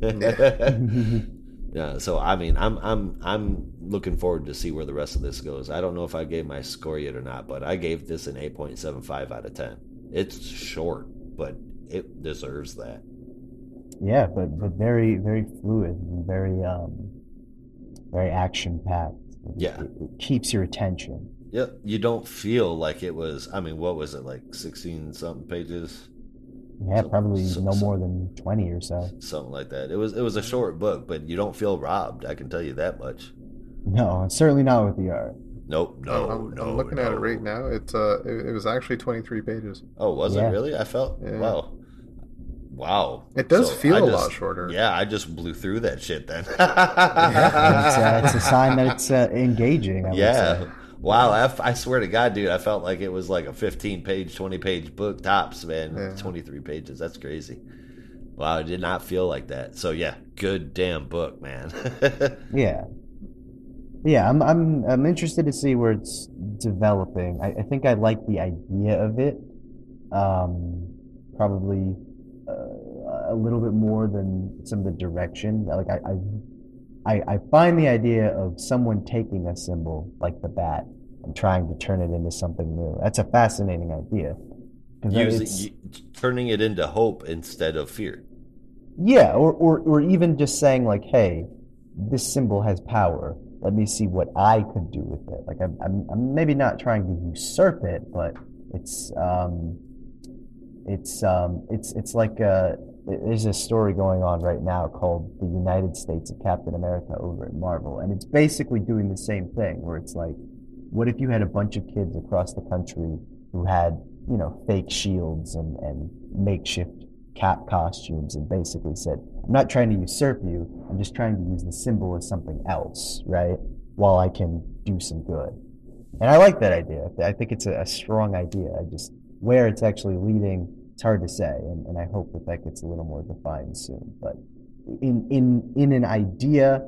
*laughs* *laughs* yeah, so I mean I'm I'm I'm looking forward to see where the rest of this goes. I don't know if I gave my score yet or not, but I gave this an eight point seven five out of ten. It's short, but it deserves that. Yeah, but but very very fluid and very um very action packed. Yeah. it, it keeps your attention. Yeah, you don't feel like it was. I mean, what was it like, sixteen something pages, Yeah, So- probably so- no so- more than twenty or so. something like that. It was it was a short book, but you don't feel robbed. I can tell you that much. No, and certainly not with the art. Nope, no, I'm, no. I'm looking at it right now. It's uh, it, it was actually 23 pages. Oh, was Yeah. it really? I felt Yeah. wow, wow. It does So feel I a just- lot shorter. Yeah, I just blew through that shit then. And it's, uh, it's a sign that *laughs* it's uh, engaging. I would yeah. Wow, I, f- I swear to God, dude, I felt like it was like a 15 page, 20 page book tops, man. Yeah. 23 pages. That's crazy. Wow, it did not feel like that. So, yeah, good damn book, man. *laughs* Yeah. Yeah, I'm I'm I'm interested to see where it's developing. I, I think I like the idea of it. Um, probably uh, a little bit more than some of the direction. Like I, I I I find the idea of someone taking a symbol like the bat and trying to turn it into something new. That's a fascinating idea. Using, turning it into hope instead of fear. Yeah, or, or, or even just saying like, hey, this symbol has power. Let me see what I could do with it. Like I'm, I'm, I'm maybe not trying to usurp it, but it's, um, it's, um, it's, it's like uh there's a story going on right now called the United States of Captain America over at Marvel, and it's basically doing the same thing. Where it's like, what if you had a bunch of kids across the country who had, you know, fake shields and, and makeshift cap costumes and basically said, I'm not trying to usurp you, I'm just trying to use the symbol as something else, right? While I can do some good. And I like that idea. I think it's a, a strong idea. I just, where it's actually leading, it's hard to say. And, and I hope that that gets a little more defined soon. But in, in, in an idea,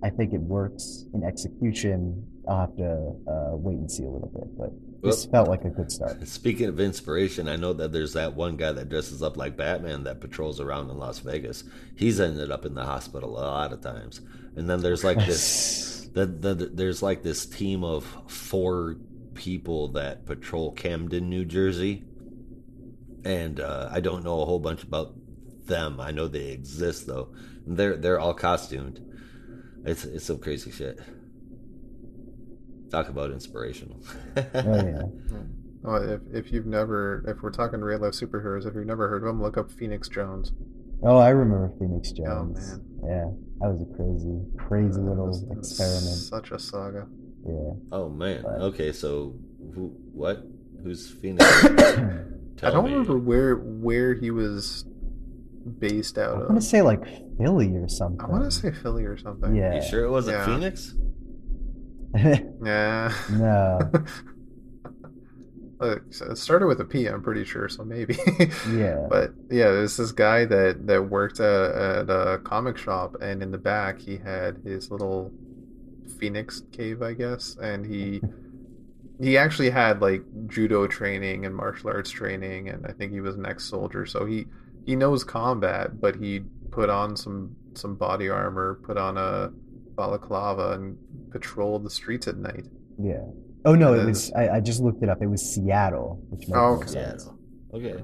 I think it works. In execution, I'll have to uh, wait and see a little bit. But this felt like a good start. *laughs* Speaking of inspiration, I know that there's that one guy that dresses up like Batman that patrols around in Las Vegas. He's ended up in the hospital a lot of times. And then there's like this, *laughs* the, the, there's like this team of four people that patrol Camden, New Jersey. And uh, I don't know a whole bunch about them. I know they exist though. And they're they're all costumed. It's it's some crazy shit. Talk about inspirational. Oh, yeah. *laughs* Well, if if you've never, if we're talking real life superheroes, if you've never heard of them, look up Phoenix Jones. Oh, I remember Phoenix Oh Jones. man, Yeah, that was a crazy, crazy That little was experiment. Such a saga. Yeah. Oh man. But- Okay, so who? What? Who's Phoenix? *coughs* *coughs* I don't me. remember where where he was based out of. I want to say like Philly or something. I want to say Philly or something. Yeah. You sure it wasn't Yeah. Phoenix? *laughs* Yeah. no. *laughs* Uh, it started with a P, I'm pretty sure, so maybe. *laughs* Yeah. But yeah, there's this guy that that worked at, at a comic shop, and in the back he had his little phoenix cave, I guess, and he he actually had like judo training and martial arts training, and I think he was an ex-soldier, so he he knows combat, but he put on some some body armor, put on a balaclava, and patrolled the streets at night. Yeah. Oh no, it was. I, I just looked it up. It was Seattle, which makes Oh, okay. sense. Seattle. Okay.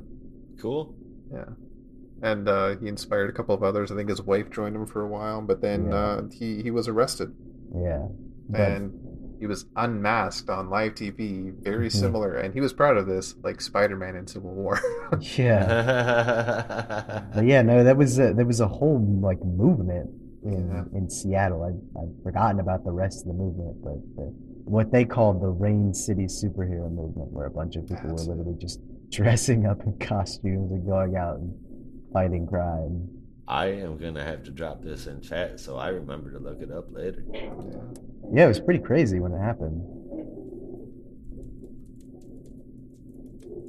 Cool. Yeah. And uh, he inspired a couple of others. I think his wife joined him for a while, but then Yeah. uh, he he was arrested Yeah. But, and he was unmasked on live TV, very Mhm. similar. And he was proud of this, like Spider-Man in Civil War. *laughs* yeah. But yeah, no, that was a, there was a whole like movement in Yeah. in Seattle. I I'd forgotten about the rest of the movement, but the, what they called the Rain City superhero movement, where a bunch of people That's were it. literally just *laughs* dressing up in costumes and going out and fighting crime. I am gonna have to drop this in chat so I remember to look it up later. Yeah. Yeah, it was pretty crazy when it happened.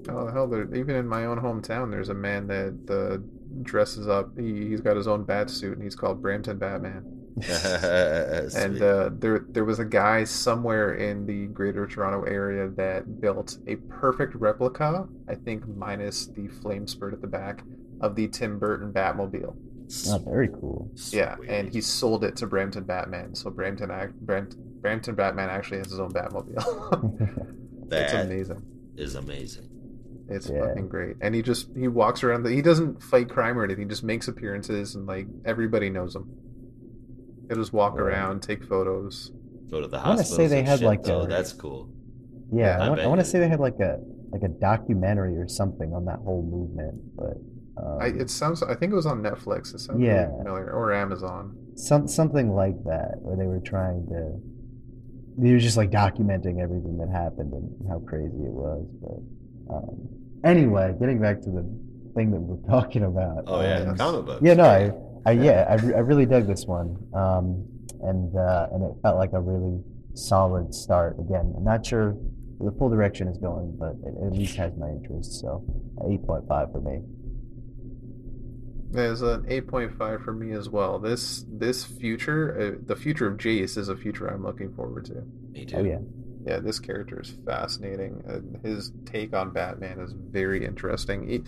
Oh hell, there, even in my own hometown, there's a man that uh, dresses up. He he's got his own bat suit, and he's called Brampton Batman. *laughs* And uh, there there was a guy somewhere in the Greater Toronto area that built a perfect replica, I think minus the flame spurt at the back, of the Tim Burton Batmobile. Oh, very cool. Yeah, and he sold it to Brampton Batman. So Brampton act, Brant, Brampton Batman actually has his own Batmobile. *laughs* That's amazing. is amazing. It's Yeah. fucking great. And he just he walks around. The, he doesn't fight crime or anything. He just makes appearances and like everybody knows him. He'll just walk Yeah. around, take photos. Go to the hospital. I wanna say they had, like, Oh, a- that's cool. Yeah, I I, want, I want to say they had like a like a documentary or something on that whole movement, but um, I, it sounds. I think it was on Netflix. It sounds Yeah. familiar, or Amazon. some something like that where they were trying to they were just like documenting everything that happened and how crazy it was. But um, anyway, getting back to the thing that we're *laughs* talking about. Oh yeah, um, comic books. yeah, no, I, I yeah, I, re- I really dug this one, um, and uh, and it felt like a really solid start. Again, I'm not sure where the full direction is going, but it at least has my interest. So, eight point five for me. There's an 8.5 for me as well. This this future, uh, the future of Jace, is a future I'm looking forward to. Me too. Oh yeah, Yeah, this character is fascinating. and his take on Batman is very interesting. He-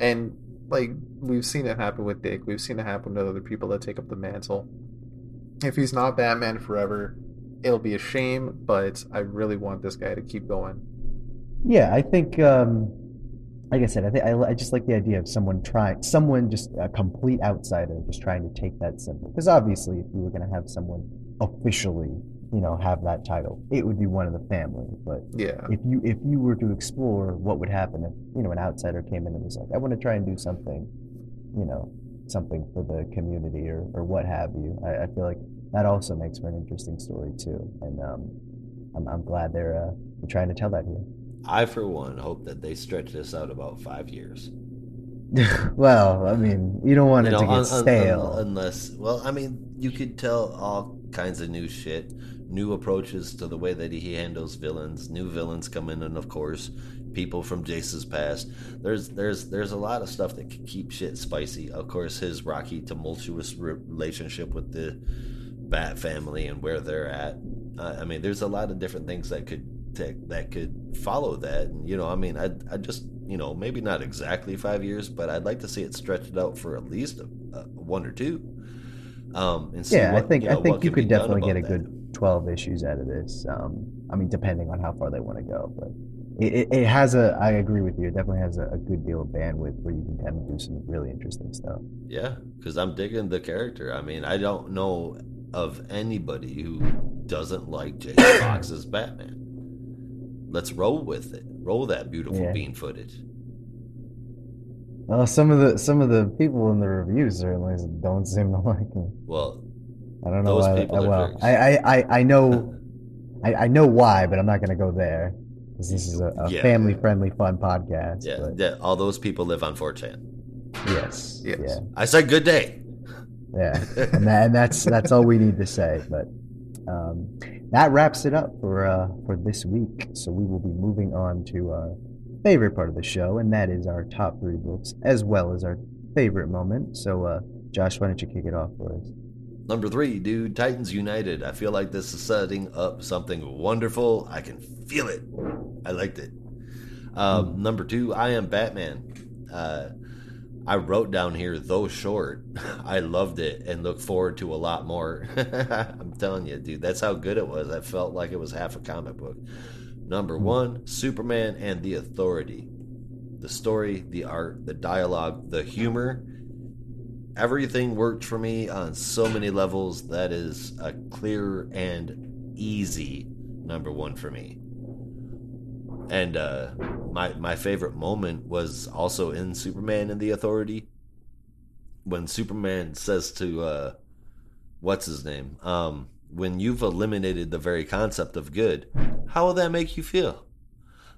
and like we've seen it happen with Dick, we've seen it happen to other people that take up the mantle. If he's not Batman forever, it'll be a shame. But I really want this guy to keep going. Yeah, I think, um, like I said, I think I, I just like the idea of someone trying, someone just a complete outsider just trying to take that symbol. Because obviously, if you were going to have someone officially, you know, have that title, it would be one of the family. But Yeah, if you if you were to explore what would happen if you know an outsider came in and was like, I want to try and do something, you know, something for the community or or what have you, I, I feel like that also makes for an interesting story too. And um, I'm I'm glad they're uh, they're trying to tell that here. I, for one, hope that they stretch this out about five years. *laughs* well, I mean, you don't want You it know, to get un- stale. un- unless, well, I mean, you could tell all kinds of new shit, new approaches to the way that he handles villains, new villains come in, and of course, people from Jace's past. There's, there's, there's a lot of stuff that can keep shit spicy. Of course, his rocky, tumultuous relationship with the Bat family and where they're at. Uh, I mean, there's a lot of different things that could take, that could follow that. And, you know, I mean, I, I just, you know, maybe not exactly five years, but I'd like to see it stretched out for at least a, a, one or two. Um, and yeah, what, I think you know, I think you could definitely get a that. good 12 issues out of this. Um, I mean, depending on how far they want to go, but it, it, it has a. I agree with you. It definitely has a, a good deal of bandwidth where you can kind of do some really interesting stuff. Yeah, because I'm digging the character. I mean, I don't know of anybody who doesn't like Jay *coughs* Fox as Batman. Let's roll with it. Roll that beautiful Yeah. bean footage. Well, some of the some of the people in the reviews certainly don't seem to *laughs* like him. Well, I don't know Those why. people are well. I, I, I, I know, *laughs* I, I know why, but I'm not going to go there because this is a, a Yeah. family-friendly, fun podcast. yeah, but yeah, all those people live on 4chan. yes, Yes. yeah, I said good day. yeah, *laughs* and, that, and that's that's all we need to say. But um, that wraps it up for uh, for this week. So we will be moving on to our favorite part of the show, and that is our top three books, as well as our favorite moment. So, uh, Josh, why don't you kick it off for us? Number three, dude, Titans United. I feel like this is setting up something wonderful. I can feel it. I liked it. Um, number two, I am Batman. Uh, I wrote down here, though short, *laughs* I loved it and look forward to a lot more. *laughs* I'm telling you, dude, that's how good it was. I felt like it was half a comic book. Number hmm. one, Superman and the Authority. The story, the art, the dialogue, the humor, everything worked for me on so many levels. That is a clear and easy number one for me. And uh, my my favorite moment was also in Superman and the Authority when Superman says to uh, what's his name, um, when you've eliminated the very concept of good, how will that make you feel?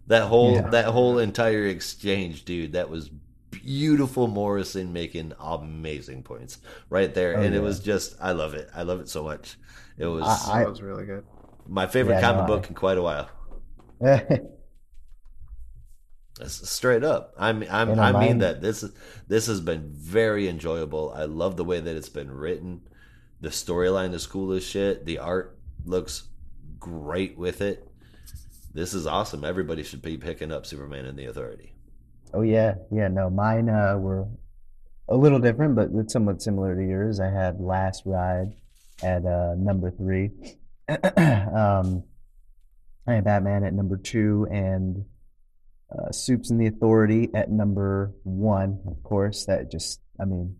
That whole Yeah. that whole entire exchange, dude, that was beautiful Morrison making amazing points right there. Oh, and it was just I love it. I love it so much. It was I- that was really good. my favorite Yeah, comic no, I- book in quite a while. *laughs* That's straight up. I'm, I'm, I mean that this is this has been very enjoyable. I love the way that it's been written. The storyline is cool as shit. The art looks great with it. This is awesome. Everybody should be picking up Superman and the Authority. oh yeah, yeah. No, mine uh, were a little different, but it's somewhat similar to yours. I had Last Ride at uh, number three. *clears throat* um, I had Batman at number two, and uh, Soups and the Authority at number one. Of course, that just, I mean,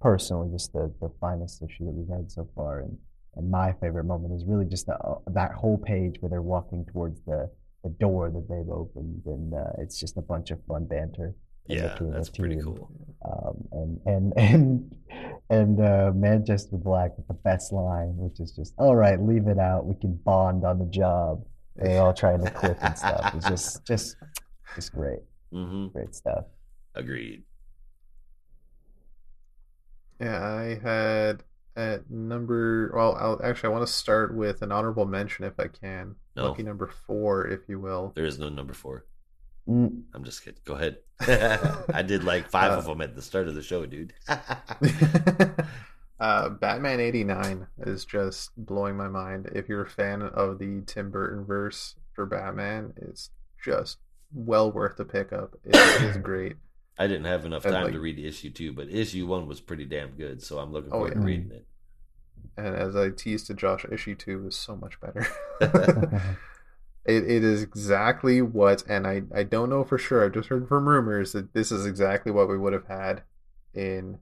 personally, just the, the finest issue that we've had so far. And, and my favorite moment is really just the, uh, that whole page where they're walking towards the, the door that they've opened, and uh, it's just a bunch of fun banter. Yeah, that's pretty cool. Um, and and *laughs* and and uh, Manchester Black with the best line, which is just, "All right, leave it out. We can bond on the job." They're all trying to click and stuff. It's just just just great, hmm great stuff. Agreed. Yeah, I had at number. Well, I'll, actually, I want to start with an honorable mention if I can. No. Lucky number four, if you will. There is no number four. Mm, I'm just kidding. Go ahead. *laughs* *laughs* I did like five Uh, of them at the start of the show, dude. *laughs* uh, Batman '89 is just blowing my mind. If you're a fan of the Tim Burton verse for Batman, it's just well worth the pickup. It is *coughs* great. I didn't have enough time like- to read issue two, but issue one was pretty damn good, so I'm looking Oh, forward to reading it. And as I teased to Josh, issue two is so much better. *laughs* *laughs* It, it is exactly what, and I, I don't know for sure. I've just heard from rumors that this is exactly what we would have had in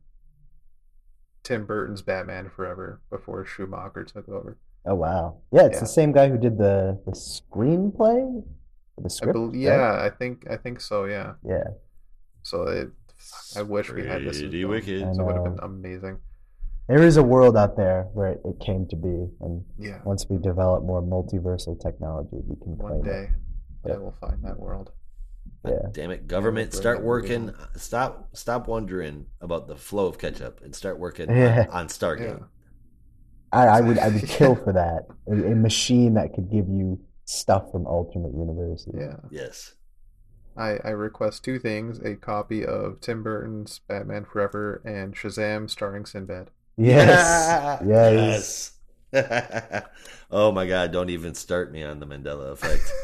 Tim Burton's Batman Forever before Schumacher took over. oh wow, yeah, it's Yeah. the same guy who did the the screenplay, the I script. bel right? yeah, I think I think so. Yeah. yeah. So it, I wish we had this. in Pretty wicked. It would have been amazing. There is a world out there where it, it came to be, and Yeah. once we develop more multiversal technology, we can One claim day, Yeah. I will find that world. it. Yeah. Damn it, government! bring Start working. movie uh, Stop, stop wondering about the flow of ketchup and start working Yeah. on, *laughs* on Stargate. Yeah. I, I would I would *laughs* kill for that. A, a machine that could give you stuff from alternate universes. Yeah. Yes. I, I request two things: a copy of Tim Burton's Batman Forever and Shazam starring Sinbad. Yes. *laughs* Yes. Yes. *laughs* oh my God! Don't even start me on the Mandela effect. *laughs*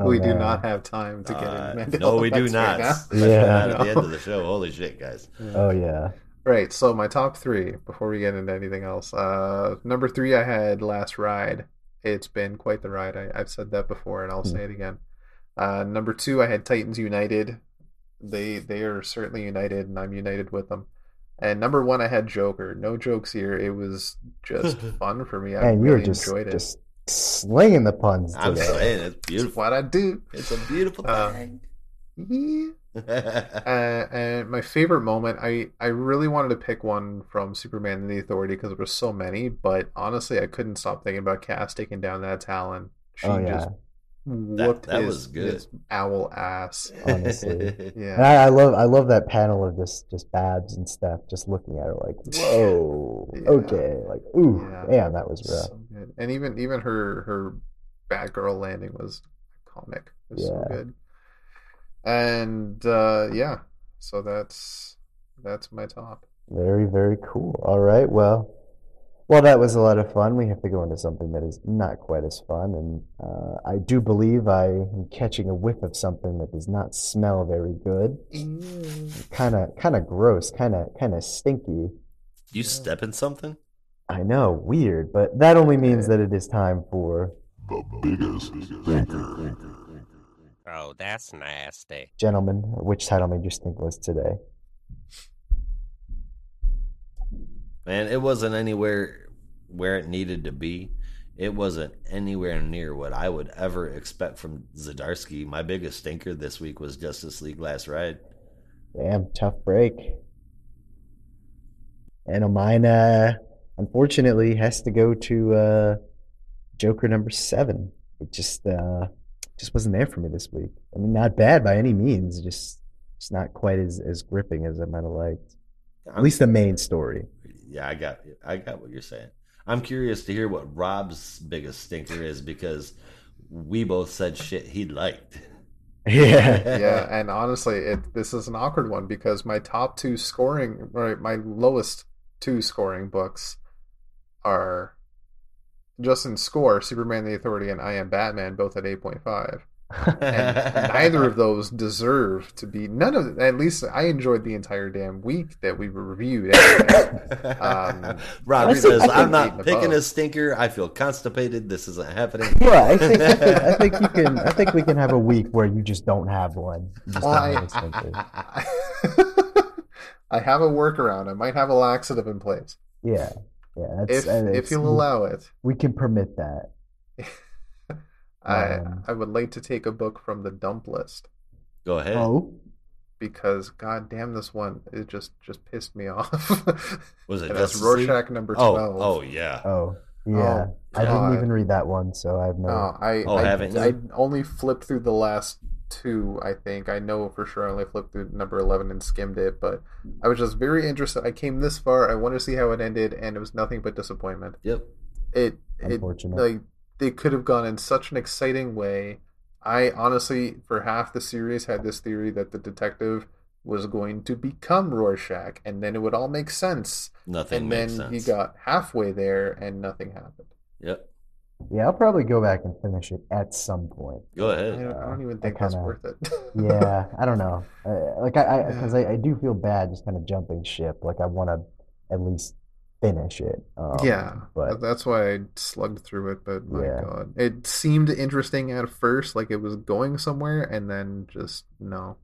Oh, we do not have time to get Uh, into Mandela no, we do not. right Yeah. not at the end of the show. Holy shit, guys! Oh yeah. Right, so my top three before we get into anything else. Uh, number three, I had Last Ride. It's been quite the ride. I, I've said that before, and I'll Hmm. say it again. Uh, number two, I had Titans United. They they are certainly united, and I'm united with them. And number one, I had Joker. No jokes here. It was just *laughs* fun for me. I Man, you were really just enjoyed it. just slinging the puns I'm today. saying it's It's beautiful. what I do. It's a beautiful Uh, thing. Yeah. Uh, *laughs* and my favorite moment, I, I really wanted to pick one from Superman and the Authority because there were so many, but honestly, I couldn't stop thinking about Cass taking down that Talon. She Oh, yeah. just whooped that his, was good. his owl ass. *laughs* honestly. *laughs* And Yeah. I, I love I love that panel of just just Babs and Steph just looking at her like, whoa, Yeah. okay, like, ooh, Yeah. damn, that was rough. So good. And even even her her Batgirl landing was iconic. It was so good. And uh yeah, so that's that's my top. Very, very cool. All right, well, well, that was a lot of fun. We have to go into something that is not quite as fun, and uh, I do believe I am catching a whiff of something that does not smell very good. Kind of, kind of gross, kind of, kind of stinky. You step in something? I know, weird, but that only means that it is time for Oh, that's nasty. gentlemen. Which title made you think was today? Man, it wasn't anywhere where it needed to be. It wasn't anywhere near what I would ever expect from Zdarsky. My biggest stinker this week was Justice League Last Ride. Damn, tough break. And mine, uh, unfortunately, has to go to uh, Joker number seven. It just uh, just wasn't there for me this week. I mean, not bad by any means, just just not quite as, as gripping as I might have liked. At least the main story. Yeah, I got I got what you're saying. I'm curious to hear what Rob's biggest stinker is because we both said shit he liked. *laughs* Yeah. yeah, and honestly, it this is an awkward one because my top two scoring, right, my lowest two scoring books are just in score, Superman the Authority and I Am Batman, both at eight point five. And *laughs* neither of those deserve to be none of at least I enjoyed the entire damn week that we reviewed anyway. Um, *laughs* Rob I says, think- I "I'm not picking above. a stinker. I feel constipated. This isn't happening." Yeah, I think I think, you *laughs* can. I think we can have a week where you just don't have one. You just don't have a stinker. I have a workaround. I might have a laxative in place Yeah, yeah. That's, if and if you'll allow it. we can permit that. *laughs* I Um, I would like to take a book from the dump list Go ahead. Oh, because god damn this one it just just pissed me *laughs* off. Was it And that's Justice League? Rorschach number twelve. oh yeah. oh, yeah. I didn't even read that one, so I have no. No, I Oh, I, haven't you? I only flipped through the last two. I think I know for sure. I only flipped through number eleven and skimmed it, but I was just very interested. I came this far. I wanted to see how it ended, and it was nothing but disappointment. Yep. It it like they could have gone in such an exciting way. I honestly, for half the series, had this theory that the detective was going to become Rorschach, and then it would all make sense. Nothing and makes then sense. he got halfway there, and nothing happened. Yep. Yeah, I'll probably go back and finish it at some point. Go I ahead. don't, I don't even think that's kinda- worth it. *laughs* Yeah, I don't know. Uh, like I, because I, I, do feel bad just kind of jumping ship. Like I want to at least finish it. Um, yeah, but that's why I slugged through it. But my Yeah. god, it seemed interesting at first, like it was going somewhere, and then just no.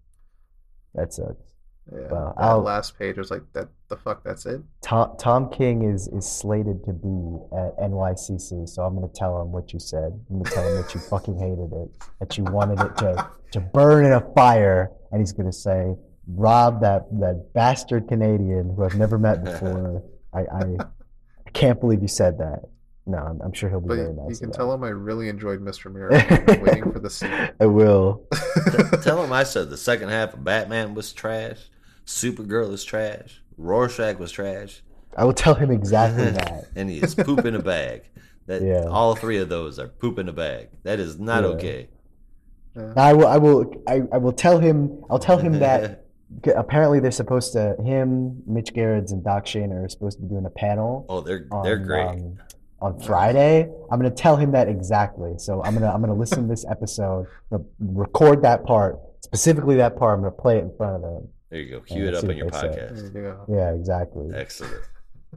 that sucks. Yeah, Well, that I'll- last page was like that. The fuck, that's it. Tom Tom King is is slated to be at NYCC, so I'm gonna tell him what you said. I'm gonna tell him that you fucking hated it, that you wanted it to to burn in a fire, and he's gonna say, "Rob, that that bastard Canadian who I've never met before, *laughs* I I, I can't believe you said that." No, I'm, I'm sure he'll be But very you can tell him I really enjoyed Mr. Miracle. I'm waiting for the sequel. *laughs* I will. *laughs* Tell him I said the second half of Batman was trash. Supergirl is trash. Rorschach was trash. I will tell him exactly *laughs* that. and he is poop in a bag. That Yeah. all three of those are poop in a bag. That is not Yeah. okay. Yeah. I will. I will. I, I will tell him. I'll tell him that *laughs* apparently they're supposed to. Him, Mitch Gerads, and Doc Shane are supposed to be doing a panel. oh, they're on, they're great. um, on Friday. I'm gonna tell him that exactly. So I'm gonna I'm gonna listen to this episode, record that part specifically that part. I'm gonna play it in front of him. There you go. Cue Yeah, it up see in your what they say. podcast. There you go. Yeah, exactly. Excellent.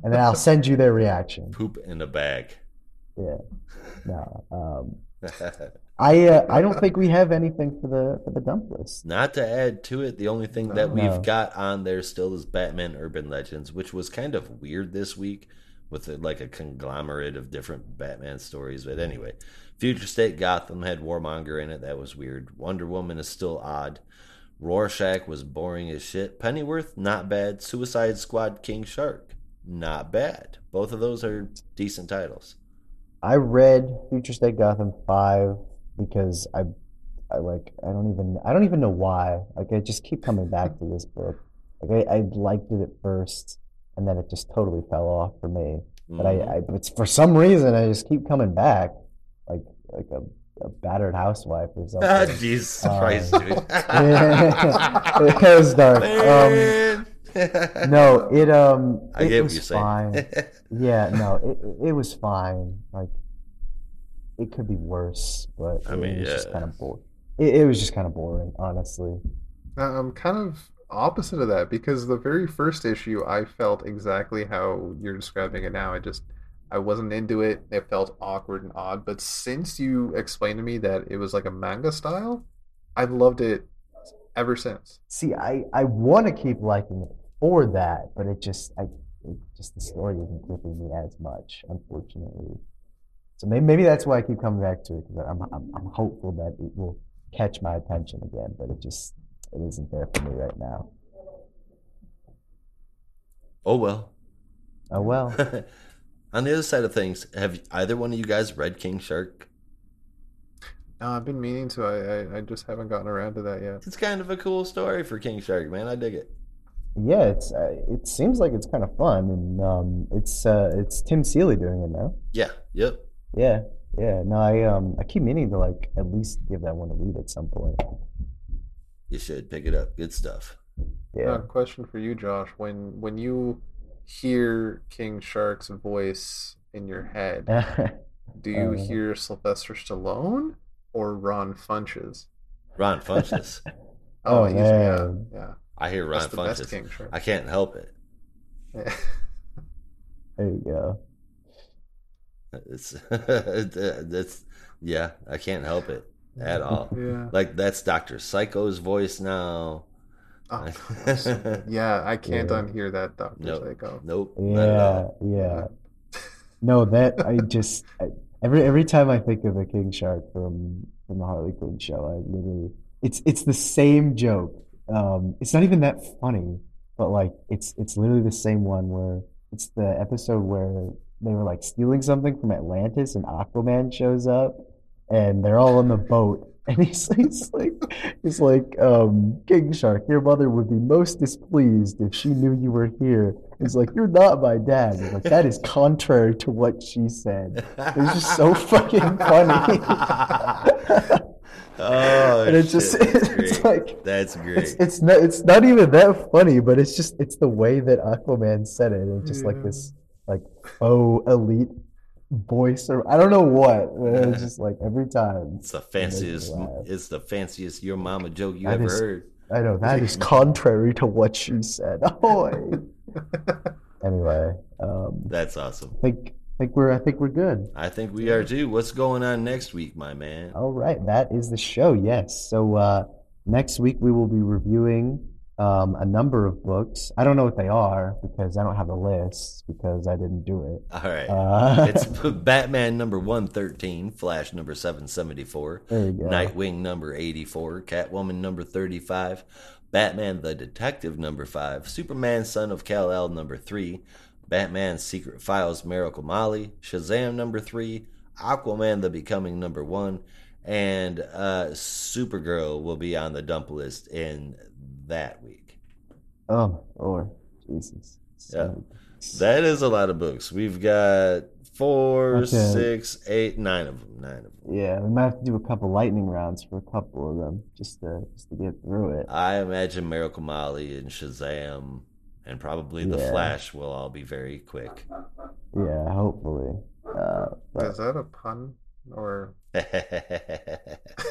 And then I'll send you their reaction. Poop in a bag. Yeah. No. Um, *laughs* I uh, I don't think we have anything for the for the dump list. Not to add to it, the only thing that we've No. got on there still is Batman Urban Legends, which was kind of weird this week with a, like a conglomerate of different Batman stories. But anyway, Future State Gotham had Warmonger in it. That was weird. Wonder Woman is still odd. Rorschach was boring as shit. Pennyworth, not bad. Suicide Squad King Shark, not bad. Both of those are decent titles. I read Future State Gotham five because I, I like I don't even I don't even know why. Like I just keep coming back to this book. Like I, I liked it at first, and then it just totally fell off for me. But I, Mhm. I but for some reason I just keep coming back, like like a, a battered housewife or something. Ah, Jesus Uh, Christ, dude. *laughs* *laughs* it goes dark. Um, no, it um, I it get what was you're saying. fine. *laughs* Yeah, no, it it- it was fine. Like it could be worse, but I mean, it mean, was just kind of boring. It, it was just kind of boring, honestly. I'm kind of opposite of that because the very first issue I felt exactly how you're describing it now. I just I wasn't into it. It felt awkward and odd. But since you explained to me that it was like a manga style, I've loved it ever since. See, I I want to keep liking it for that, but it just I it just the story isn't gripping me as much, unfortunately. So maybe maybe that's why I keep coming back to it because I'm, I'm I'm hopeful that it will catch my attention again, but it just it isn't there for me right now. oh well. Oh well. *laughs* On the other side of things, have either one of you guys read King Shark? No, I've been meaning to. I, I I just haven't gotten around to that yet. It's kind of a cool story for King Shark, man. I dig it. Yeah, it's uh, it seems like it's kind of fun, and um, it's uh, it's Tim Seeley doing it now. Yeah. Yep. Yeah, yeah. No, I um, I keep meaning to like at least give that one a read at some point. You should pick it up. Good stuff. Yeah. Uh, question for you, Josh. When when you hear King Shark's voice in your head, *laughs* do you Uh, hear Sylvester Stallone or Ron Funches? Ron Funches. *laughs* Oh, he's yeah, yeah. I hear Ron That's the best Funches. King Shark. I can't help it. Yeah. *laughs* there you go. It's that's yeah. I can't help it at all. yeah. Like that's Doctor Psycho's voice now. Oh, that's so good. yeah, I can't Yeah. unhear that Doctor Nope. Psycho. Nope. Yeah, yeah. *laughs* No, that I just I, every every time I think of the King Shark from from the Harley Quinn show, I literally it's it's the same joke. Um, it's not even that funny, but like it's it's literally the same one where it's the episode where they were like stealing something from Atlantis and Aquaman shows up and they're all on the boat *laughs* and he's, he's like he's like um King Shark, your mother would be most displeased if she knew you were here. He's like, You're not my dad. He's like, that is contrary to what she said. It's just so *laughs* fucking funny. *laughs* oh, and it's just that's it's great. like That's it's great. it's not it's not even that funny, but it's just it's the way that Aquaman said it. It's just like this like oh elite voice or I don't know what. But it's just like every time. It's the fanciest. It's the fanciest your mama joke you That ever is- heard. I know that is contrary to what she said. *laughs* Oh, *laughs* anyway, um, That's awesome. I think I think we're I think we're good. I think we are too. What's going on next week, my man? All right, that is the show. Yes. So uh, next week we will be reviewing um, a number of books. I don't know what they are because I don't have a list because I didn't do it. All right. Uh, It's *laughs* Batman number 113, Flash number 774, there you go. Nightwing number 84, Catwoman number 35, Batman the Detective number 5, Superman Son of Kal-El number 3, Batman Secret Files Miracle Molly, Shazam number 3, Aquaman the Becoming number 1, and uh, Supergirl will be on the dump list in that week. Oh, Lord, Jesus. So Yeah. That is a lot of books. We've got four, Okay. six, eight, nine of them. Nine of them. Yeah, we might have to do a couple lightning rounds for a couple of them just to just to get through it. I imagine Miracle Molly and Shazam and probably The Flash will all be very quick. Yeah, hopefully. Uh, but, Is that a pun or? *laughs*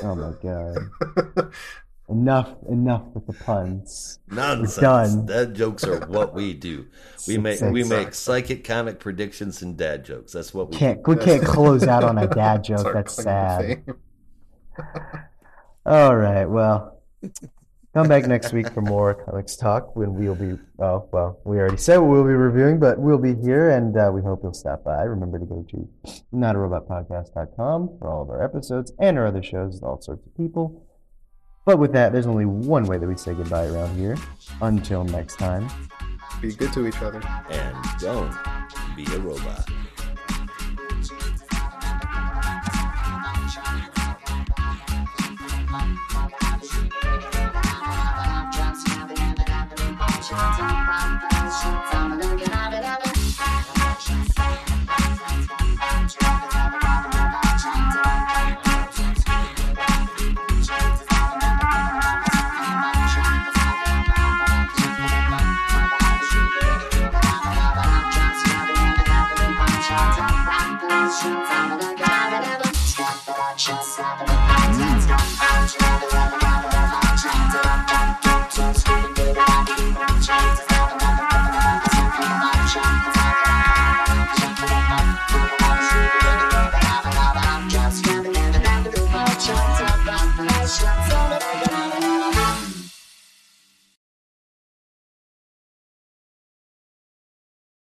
oh my God. *laughs* Enough, enough with the puns. Nonsense. done. Dad jokes are what we do. We make we make psychic comic predictions and dad jokes. That's what we Can't we can't close out on a *laughs* dad joke. That's sad. *laughs* All right, well, come back next week for more comics talk when we'll be. Oh, well, we already said we'll be reviewing, but we'll be here, and uh, we hope you'll stop by. Remember to go to notarobotpodcast.com for all of our episodes and our other shows with all sorts of people. But with that, there's only one way that we say goodbye around here. Until next time, be good to each other. And don't be a robot.